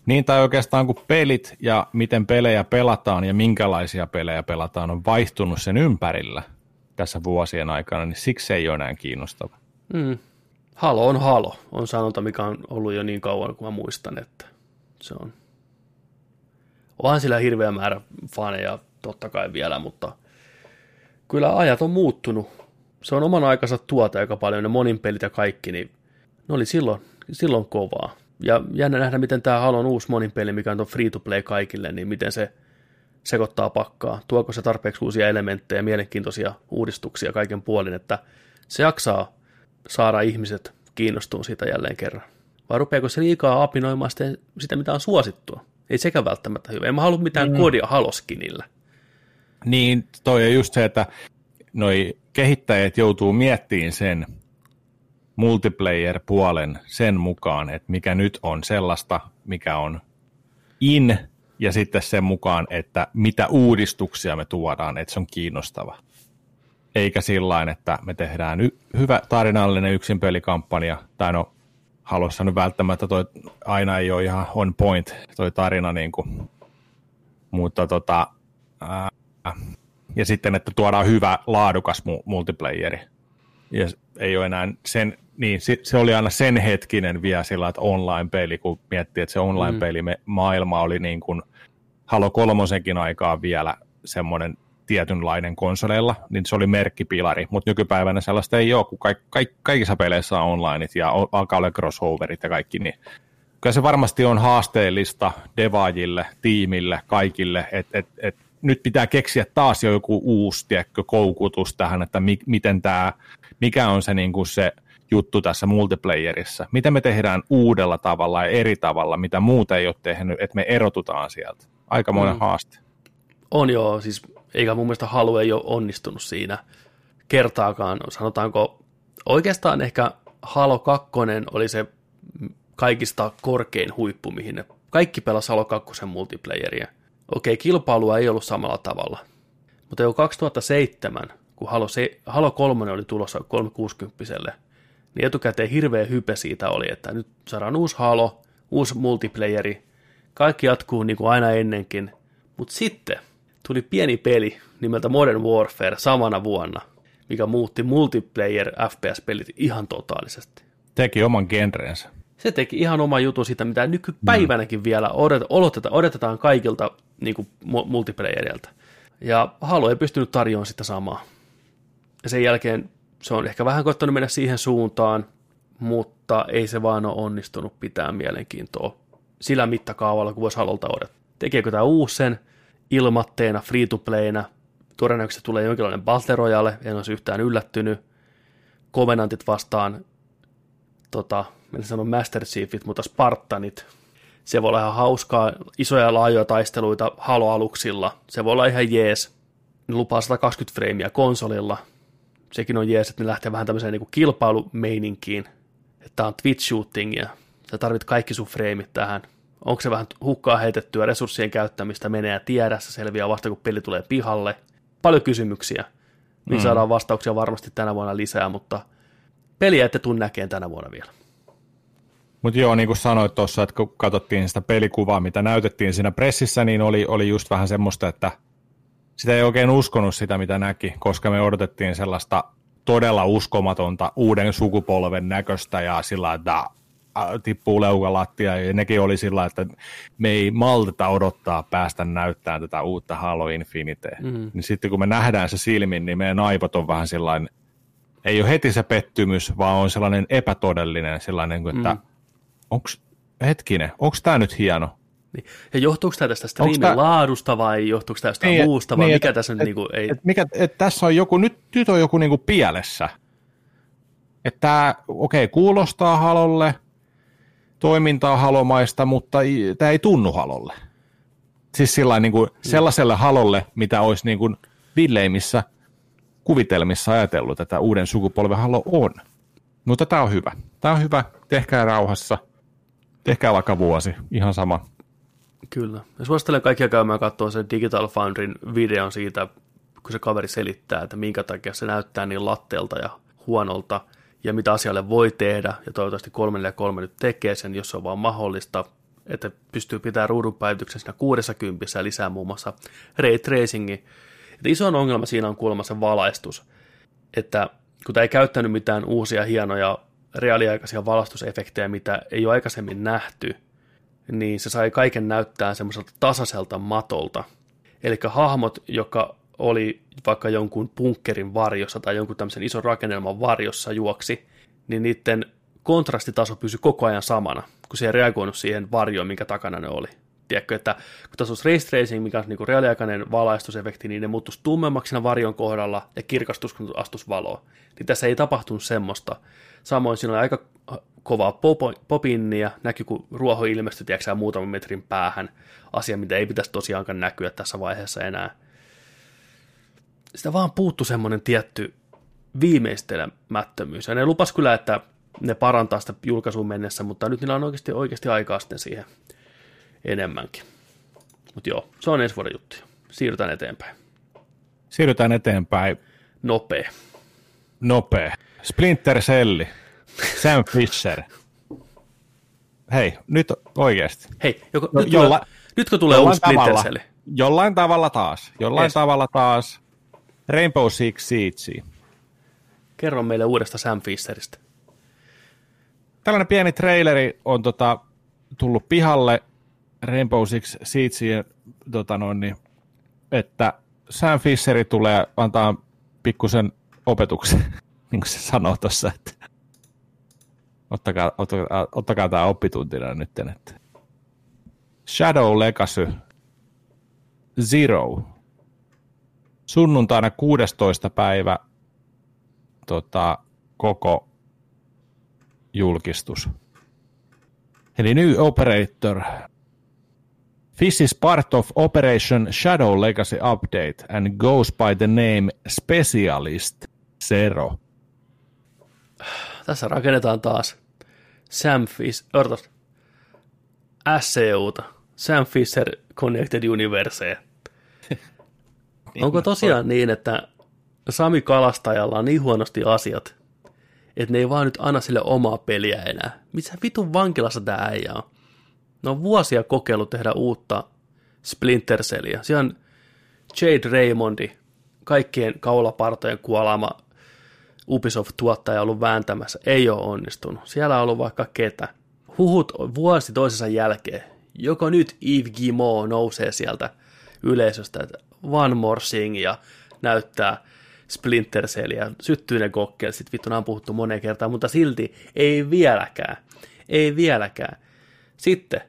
[SPEAKER 2] Niin, tai oikeastaan kun pelit ja miten pelejä pelataan ja minkälaisia pelejä pelataan on vaihtunut sen ympärillä tässä vuosien aikana, niin siksi se ei ole enää kiinnostava.
[SPEAKER 3] Mm. Halo on halo, on sanonta, mikä on ollut jo niin kauan kuin mä muistan, että se on. Onhan sillä hirveä määrä faneja totta kai vielä, mutta kyllä ajat on muuttunut. Se on oman aikansa tuote aika paljon, ne monin pelit ja kaikki, niin ne oli silloin, silloin kovaa. Ja jännä nähdä, miten tämä Halon uusi monin peli, mikä on free to play kaikille, niin miten se sekoittaa pakkaa. Tuoko se tarpeeksi uusia elementtejä, mielenkiintoisia uudistuksia kaiken puolin, että se jaksaa saada ihmiset kiinnostumaan siitä jälleen kerran? Vai rupeako se liikaa apinoimaan sitä, mitä on suosittua? Ei sekä välttämättä hyvä. En mä halua mitään mm. kodia haloskinillä.
[SPEAKER 2] Niin, toi on just se, että noi kehittäjät joutuu miettimään sen multiplayer-puolen sen mukaan, että mikä nyt on sellaista, mikä on in, ja sitten sen mukaan, että mitä uudistuksia me tuodaan, että se on kiinnostava. Eikä sillä että me tehdään y- hyvä tarinallinen yksin pelikampanja, tai no halussa nyt välttämättä toi aina ei ole ihan on point toi tarina, niin kuin, mutta tota, ää, ja sitten, että tuodaan hyvä, laadukas mu- multiplayeri. Ja ei ole enää sen, niin se oli aina sen hetkinen vielä sillä, että online-peli, kun miettii, että se online-peli mm. maailma oli niin kuin Halo kolmosenkin aikaa vielä semmoinen tietynlainen konsoleilla, niin se oli merkkipilari, mutta nykypäivänä sellaista ei ole, kun kaik, kaik, kaikissa peleissä on onlineit ja alkaa olla crossoverit ja kaikki, niin kyllä se varmasti on haasteellista devaajille, tiimille, kaikille, että et, et, nyt pitää keksiä taas jo joku uusi tiedätkö, koukutus tähän, että mi, miten tämä, mikä on se, niin kuin se juttu tässä multiplayerissa, miten me tehdään uudella tavalla ja eri tavalla, mitä muuta ei ole tehnyt, että me erotutaan sieltä. Aikamoinen mm. haaste.
[SPEAKER 3] On joo, siis eikä mun mielestä Halu ei ole onnistunut siinä kertaakaan. Sanotaanko oikeastaan ehkä Halo 2 oli se kaikista korkein huippu, mihin ne kaikki pelasi Halo 2 multiplayeria. Okei, kilpailua ei ollut samalla tavalla. Mutta jo 2007, kun Halo, se, Halo 3 oli tulossa 360 niin etukäteen hirveä hype siitä oli, että nyt saadaan uusi Halo, uusi multiplayeri, kaikki jatkuu niin kuin aina ennenkin. Mutta sitten tuli pieni peli nimeltä Modern Warfare samana vuonna, mikä muutti multiplayer FPS-pelit ihan totaalisesti.
[SPEAKER 2] Teki oman genreensä.
[SPEAKER 3] Se teki ihan oma jutun siitä, mitä nykypäivänäkin mm. vielä odotetaan, odotetaan kaikilta niin kuin multiplayerilta. Ja Halo ei pystynyt tarjoamaan sitä samaa. Ja sen jälkeen se on ehkä vähän koittanut mennä siihen suuntaan, mutta ei se vaan ole onnistunut pitää mielenkiintoa sillä mittakaavalla, kun voisi Halolta odottaa. Tekeekö tämä uusi sen? ilmatteena, free to playna. Todennäköisesti tulee jonkinlainen Battle Royale, en olisi yhtään yllättynyt. Covenantit vastaan, tota, en sano Master Chiefit, mutta Spartanit. Se voi olla ihan hauskaa, isoja laajoja taisteluita haloaluksilla. Se voi olla ihan jees. Ne lupaa 120 freimiä konsolilla. Sekin on jees, että ne lähtee vähän tämmöiseen niin kilpailumeininkiin. Että on Twitch shootingia. Sä tarvit kaikki sun freimit tähän Onko se vähän hukkaa heitettyä resurssien käyttämistä, menee ja tiedä, se selviää vasta kun peli tulee pihalle. Paljon kysymyksiä, niin mm. saadaan vastauksia varmasti tänä vuonna lisää, mutta peliä ette tule näkeen tänä vuonna vielä.
[SPEAKER 2] Mutta joo, niin kuin sanoit tuossa, että kun katsottiin sitä pelikuvaa, mitä näytettiin siinä pressissä, niin oli, oli just vähän semmoista, että sitä ei oikein uskonut sitä, mitä näki, koska me odotettiin sellaista todella uskomatonta uuden sukupolven näköistä ja sillä, että tippuu leukalattia ja nekin oli sillä, että me ei malteta odottaa päästä näyttämään tätä uutta Halo Infinite. Mm. Niin sitten kun me nähdään se silmin, niin meidän aivot on vähän sellainen, ei ole heti se pettymys, vaan on sellainen epätodellinen sellainen, että mm. Onko hetkinen, onko tämä nyt hieno?
[SPEAKER 3] Niin. Ja johtuuko tämä tästä
[SPEAKER 2] Onks
[SPEAKER 3] striimin
[SPEAKER 2] tää-
[SPEAKER 3] laadusta vai johtuuko tämä jostain
[SPEAKER 2] Niin,
[SPEAKER 3] muusta vai
[SPEAKER 2] niin,
[SPEAKER 3] mikä
[SPEAKER 2] et-
[SPEAKER 3] tässä
[SPEAKER 2] et-
[SPEAKER 3] niinku, ei...
[SPEAKER 2] Et mikä, et tässä on joku, nyt, nyt on joku niinku pielessä. Että tämä, okei, okay, kuulostaa halolle, toiminta on halomaista, mutta tämä ei tunnu halolle. Siis sillain niinku sellaiselle halolle, mitä olisi niinku villeimmissä kuvitelmissa ajatellut, että uuden sukupolven halo on. Mutta tämä on hyvä. Tämä on hyvä. Tehkää rauhassa. Tehkää vaikka vuosi. Ihan sama.
[SPEAKER 3] Kyllä. Ja suosittelen kaikkia käymään katsoa sen Digital Foundryn videon siitä, kun se kaveri selittää, että minkä takia se näyttää niin latteelta ja huonolta, ja mitä asialle voi tehdä, ja toivottavasti 343 nyt tekee sen, jos se on vaan mahdollista, että pystyy pitämään ruudunpäivityksen siinä 60 ja lisää muun muassa ray tracingi. Että iso ongelma siinä on kuulemma se valaistus, että kun tämä ei käyttänyt mitään uusia hienoja reaaliaikaisia valaistusefektejä, mitä ei ole aikaisemmin nähty, niin se sai kaiken näyttää semmoiselta tasaiselta matolta. Eli hahmot, joka oli vaikka jonkun bunkkerin varjossa tai jonkun tämmöisen ison rakennelman varjossa juoksi, niin niiden kontrastitaso pysyi koko ajan samana, kun se ei reagoinut siihen varjoon, minkä takana ne oli. Tiedätkö, että kun tässä olisi ray tracing, mikä on niin reaaliaikainen valaistusefekti, niin ne muuttuisi tummemmaksi varjon kohdalla ja kirkastus, kun astus. Niin tässä ei tapahtunut semmoista. Samoin siinä oli aika kovaa popinnia, näkyy kun ruoho ilmestyi, tiedätkö, muutaman metrin päähän, asia, mitä ei pitäisi tosiaankaan näkyä tässä vaiheessa enää. Sitä vaan puuttu semmoinen tietty viimeistelemättömyys. Ja ne lupas kyllä, että ne parantaa sitä julkaisuun mennessä, mutta nyt niillä on oikeasti, oikeasti aikaa sitten siihen enemmänkin. Mutta joo, se on ensi vuoden juttu. Siirrytään eteenpäin.
[SPEAKER 2] Siirrytään eteenpäin.
[SPEAKER 3] Nopea.
[SPEAKER 2] Nopea. Splinter Celli. Sam Fisher. Hei, nyt oikeasti.
[SPEAKER 3] Hei, joko,
[SPEAKER 2] No,
[SPEAKER 3] nyt,
[SPEAKER 2] jolla-
[SPEAKER 3] tulee, nytkö tulee uusi Splinter Cell?
[SPEAKER 2] jollain tavalla taas. Jollain
[SPEAKER 3] Yes.
[SPEAKER 2] tavalla taas. Rainbow Six Siege.
[SPEAKER 3] Kerro meille uudesta Sam Fisheristä.
[SPEAKER 2] Tällainen pieni traileri on tota, tullut pihalle Rainbow Six Siegeen, tota noin, niin, että Sam Fisheri tulee antaa pikkusen opetuksen, niin kuin se sanoo tuossa, että ottakaa, ottakaa, ottakaa tämä oppituntina nyt. Että Shadow Legacy Zero. Sunnuntaina 16. päivä tota, koko julkistus. Eli New Operator. This is part of Operation Shadow Legacy Update and goes by the name Specialist Zero.
[SPEAKER 3] Tässä rakennetaan taas Sam Fisher, odotas, SCUta, Sam Fisher Connected Universeen. Onko tosiaan niin, että Sami Kalastajalla on niin huonosti asiat, että ne ei vaan nyt anna sille omaa peliä enää? Missä vitun vankilassa tämä äijä on? Ne on vuosia kokeillut tehdä uutta Splinter Cellia. Siellä on Jade Raymondi, kaikkien kaulapartojen kuolama Ubisoft-tuottaja ollut vääntämässä, ei ole onnistunut. Siellä on ollut vaikka ketä. Huhut vuosi toisensa jälkeen. Joko nyt Yves Guillemot nousee sieltä yleisöstä, että one more thing ja näyttää Splinter Cellia, syttyy ne kokkeet, sit vittu on puhuttu moneen kertaan, mutta silti ei vieläkään, ei vieläkään. Sitten,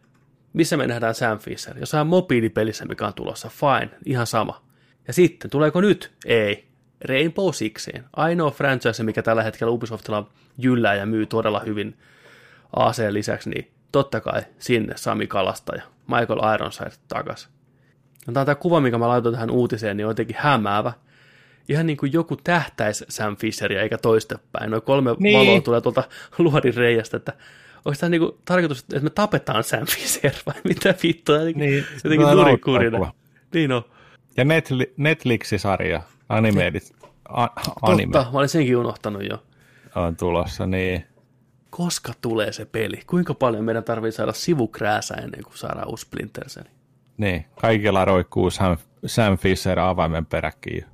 [SPEAKER 3] missä me nähdään Sam Fisher? Jossain mobiilipelissä, mikä on tulossa, fine, ihan sama. Ja sitten, tuleeko nyt? Ei. Rainbow Sixeen. Ainoa franchise, mikä tällä hetkellä Ubisoftilla jyllää ja myy todella hyvin AC lisäksi, niin totta kai sinne Sami Kalastaja, Michael Ironside takas. Ja tämä, tämä kuva, mikä mä laitoin tähän uutiseen, niin on jotenkin hämäävä. Ihan niin kuin joku tähtäisi Sam Fisheria eikä toistepäin. Noin kolme niin. Valoa tulee tuolta luodin reiästä, että onko tämä niin tarkoitus, että me tapetaan Sam Fisher vai mitä vittua? Jotenkin,
[SPEAKER 2] Niin,
[SPEAKER 3] jotenkin
[SPEAKER 2] no,
[SPEAKER 3] nurikurinen.
[SPEAKER 2] no,
[SPEAKER 3] Niin on.
[SPEAKER 2] Ja Netli- Netflix-sarja, animedit, a- anime
[SPEAKER 3] Totta, mä olin senkin unohtanut jo.
[SPEAKER 2] on tulossa, niin
[SPEAKER 3] Koska tulee se peli? Kuinka paljon meidän tarvii saada sivukrääsä ennen kuin saadaan uusi Splinter Cell?
[SPEAKER 2] Niin, kaikilla roikkuu Sam, Sam Fisher avaimen peräkkiin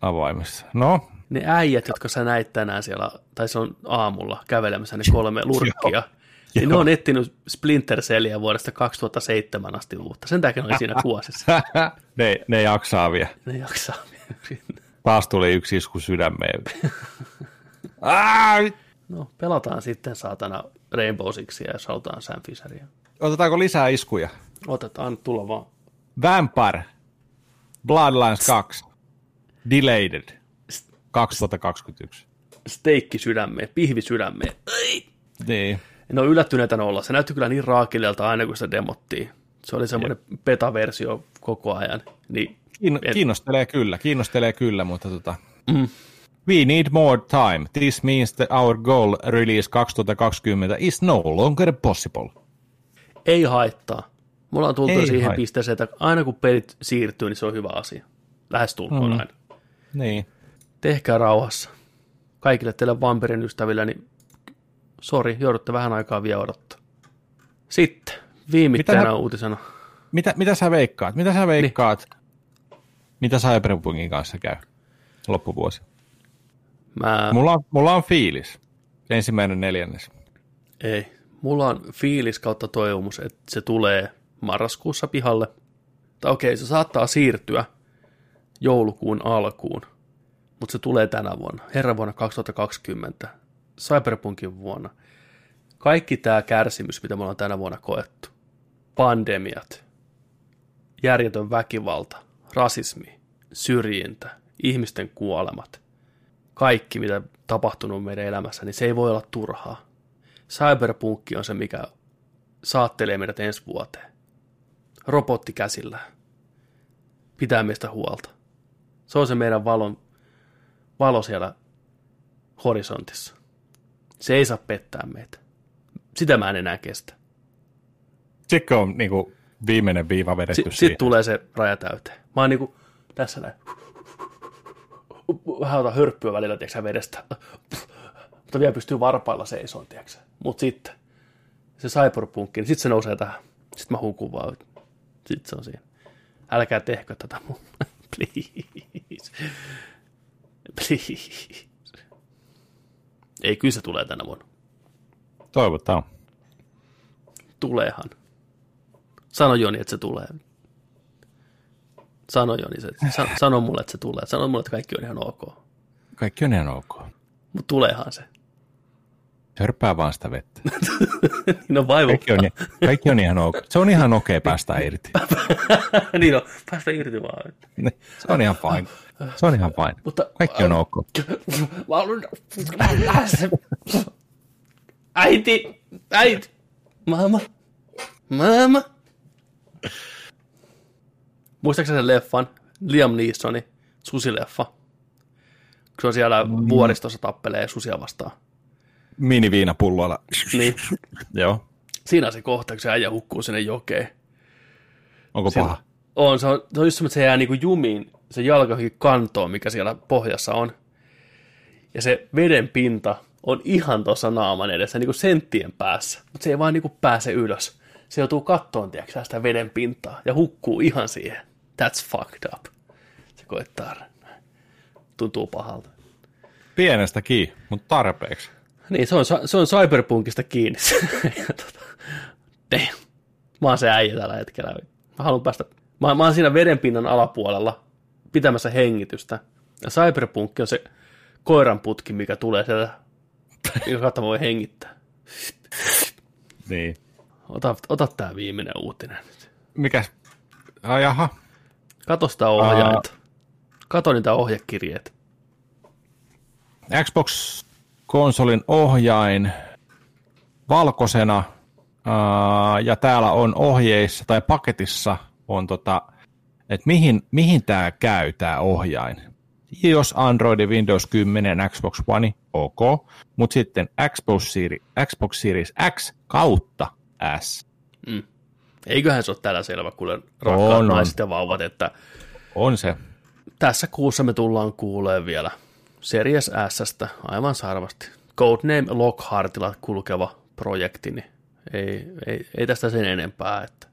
[SPEAKER 2] avaimessa. No,
[SPEAKER 3] Ne äijät, jotka sä näit tänään siellä, tai se on aamulla kävelemässä ne kolme lurkkia, niin ne
[SPEAKER 2] Joo.
[SPEAKER 3] on etsinyt Splinter Cellia vuodesta 2007 asti uutta. Sen takia ne oli siinä kuosissa.
[SPEAKER 2] ne, ne jaksaa vielä.
[SPEAKER 3] Ne jaksaa.
[SPEAKER 2] Taas tuli yksi isku sydämeen.
[SPEAKER 3] No, pelataan sitten saatana Rainbow Sixia, jos halutaan Sam Fisheria.
[SPEAKER 2] Otetaanko lisää iskuja?
[SPEAKER 3] Otetaan, tulla vaan.
[SPEAKER 2] Vampire, Bloodlines 2, Delayed, 2021.
[SPEAKER 3] Steikki sydämeen, pihvi sydämeen.
[SPEAKER 2] Niin.
[SPEAKER 3] En ole yllättyneitä olla. Se näytti kyllä niin raakilelta aina, kun sitä demottiin. Se oli semmoinen beta-versio koko ajan. Niin
[SPEAKER 2] Kiin- kiinnostelee kyllä, kiinnostelee kyllä, mutta tota...
[SPEAKER 3] Mm.
[SPEAKER 2] We need more time. This means that our goal release 2020 is no longer possible.
[SPEAKER 3] ei haittaa. Mulla on tultu
[SPEAKER 2] Ei
[SPEAKER 3] siihen
[SPEAKER 2] haittaa.
[SPEAKER 3] pisteeseen, että aina kun pelit siirtyy, niin se on hyvä asia. Lähestulkoon
[SPEAKER 2] Mm.
[SPEAKER 3] aina.
[SPEAKER 2] Niin.
[SPEAKER 3] Tehkää rauhassa. Kaikille teille vampirin ystäville, niin sori, joudutte vähän aikaa vielä odottaa. Sitten, viimeistään
[SPEAKER 2] Mitä
[SPEAKER 3] uutisena.
[SPEAKER 2] Mitä, mitä sä veikkaat? Mitä sä veikkaat? Mitä Cyberpunkin kanssa käy loppuvuosi?
[SPEAKER 3] Mä,
[SPEAKER 2] Mulla on, mulla on fiilis. Ensimmäinen neljännes.
[SPEAKER 3] ei. Mulla on fiilis kautta toivomus, että se tulee marraskuussa pihalle. Tai okei, se saattaa siirtyä joulukuun alkuun, mutta se tulee tänä vuonna, herran vuonna 2020, Cyberpunkin vuonna. Kaikki tämä kärsimys, mitä me ollaan tänä vuonna koettu, pandemiat, järjetön väkivalta, rasismi, syrjintä, ihmisten kuolemat, kaikki, mitä tapahtunut meidän elämässä, niin se ei voi olla turhaa. Cyberpunkki on se, mikä saattelee meidät ensi vuoteen. Robotti käsillä. Pitää meistä huolta. Se on se meidän valon, valo siellä horisontissa. Se ei saa pettää meitä. Sitä mä en enää kestä.
[SPEAKER 2] Sitten on niin kuin, viimeinen viiva vedetty
[SPEAKER 3] Sitten
[SPEAKER 2] siihen.
[SPEAKER 3] sit tulee se raja täyteen. Mä oon niinku tässä näin. Vähän otan hörppyä välillä, tiedätkö vedestä. Mutta vielä pystyy varpailla seisoon, tiedätkö. Mut sitten se cyberpunkki, niin sitten se nousee tähän. Sitten mä hukun vaan. Sitten se on siinä. Älkää tehkö tätä mun. Please. Please. Ei, kyllä se tulee tänä vuonna.
[SPEAKER 2] Toivotaan.
[SPEAKER 3] Tuleehan. Sano Joni, että se tulee. Sano Joni, se, sa- sano mulle, että se tulee. Sano mulle, että kaikki on ihan ok.
[SPEAKER 2] Kaikki on ihan ok.
[SPEAKER 3] Mutta tuleehan se.
[SPEAKER 2] Hörppää vaan sitä vettä.
[SPEAKER 3] niin on.
[SPEAKER 2] Kaikki on, kaikki on ihan ok. Se on ihan okei päästä irti.
[SPEAKER 3] niin on, päästä irti vaan.
[SPEAKER 2] Se on ihan fine. Se on ihan fine.
[SPEAKER 3] Mutta
[SPEAKER 2] Kaikki on ok.
[SPEAKER 3] Mä haluan... Äiti! Äiti! Mama! Mama! Muistaakseni sen leffan? Liam Neesoni, susileffa. Se on siellä vuoristossa tappelee susia vastaan.
[SPEAKER 2] Miniviinapullolla.
[SPEAKER 3] Niin,
[SPEAKER 2] Joo.
[SPEAKER 3] siinä on se kohta, kun se äijä hukkuu sinne jokeen.
[SPEAKER 2] Onko
[SPEAKER 3] Siinä-
[SPEAKER 2] paha?
[SPEAKER 3] On, se on, se on just semmoinen, että se jää niinku jumiin, se jalka kantoon, mikä siellä pohjassa on. Ja se veden pinta on ihan tuossa naaman edessä, niinku senttien päässä. Mutta se ei vaan niinku pääse ylös. Se joutuu kattoon, tiedätkö, sitä veden pintaa ja hukkuu ihan siihen. That's fucked up. Se koittaa. Tuntuu pahalta.
[SPEAKER 2] Pienestä kiinni, mutta tarpeeksi.
[SPEAKER 3] Niin, se on, se on cyberpunkista kiinni. tota, damn. Mä oon se äijä tällä hetkellä. Mä haluan päästä, mä, mä oon siinä vedenpinnan alapuolella pitämässä hengitystä. Ja cyberpunk on se koiranputki, mikä tulee sieltä, joka kautta voi hengittää.
[SPEAKER 2] Niin.
[SPEAKER 3] Ota, ota tää viimeinen uutinen nyt.
[SPEAKER 2] Mikäs? Ai jaha.
[SPEAKER 3] Kato sitä ohjainta. Kato niitä ohjekirjeitä.
[SPEAKER 2] Xbox-konsolin ohjain valkoisena ää, ja täällä on ohjeissa tai paketissa on tota, että mihin, mihin tämä käy tämä ohjain. Jos Android, Windows 10, Xbox One, ok, mutta sitten Xbox Series, Xbox Series X kautta S
[SPEAKER 3] Eiköhän se ole täällä selvä, kuule rakkaat
[SPEAKER 2] On,
[SPEAKER 3] naiset ja vauvat, että
[SPEAKER 2] on se.
[SPEAKER 3] tässä kuussa me tullaan kuulee vielä Series S-stä aivan sarvasti. Codename Lockhartilla kulkeva projekti, niin ei, ei, ei tästä sen enempää. Että.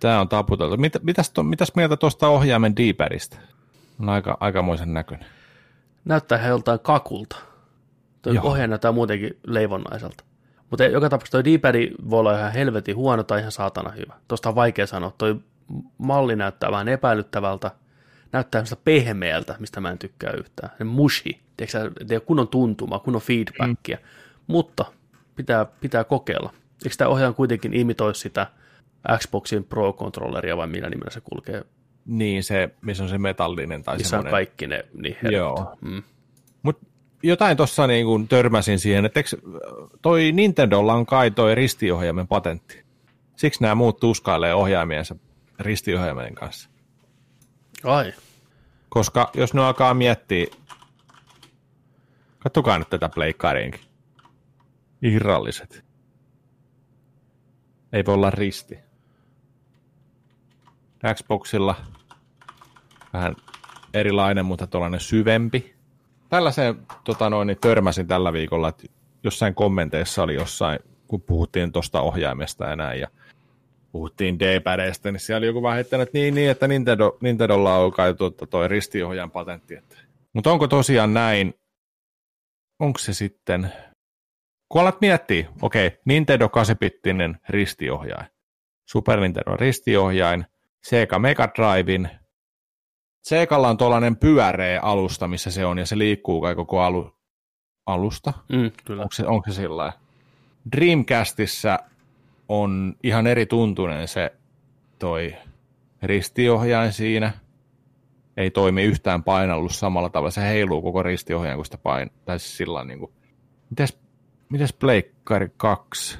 [SPEAKER 2] Tämä on taputeltu. Mit, mitäs, to, mitäs mieltä tuosta ohjaimen D-padista? On aika, aikamoisen näköinen.
[SPEAKER 3] Näyttää ihan joltain kakulta. Tuo ohjaaja näyttää muutenkin leivonnaiselta. Mutta joka tapauksessa tuo D-pad voi olla ihan helvetin huono tai ihan saatana hyvä. Tuosta on vaikea sanoa. Toi malli näyttää vähän epäilyttävältä. Näyttää semmoista pehmeältä, mistä mä en tykkää yhtään. Se mushi. Tiedätkö, ei ole kunnon tuntumaa, kunnon feedbackia. Mm. Mutta pitää, pitää kokeilla. Eikö tämä ohjaaja kuitenkin imitoi sitä Xboxin Pro-controlleria vai millä nimellä se kulkee?
[SPEAKER 2] Niin, se, missä on se metallinen tai
[SPEAKER 3] Missä on
[SPEAKER 2] semmoinen.
[SPEAKER 3] kaikki ne niin.
[SPEAKER 2] Joo.
[SPEAKER 3] Mm.
[SPEAKER 2] Mut jotain tuossa niin kuin törmäsin siihen, että eikö toi Nintendolla on kai toi ristiohjaimen patentti. Siksi nämä muut tuskailee ohjaimiensa ristiohjaimen kanssa.
[SPEAKER 3] Ai,
[SPEAKER 2] Koska jos ne alkaa miettiä, katsokaa nyt tätä pleikkariinkin. Irralliset. Ei voi olla risti. Xboxilla vähän erilainen, mutta tuollainen syvempi. Tällaiseen tota noin, niin törmäsin tällä viikolla, että jossain kommenteissa oli jossain, kun puhuttiin tuosta ohjaimesta ja näin, ja puhuttiin D-pädeistä, niin siellä oli joku vähän heittänyt, että niin, niin että Nintendo, Nintendolla on kai tuota, toi ristiohjaajan patentti. Että. Mutta onko tosiaan näin, onko se sitten, kun alat miettiä, okei, okay, Nintendo 8-bittinen ristiohjain, Super Nintendo ristiohjain, Sega Mega Drivein, Segalla on tuollainen pyöreä alusta, missä se on, ja se liikkuu kai koko alu, alusta.
[SPEAKER 3] mm, kyllä.
[SPEAKER 2] Onko se, onko se sillä? Dreamcastissa on ihan eri tuntunen se toi ristiohjain siinä. Ei toimi yhtään painallus samalla tavalla. Se heiluu koko ristiohjain, kun sitä pain... Tai siis sillä niin kuin... Mites, mites Pleikkari 2?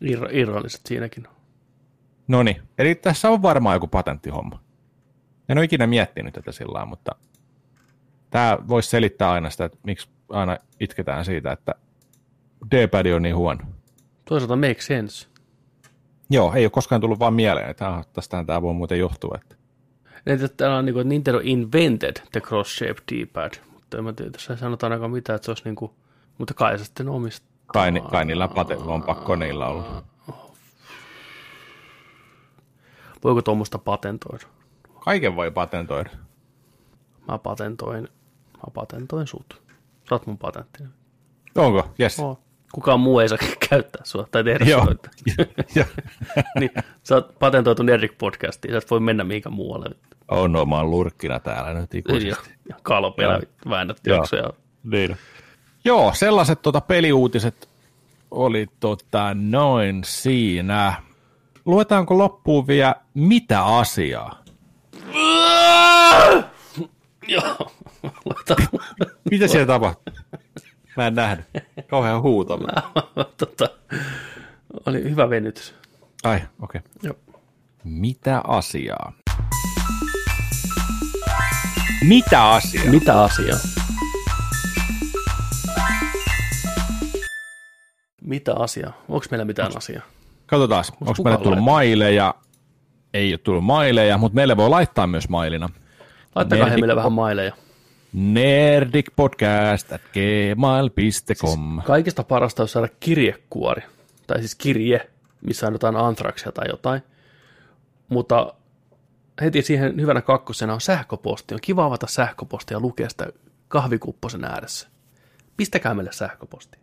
[SPEAKER 3] Ir- irralliset siinäkin.
[SPEAKER 2] No niin, eli tässä on varmaan joku patenttihomma. En ole ikinä miettinyt tätä sillä lailla, mutta tämä voisi selittää aina sitä, että miksi aina itketään siitä, että D-pad on niin huono.
[SPEAKER 3] Toisaalta make sense.
[SPEAKER 2] Joo, ei ole koskaan tullut vaan mieleen, että ah, tästähän tämä voi muuten johtua. Että.
[SPEAKER 3] Että täällä on niin kuin, että Nintendo invented the cross-shaped D-pad, mutta en mä tiedä, tässä ei sanota ainakaan mitään, että se olisi niin kuin, mutta kai se sitten omistaa.
[SPEAKER 2] Kai, ni- kai niillä pate- on pakko niillä olla.
[SPEAKER 3] Voiko tuommoista patentoida?
[SPEAKER 2] Kaiken voi patentoida.
[SPEAKER 3] Mä patentoin, mä patentoin sut. Sä oot mun patentti.
[SPEAKER 2] Onko? Yes.
[SPEAKER 3] Oh. Kukaan muu ei saa käyttää sua tai tehdä
[SPEAKER 2] Joo.
[SPEAKER 3] sua.
[SPEAKER 2] Joo.
[SPEAKER 3] niin, sä oot patentoitu Nerdrick podcastiin, sä et voi mennä mihinkään muualle.
[SPEAKER 2] on, no, mä oon lurkkina täällä nyt ikuisesti.
[SPEAKER 3] ja kalpeilla
[SPEAKER 2] Joo.
[SPEAKER 3] väännät
[SPEAKER 2] Joo.
[SPEAKER 3] jaksoja.
[SPEAKER 2] Niin. Joo, sellaiset tota, peliuutiset oli tota, noin siinä. Luetaanko loppuun vielä mitä asiaa?
[SPEAKER 3] Joo,
[SPEAKER 2] Mitä siellä tapahtui? Mä en nähnyt. Kauhean huuto.
[SPEAKER 3] tota, oli hyvä venytys.
[SPEAKER 2] Ai, okei. Okay.
[SPEAKER 3] Joo.
[SPEAKER 2] Mitä asiaa? Mitä asiaa?
[SPEAKER 3] Mitä asiaa? Mitä asiaa? Onko meillä mitään asiaa?
[SPEAKER 2] Katsotaan, onko meille tullut maileja. Ei ole tullut maileja, mutta meille voi laittaa myös mailina.
[SPEAKER 3] Laittakaa he
[SPEAKER 2] Nerdik-
[SPEAKER 3] meille vähän maileja.
[SPEAKER 2] nerdicpodcast at gmail.com.
[SPEAKER 3] Kaikista parasta olisi saada kirjekuori, tai siis kirje, missä on jotain antraksia tai jotain. Mutta heti siihen hyvänä kakkosena on sähköposti. On kiva avata sähköpostia ja lukea sitä kahvikupposen ääressä. Pistäkää meille sähköposti.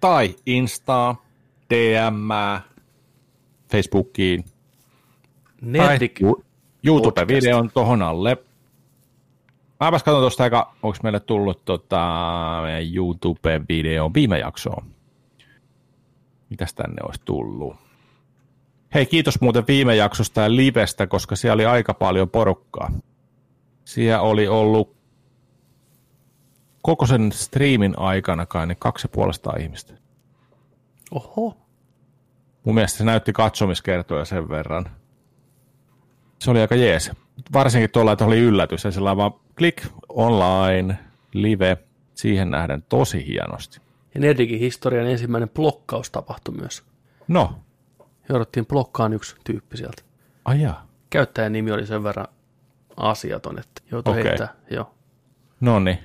[SPEAKER 2] Tai Instaa, DM, Facebookiin.
[SPEAKER 3] Nerdik,
[SPEAKER 2] YouTube-videon tohon alle. Mäpäs katson tuosta aika, onko meille tullut tota, meidän YouTube-video viime jaksoon. Mitäs tänne olisi tullut? Hei, kiitos muuten viime jaksosta ja livestä, koska siellä oli aika paljon porukkaa. Siellä oli ollut koko sen striimin aikana kai niin kaksi puolesta ihmistä.
[SPEAKER 3] oho,
[SPEAKER 2] Mun mielestä se näytti katsomiskertoja sen verran. Se oli aika jees. Varsinkin tuolla, että oli yllätys. Ja sillä vaan klik online, live, siihen nähden tosi hienosti.
[SPEAKER 3] ja Nerdikin historian ensimmäinen blokkaus tapahtui myös.
[SPEAKER 2] No,
[SPEAKER 3] Jouduttiin blokkaan yksi tyyppi sieltä.
[SPEAKER 2] ajaa.
[SPEAKER 3] Käyttäjän nimi oli sen verran asiaton, että joutui okay. heittää. Joo,
[SPEAKER 2] No niin,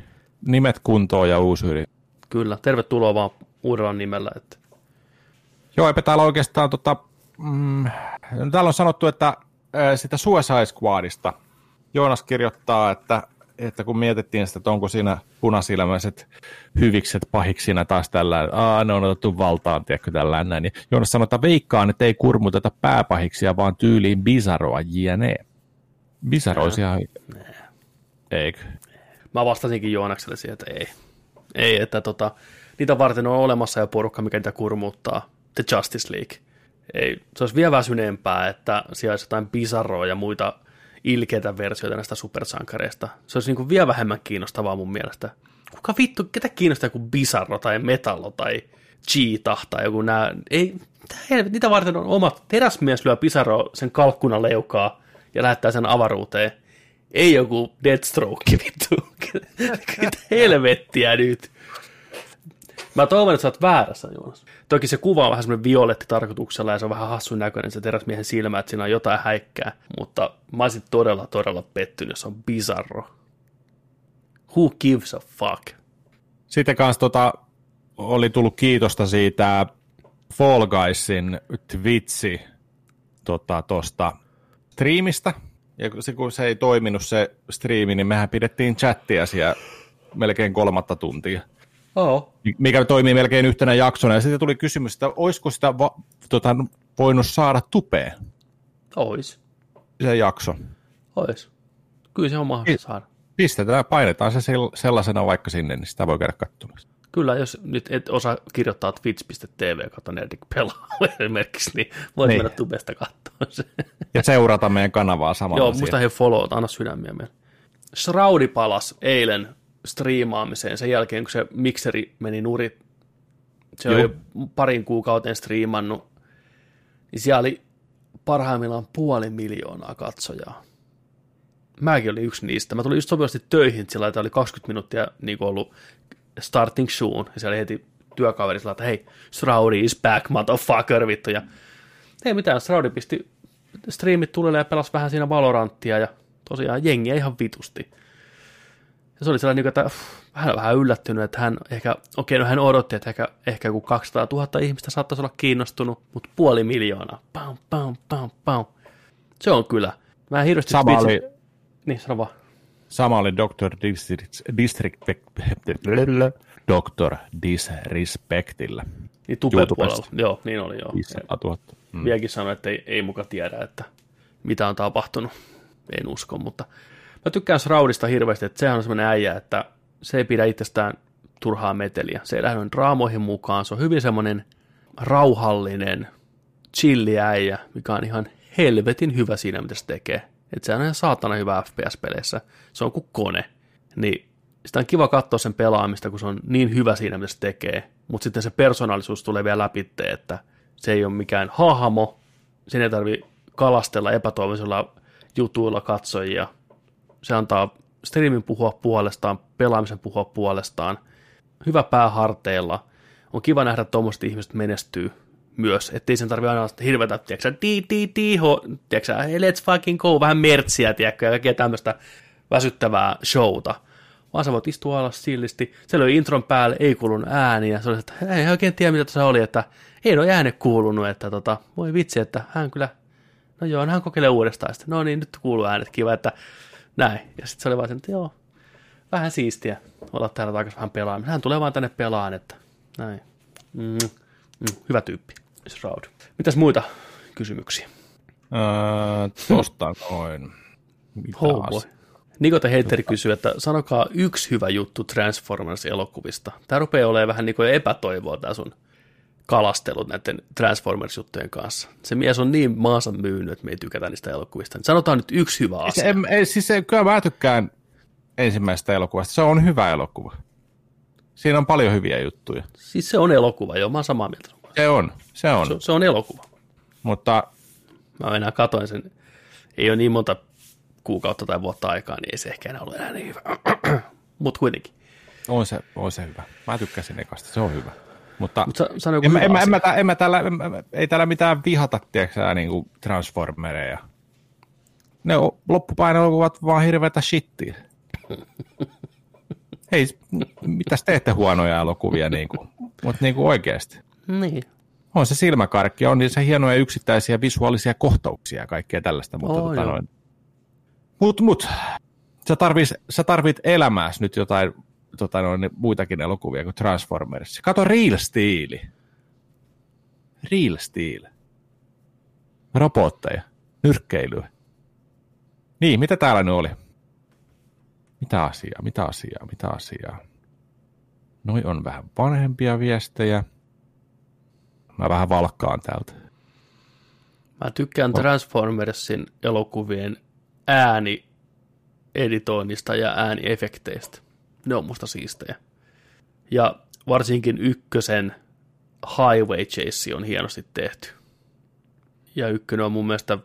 [SPEAKER 2] nimet kuntoon ja uusi yri.
[SPEAKER 3] kyllä. Tervetuloa vaan uudella nimellä. Että
[SPEAKER 2] Joo, eipä täällä oikeastaan, tota, mm, täällä on sanottu, että sitä Suicide Squadista Joonas kirjoittaa, että, että kun mietittiin sitä, että onko siinä punasilmäiset hyvikset pahiksina taas tällä, aa, ne on otettu valtaan, tiedätkö, tällä näin, niin Joonas sanoo, että veikkaan, että ei kurmuteta pääpahiksia, vaan tyyliin Bizaroa, jne. Ihan... Eikö?
[SPEAKER 3] Mä vastasinkin Joonakselle siihen, että ei. Ei, että tota, niitä varten on olemassa jo porukka, mikä niitä kurmuuttaa. The Justice League. Ei, se olisi vielä väsyneempää, että siellä olisi jotain bizarroa ja muita ilkeitä versioita näistä supersankareista. Se olisi niin kuin vielä vähemmän kiinnostavaa mun mielestä. Kuka vittu, ketä kiinnostaa joku bizarro tai metallo tai cheetah tai joku nää. Ei, helvet, niitä varten on omat. Teräsmies lyö pisaro sen kalkkuna leukaa ja lähettää sen avaruuteen. Ei joku Deathstroke, vittu. Mitä helvettiä nyt. Mä toivon, että sä oot väärässä, Joonas. Toki se kuva on vähän semmoinen violetti tarkoituksella ja se on vähän hassun näköinen se teräsmiehen silmä, että siinä on jotain häikkää. Mutta mä olisin todella, todella pettynyt, jos on bizarro. Who gives a fuck?
[SPEAKER 2] Sitten kanssa tota, oli tullut kiitosta siitä Fall Guysin Twitchi tota, tosta striimistä. Ja se, kun se ei toiminut se striimi, niin mehän pidettiin chattia siellä melkein kolmatta tuntia.
[SPEAKER 3] Oo.
[SPEAKER 2] Mikä toimii melkein yhtenä jaksona. Ja sitten tuli kysymys, että olisiko sitä va- tota, voinut saada tupeen,
[SPEAKER 3] Ois.
[SPEAKER 2] se jakso.
[SPEAKER 3] Ois. Kyllä se on mahdollista saada.
[SPEAKER 2] Pistetään, painetaan se sell- sellaisena vaikka sinne, niin sitä voi käydä katsomassa.
[SPEAKER 3] Kyllä, jos nyt et osaa kirjoittaa twitch.tv kautta Nerdik pelaa esimerkiksi, niin voit
[SPEAKER 2] Niin.
[SPEAKER 3] mennä tubesta katsomaan se.
[SPEAKER 2] Ja seurata meidän kanavaa samalla.
[SPEAKER 3] Joo, musta he follow, anna sydämiä meille. Shroudi palas eilen striimaamiseen sen jälkeen, kun se mikseri meni nuri. Se
[SPEAKER 2] Joo.
[SPEAKER 3] jo parin kuukauteen striimannut. Niin siellä oli parhaimmillaan puoli miljoonaa katsojaa. Mäkin olin yksi niistä. Mä tulin just sopivasti töihin, sillä että oli 20 minuuttia niin kuin ollut starting shown. Ja siellä oli heti työkaveri sillä, että hei, Shroudi is back, motherfucker, vittu. Ja ei mitään, Shroudi pisti striimit tulille ja pelasi vähän siinä Valoranttia ja tosiaan jengiä ihan vitusti. Ja se oli sellainen, että uff, hän on vähän yllättynyt, että hän ehkä, okei, no hän odotti, että ehkä, ehkä joku 200 000 ihmistä saattaisi olla kiinnostunut, mutta puoli miljoonaa. Pam, pam, pam, pam. Se on kyllä. Mä en hirveästi...
[SPEAKER 2] Sama oli,
[SPEAKER 3] Niin, sano vaan.
[SPEAKER 2] sama oli Dr. District, District, Dr. Disrespectillä.
[SPEAKER 3] Niin puolella. Joo, niin oli joo.
[SPEAKER 2] 500 000. Mm.
[SPEAKER 3] Vieläkin sanoi, että ei, ei muka tiedä, että mitä on tapahtunut. En usko, mutta mä tykkään Shroudista hirveästi, että sehän on semmoinen äijä, että se ei pidä itsestään turhaa meteliä. Se ei lähde draamoihin mukaan. Se on hyvin semmoinen rauhallinen, chilli äijä, mikä on ihan helvetin hyvä siinä, mitä se tekee. Että se on ihan saatana hyvä FPS-peleissä. Se on kuin kone. Niin sitä on kiva katsoa sen pelaamista, kun se on niin hyvä siinä, mitä se tekee. Mutta sitten se persoonallisuus tulee vielä läpi, että se ei ole mikään hahmo. Sen ei tarvi kalastella epätoivoisilla jutuilla katsojia. Se antaa streamin puhua puolestaan, pelaamisen puhua puolestaan. Hyvä pää harteilla. On kiva nähdä, tuommoiset ihmiset menestyy myös, ettei sen tarvi aina hirveätä, tiedätkö, di, di, di, ho, tiedätkö, hey, let's fucking go, vähän mertsiä, tiedätkö, ja kaikkea tämmöistä väsyttävää showta. Vaan sä voit istua alas sillisti. Se löi intron päälle, ei kuulunut ääniä. Se oli, että ei oikein tiedä, mitä se oli, että ei ole ääne kuulunut, että tota, voi vitsi, että hän kyllä, no joo, hän kokeilee uudestaan. Sitten, no niin, nyt kuuluu äänet, kiva, että näin. Ja sitten se oli vaan sen, että joo, vähän siistiä olla täällä takaisin vähän pelaamaan. Hän tulee vaan tänne pelaan, että näin. Mm, mm, hyvä tyyppi, Shroud. Mitäs muita kysymyksiä?
[SPEAKER 2] Öö, tosta noin. Mitä
[SPEAKER 3] Oh
[SPEAKER 2] asia-
[SPEAKER 3] Nikote Heitteri kysyy, että sanokaa yksi hyvä juttu Transformers-elokuvista. Tämä rupeaa olemaan vähän niin kuin epätoivoa tämä sun kalastelut näiden Transformers-juttujen kanssa. Se mies on niin maansa myynyt, että me ei tykätä niistä elokuvista. Niin Sanotaan nyt yksi hyvä
[SPEAKER 2] Se,
[SPEAKER 3] asia.
[SPEAKER 2] en, ei, siis se, kyllä mä tykkään ensimmäisestä elokuvasta. Se on hyvä elokuva. Siinä on paljon hyviä juttuja.
[SPEAKER 3] Siis se on elokuva, joo, mä oon samaa mieltä.
[SPEAKER 2] Se on, se on.
[SPEAKER 3] Se, se on elokuva.
[SPEAKER 2] Mutta
[SPEAKER 3] Mä enää katoin sen, ei ole niin monta kuukautta tai vuotta aikaa, niin ei se ehkä enää ole enää niin hyvä. Mutta kuitenkin.
[SPEAKER 2] on se, on se hyvä. Mä tykkäsin ekasta, se on hyvä. Mutta
[SPEAKER 3] sano joku
[SPEAKER 2] en, mä, en, mä, en, mä, en mä täällä, en, ei täällä mitään vihata, tiedätkö niin kuin Transformereja. Ne on, loppupaino-elokuvat vaan hirveätä shittiä. Hei, mitäs teette huonoja elokuvia, niin kuin, mutta niin kuin oikeasti.
[SPEAKER 3] Niin.
[SPEAKER 2] On se silmäkarkki, on niissä hienoja yksittäisiä visuaalisia kohtauksia ja kaikkea tällaista, mutta
[SPEAKER 3] Oo,
[SPEAKER 2] tota noin. Mut, mut, sä, tarvis, sä tarvit elämääs nyt jotain tota noin, muitakin elokuvia kuin Transformers. Kato Real Steel. Real Steel. Robotteja. Nyrkkeilyä. Niin, mitä täällä nyt oli? Mitä asiaa, mitä asiaa, mitä asiaa? Noi on vähän vanhempia viestejä. Mä vähän valkkaan täältä.
[SPEAKER 3] Mä tykkään Transformersin elokuvien ääni editoinnista ja ääniefekteistä. Ne on musta siistejä. Ja varsinkin ykkösen Highway Chase on hienosti tehty. Ja ykkönen on mun mielestä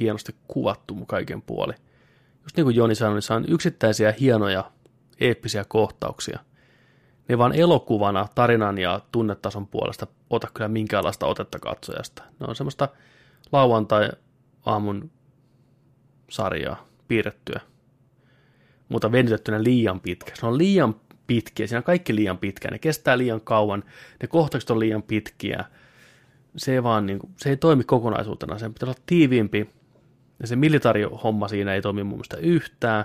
[SPEAKER 3] hienosti kuvattu kaiken puoli. Just niin kuin Joni sanoi, niin se on yksittäisiä hienoja, eeppisiä kohtauksia. Ne vaan elokuvana, tarinan ja tunnetason puolesta ota kyllä minkäänlaista otetta katsojasta. Ne on semmoista lauantai-aamun sarjaa, piirrettyä, mutta venytettynä liian pitkä. Se on liian pitkiä, siinä on kaikki liian pitkä, ne kestää liian kauan, ne kohtaukset on liian pitkiä, se ei vaan niin kuin, se ei toimi kokonaisuutena, sen pitää olla tiiviimpi, ja se militaarihomma siinä ei toimi mun mielestä yhtään.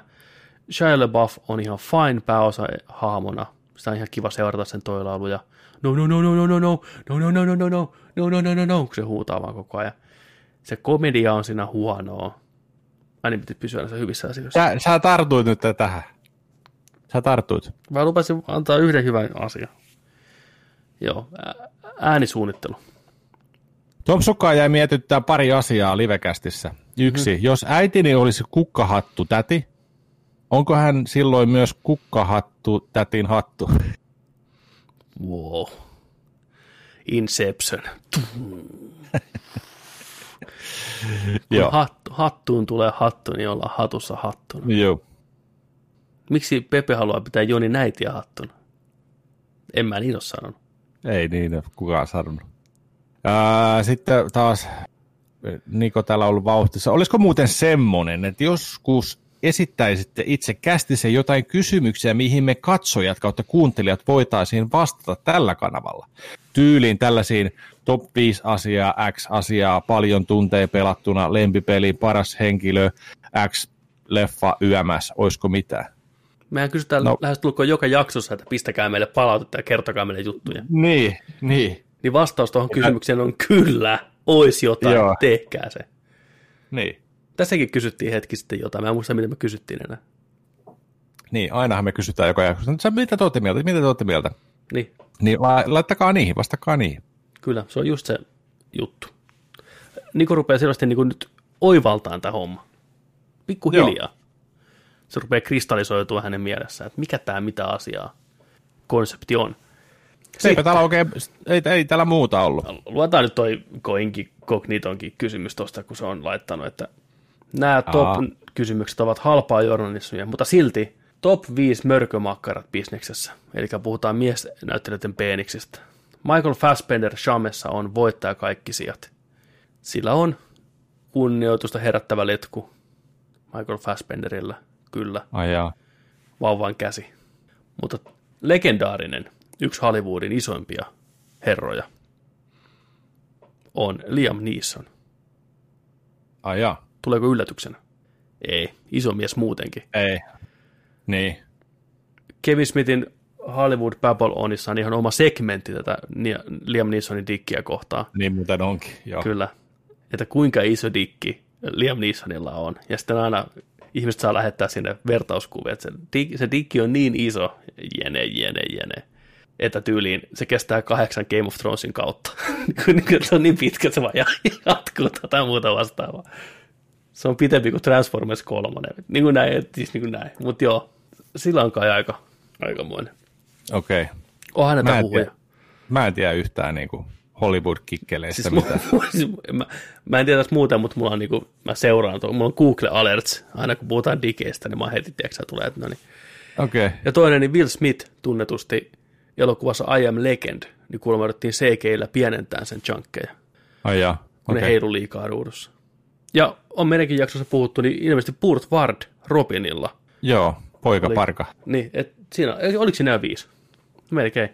[SPEAKER 3] Shia LaBeouf on ihan fine pääosa hahmona, sitä on ihan kiva seurata sen toilauluja. No, no, no, no, no, no, no, no, no, no, no, no, no, no, no, no, no, no, kun se huutaa vaan koko ajan. Se komedia on siinä huonoa. Niin piti pysyä näissä hyvissä asioissa.
[SPEAKER 2] Sä, sä tartuit nyt tähän. Sä tartuit.
[SPEAKER 3] Mä lupasin antaa yhden hyvän asian. Joo, äänisuunnittelu.
[SPEAKER 2] Topsukkaan jäi mietittää pari asiaa livekästissä. Yksi, mm-hmm. jos äitini olisi kukkahattu täti, onko hän silloin myös kukkahattu tätin hattu?
[SPEAKER 3] Wow. Inception. Kun hattu, hattuun tulee hattu, niin ollaan hatussa hattuna.
[SPEAKER 2] Joo.
[SPEAKER 3] Miksi Pepe haluaa pitää Joni näitiä hattuna? En mä niin ole sanonut.
[SPEAKER 2] Ei niin kukaan sanonut. Ää, sitten taas Niko täällä on ollut vauhtissa. Olisiko muuten semmoinen, että joskus esittäisitte itse kästisen jotain kysymyksiä, mihin me katsojat kautta kuuntelijat voitaisiin vastata tällä kanavalla. Tyyliin tällaisiin top 5 asiaa, X asiaa, paljon tunteja pelattuna, lempipeli, paras henkilö, X leffa, YMS, olisiko mitään?
[SPEAKER 3] Mehän kysytään no. lähestulkoon joka jaksossa, että pistäkää meille palautetta ja kertokaa meille juttuja.
[SPEAKER 2] Niin, niin.
[SPEAKER 3] Niin vastaus tuohon kysymykseen on kyllä, ois jotain, Joo. tehkää se.
[SPEAKER 2] Niin.
[SPEAKER 3] Tässäkin kysyttiin hetki sitten jotain, mä en muista, mitä me kysyttiin enää.
[SPEAKER 2] Niin, ainahan me kysytään joka jaksossa. Sä, mitä te olette mieltä? Mitä te olette mieltä?
[SPEAKER 3] Niin.
[SPEAKER 2] Niin la- laittakaa niihin, vastakaa niihin.
[SPEAKER 3] Kyllä, se on just se juttu. Niko rupeaa selvästi niin nyt oivaltaan tämä homma. Pikkuhiljaa. Joo. Se rupeaa kristallisoitua hänen mielessään, että mikä tämä mitä asiaa konsepti on.
[SPEAKER 2] Eipä täällä oikein, ei, ei täällä muuta ollut.
[SPEAKER 3] Luetaan nyt toi Koinki Kognitonkin kysymys tuosta, kun se on laittanut, että nämä top-kysymykset ovat halpaa journalismia, mutta silti top 5 mörkömakkarat bisneksessä, eli puhutaan miesnäyttelijöiden peeniksistä. Michael Fassbender Shamessa on voittaja kaikki sijat. Sillä on kunnioitusta herättävä letku Michael Fassbenderillä, kyllä.
[SPEAKER 2] Ai jaa.
[SPEAKER 3] Vauvan käsi. Mutta legendaarinen, yksi Hollywoodin isoimpia herroja, on Liam Neeson.
[SPEAKER 2] Ai jaa.
[SPEAKER 3] Tuleeko yllätyksenä? Ei, iso mies muutenkin.
[SPEAKER 2] Ei, niin.
[SPEAKER 3] Kevin Smithin Hollywood Babylonissa on ihan oma segmentti tätä Liam Neesonin dikkiä kohtaan.
[SPEAKER 2] Niin muuten onkin, joo.
[SPEAKER 3] Kyllä. Että kuinka iso dikki Liam Neesonilla on. Ja sitten aina ihmiset saa lähettää sinne vertauskuvia, että se, se dikki on niin iso, jene, jene, jene, että tyyliin se kestää kahdeksan Game of Thronesin kautta. se on niin pitkä, että se vaan jatkuu tätä muuta vastaavaa. Se on pitempi kuin Transformers 3. Niin kuin näin, siis niin kuin näin. Mutta joo, sillä on kai aika, aikamoinen.
[SPEAKER 2] Okei. Okay.
[SPEAKER 3] Onhan näitä mä
[SPEAKER 2] Tiedä, mä en tiedä yhtään niin kuin Hollywood-kikkeleistä siis
[SPEAKER 3] mitä. mä, mä, en tiedä muuta, mutta mulla on niin kuin, mä seuraan, tuo, mulla on Google Alerts, aina kun puhutaan digeistä, niin mä heti tiedätkö, tulee, että no niin.
[SPEAKER 2] Okay.
[SPEAKER 3] Ja toinen, niin Will Smith tunnetusti elokuvassa I Am Legend, niin kuulemma otettiin CGillä pienentää sen junkkeja.
[SPEAKER 2] Ai jaa.
[SPEAKER 3] Kun okay. ne heilu liikaa ruudussa. Ja on meidänkin jaksossa puhuttu, niin ilmeisesti Burt Ward Robinilla.
[SPEAKER 2] Joo, poika oli, parka.
[SPEAKER 3] Niin, et siinä, oliko siinä viisi? Melkein.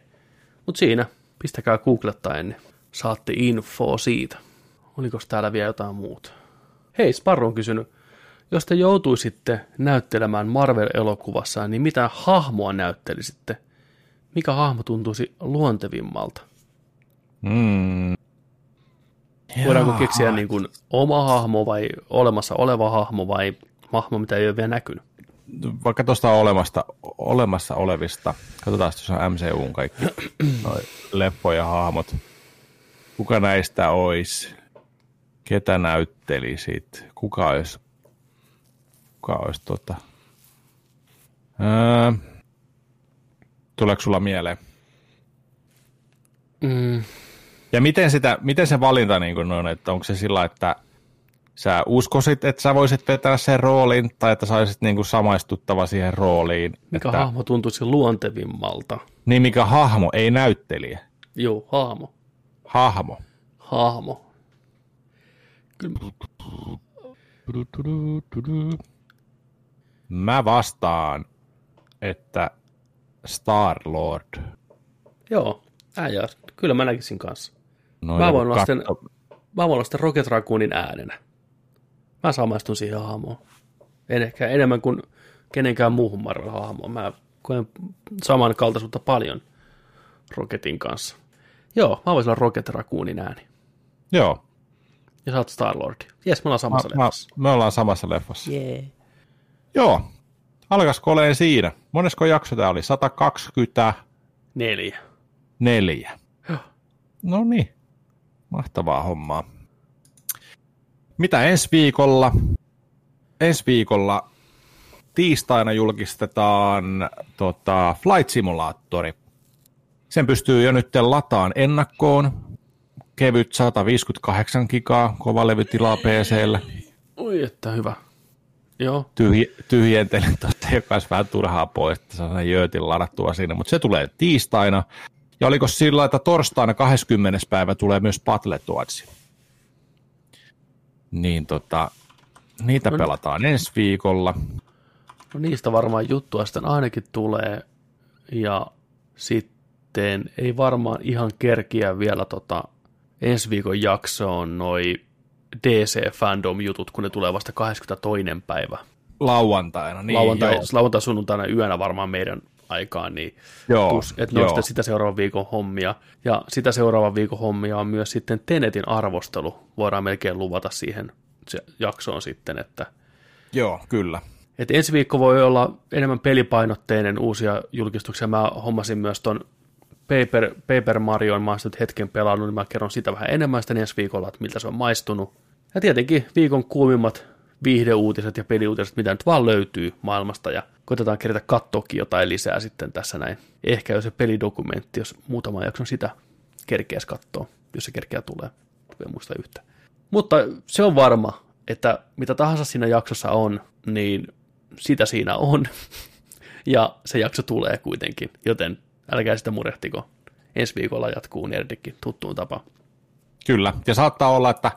[SPEAKER 3] Mutta siinä, pistäkää googlettaa ennen. Saatte info siitä. Oliko täällä vielä jotain muuta? Hei, Sparro on kysynyt, jos te joutuisitte näyttelemään Marvel-elokuvassa, niin mitä hahmoa näyttelisitte? Mikä hahmo tuntuisi luontevimmalta?
[SPEAKER 2] Mm.
[SPEAKER 3] Voidaanko keksiä niin kuin oma hahmo vai olemassa oleva hahmo vai hahmo, mitä ei ole vielä näkynyt?
[SPEAKER 2] vaikka tuosta olemasta, olemassa olevista, katsotaan tuossa MCUn kaikki noi leppoja hahmot. Kuka näistä olisi? Ketä näyttelisit? Kuka olisi? Kuka olisi tota? Öö, tuleeko sulla mieleen?
[SPEAKER 3] Mm,
[SPEAKER 2] Ja miten, sitä, miten se valinta niin kuin on, että onko se sillä, että sä uskoisit, että sä voisit vetää sen roolin, tai että sä olisit niin kuin samaistuttava siihen rooliin.
[SPEAKER 3] mikä
[SPEAKER 2] että,
[SPEAKER 3] hahmo tuntuisi luontevimmalta?
[SPEAKER 2] Niin mikä hahmo, ei näyttelijä.
[SPEAKER 3] Joo, hahmo.
[SPEAKER 2] Hahmo.
[SPEAKER 3] Hahmo. Kyllä,
[SPEAKER 2] Mä vastaan, että Star-Lord.
[SPEAKER 3] joo, äijä. Kyllä mä näkisin kanssa.
[SPEAKER 2] No,
[SPEAKER 3] Mä voin olla sitten-
[SPEAKER 2] katto-
[SPEAKER 3] Mä voin sitten Rocket Raccoonin äänenä. Mä samaistun siihen hahmoon. En ehkä enemmän kuin kenenkään muuhun Marvel hahmoon. Mä koen samankaltaisuutta paljon Rocketin kanssa. Joo, mä voisin olla Rocket Raccoonin ääni.
[SPEAKER 2] Joo,
[SPEAKER 3] Ja sä oot Star-Lord. Jes, me ollaan samassa
[SPEAKER 2] mä, mä,
[SPEAKER 3] leffassa.
[SPEAKER 2] me ollaan samassa leffassa.
[SPEAKER 3] Jee.
[SPEAKER 2] Joo, alkaisiko oleen siinä? Monesko jakso tää oli? 124.
[SPEAKER 3] Neljä.
[SPEAKER 2] No niin, mahtavaa hommaa. Mitä ensi viikolla? Ensi viikolla tiistaina julkistetaan tota, Flight Simulaattori. Sen pystyy jo nyt lataan ennakkoon. Kevyt 158 gigaa, kova levytilaa PClle.
[SPEAKER 3] Oi, että hyvä. Joo,
[SPEAKER 2] Tyhj, tyhjentelin tuosta, joka olisi vähän turhaa pois, että saa sen jöötin ladattua sinne, mutta se tulee tiistaina. Ja oliko sillä, että torstaina 20. päivä tulee myös Battletoads. Niin tota, niitä
[SPEAKER 3] No
[SPEAKER 2] pelataan ensi viikolla.
[SPEAKER 3] no niistä varmaan juttua sitten ainakin tulee. Ja sitten ei varmaan ihan kerkiä vielä tota ensi viikon jaksoon noi DC-fandom-jutut, kun ne tulee vasta 22. päivä.
[SPEAKER 2] Lauantaina. Niin,
[SPEAKER 3] lauantai,
[SPEAKER 2] joo.
[SPEAKER 3] lauantai sunnuntaina yönä varmaan meidän aikaan, niin
[SPEAKER 2] Joo,
[SPEAKER 3] tus, että sitten sitä seuraavan viikon hommia. Ja sitä seuraavan viikon hommia on myös sitten Tenetin arvostelu. Voidaan melkein luvata siihen se jaksoon sitten, että
[SPEAKER 2] Joo, kyllä.
[SPEAKER 3] et ensi viikko voi olla enemmän pelipainotteinen uusia julkistuksia. Mä hommasin myös ton Paper, Paper Marioon, mä oon nyt hetken pelannut, niin mä kerron sitä vähän enemmän sitten ensi viikolla, että miltä se on maistunut. Ja tietenkin viikon kuumimmat viihdeuutiset ja peliuutiset, mitä nyt vaan löytyy maailmasta, ja koitetaan kerätä kattoakin jotain lisää sitten tässä näin. Ehkä jo se pelidokumentti, jos muutama jakson sitä kerkeäisi katsoa, jos se kerkeä tulee. En muista yhtä. Mutta se on varma, että mitä tahansa siinä jaksossa on, niin sitä siinä on. Ja se jakso tulee kuitenkin, joten älkää sitä murehtiko. Ensi viikolla jatkuu Nerdikin tuttuun tapaan.
[SPEAKER 2] Kyllä. Ja saattaa olla, että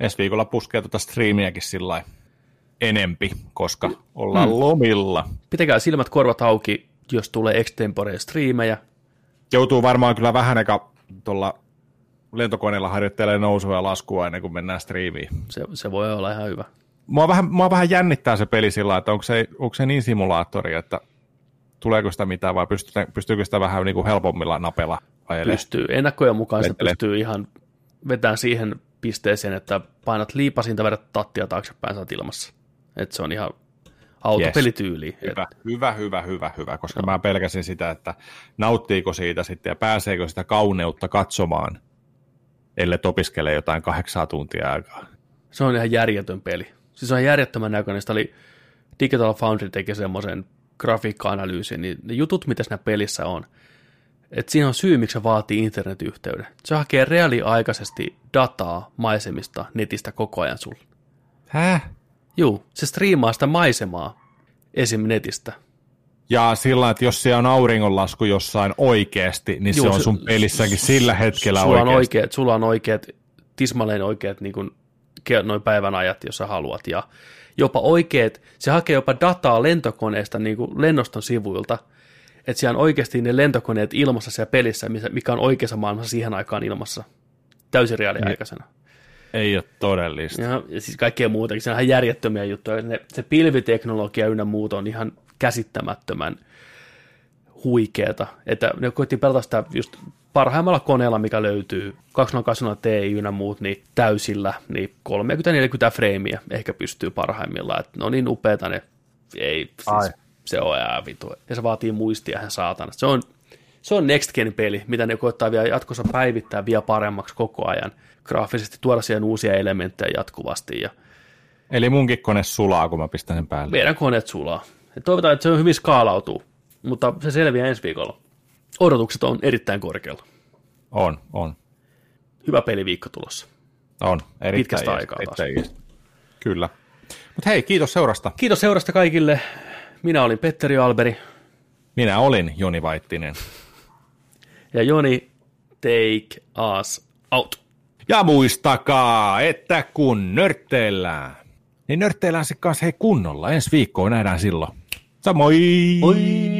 [SPEAKER 2] ensi viikolla puskee tuota striimiäkin sillä enempi, koska ollaan
[SPEAKER 3] Hmm.
[SPEAKER 2] lomilla.
[SPEAKER 3] Pitäkää silmät korvat auki, jos tulee extempore striimejä.
[SPEAKER 2] Joutuu varmaan kyllä vähän eka tuolla lentokoneella harjoittelemaan nousua ja laskua ennen kuin mennään striimiin.
[SPEAKER 3] Se, se voi olla ihan hyvä.
[SPEAKER 2] Mua vähän, mua vähän jännittää se peli sillä että onko se, onko se niin simulaattori, että tuleeko sitä mitään vai pystyykö, pystyykö sitä vähän niin kuin helpommilla napella ajelemaan?
[SPEAKER 3] Pystyy. Ennakkojen mukaan se
[SPEAKER 2] Lentelee.
[SPEAKER 3] pystyy ihan vetämään siihen pisteeseen, että painat liipasinta, vedät tattia taaksepäin, oot ilmassa. Et se on ihan autopelityyli. Et
[SPEAKER 2] Hyvä, hyvä, hyvä, hyvä, hyvä, koska mä pelkäsin sitä, että nauttiiko siitä sitten ja pääseekö sitä kauneutta katsomaan, ellei opiskele jotain kahdeksaa tuntia aikaa.
[SPEAKER 3] Se on ihan järjetön peli. Siis se on järjettömän näköinen. Sitä oli Digital Foundry teki semmoisen grafiikka-analyysin, niin ne jutut, mitä siinä pelissä on, että siinä on syy, miksi se vaatii internetyhteyden. Se hakee reaaliaikaisesti dataa maisemista netistä koko ajan sulle.
[SPEAKER 2] Häh?
[SPEAKER 3] Juu, se striimaa sitä maisemaa esim. netistä.
[SPEAKER 2] Ja sillä, että jos siellä on auringonlasku jossain oikeasti, niin
[SPEAKER 3] Juu,
[SPEAKER 2] se on
[SPEAKER 3] se-
[SPEAKER 2] sun pelissäkin sillä hetkellä
[SPEAKER 3] sulla on
[SPEAKER 2] oikeasti.
[SPEAKER 3] oikeat, sulla on oikeat, tismalleen oikeat niin kuin, noin päivän ajat, jos sä haluat. Ja jopa oikeat, se hakee jopa dataa lentokoneesta niin kuin lennoston sivuilta, että siellä on oikeasti ne lentokoneet ilmassa siellä pelissä, mikä on oikeassa maailmassa siihen aikaan ilmassa. Täysin reaaliaikaisena.
[SPEAKER 2] Ei ole todellista.
[SPEAKER 3] Ja, ja siis kaikkea muutakin. Se on ihan järjettömiä juttuja. Ne, se pilviteknologia ynnä muut on ihan käsittämättömän huikeeta. Että ne koitti pelata sitä just parhaimmalla koneella, mikä löytyy, 208 Ti ynnä muut, niin täysillä, niin 30-40 freimiä ehkä pystyy parhaimmillaan. Että ne on niin upeita ne ei, siis
[SPEAKER 2] Ai.
[SPEAKER 3] se on ihan vitu. Ja se vaatii muistia ihan saatana. Se on, se on Next Gen peli, mitä ne koittaa vielä jatkossa päivittää vielä paremmaksi koko ajan. Graafisesti tuoda siihen uusia elementtejä jatkuvasti ja
[SPEAKER 2] Eli munkin kone sulaa, kun mä pistän sen päälle.
[SPEAKER 3] meidän koneet sulaa. Et toivotaan, että se on hyvin skaalautuu, mutta se selviää ensi viikolla. Odotukset on erittäin korkealla.
[SPEAKER 2] On, on.
[SPEAKER 3] Hyvä peliviikko tulossa.
[SPEAKER 2] On. Erittäin
[SPEAKER 3] Pitkästä
[SPEAKER 2] jees,
[SPEAKER 3] aikaa taas.
[SPEAKER 2] erittäin jees. Kyllä. Mutta hei, kiitos seurasta.
[SPEAKER 3] Kiitos seurasta kaikille. Minä olin Petteri Alberi
[SPEAKER 2] Minä olin Joni Vaittinen.
[SPEAKER 3] Ja Joni Take Us Out.
[SPEAKER 2] Ja muistakaa, että kun nörtteillään, niin nörtteillään se kanssa hei kunnolla. Ensi viikkoa nähdään silloin. Samoin!
[SPEAKER 3] Moi!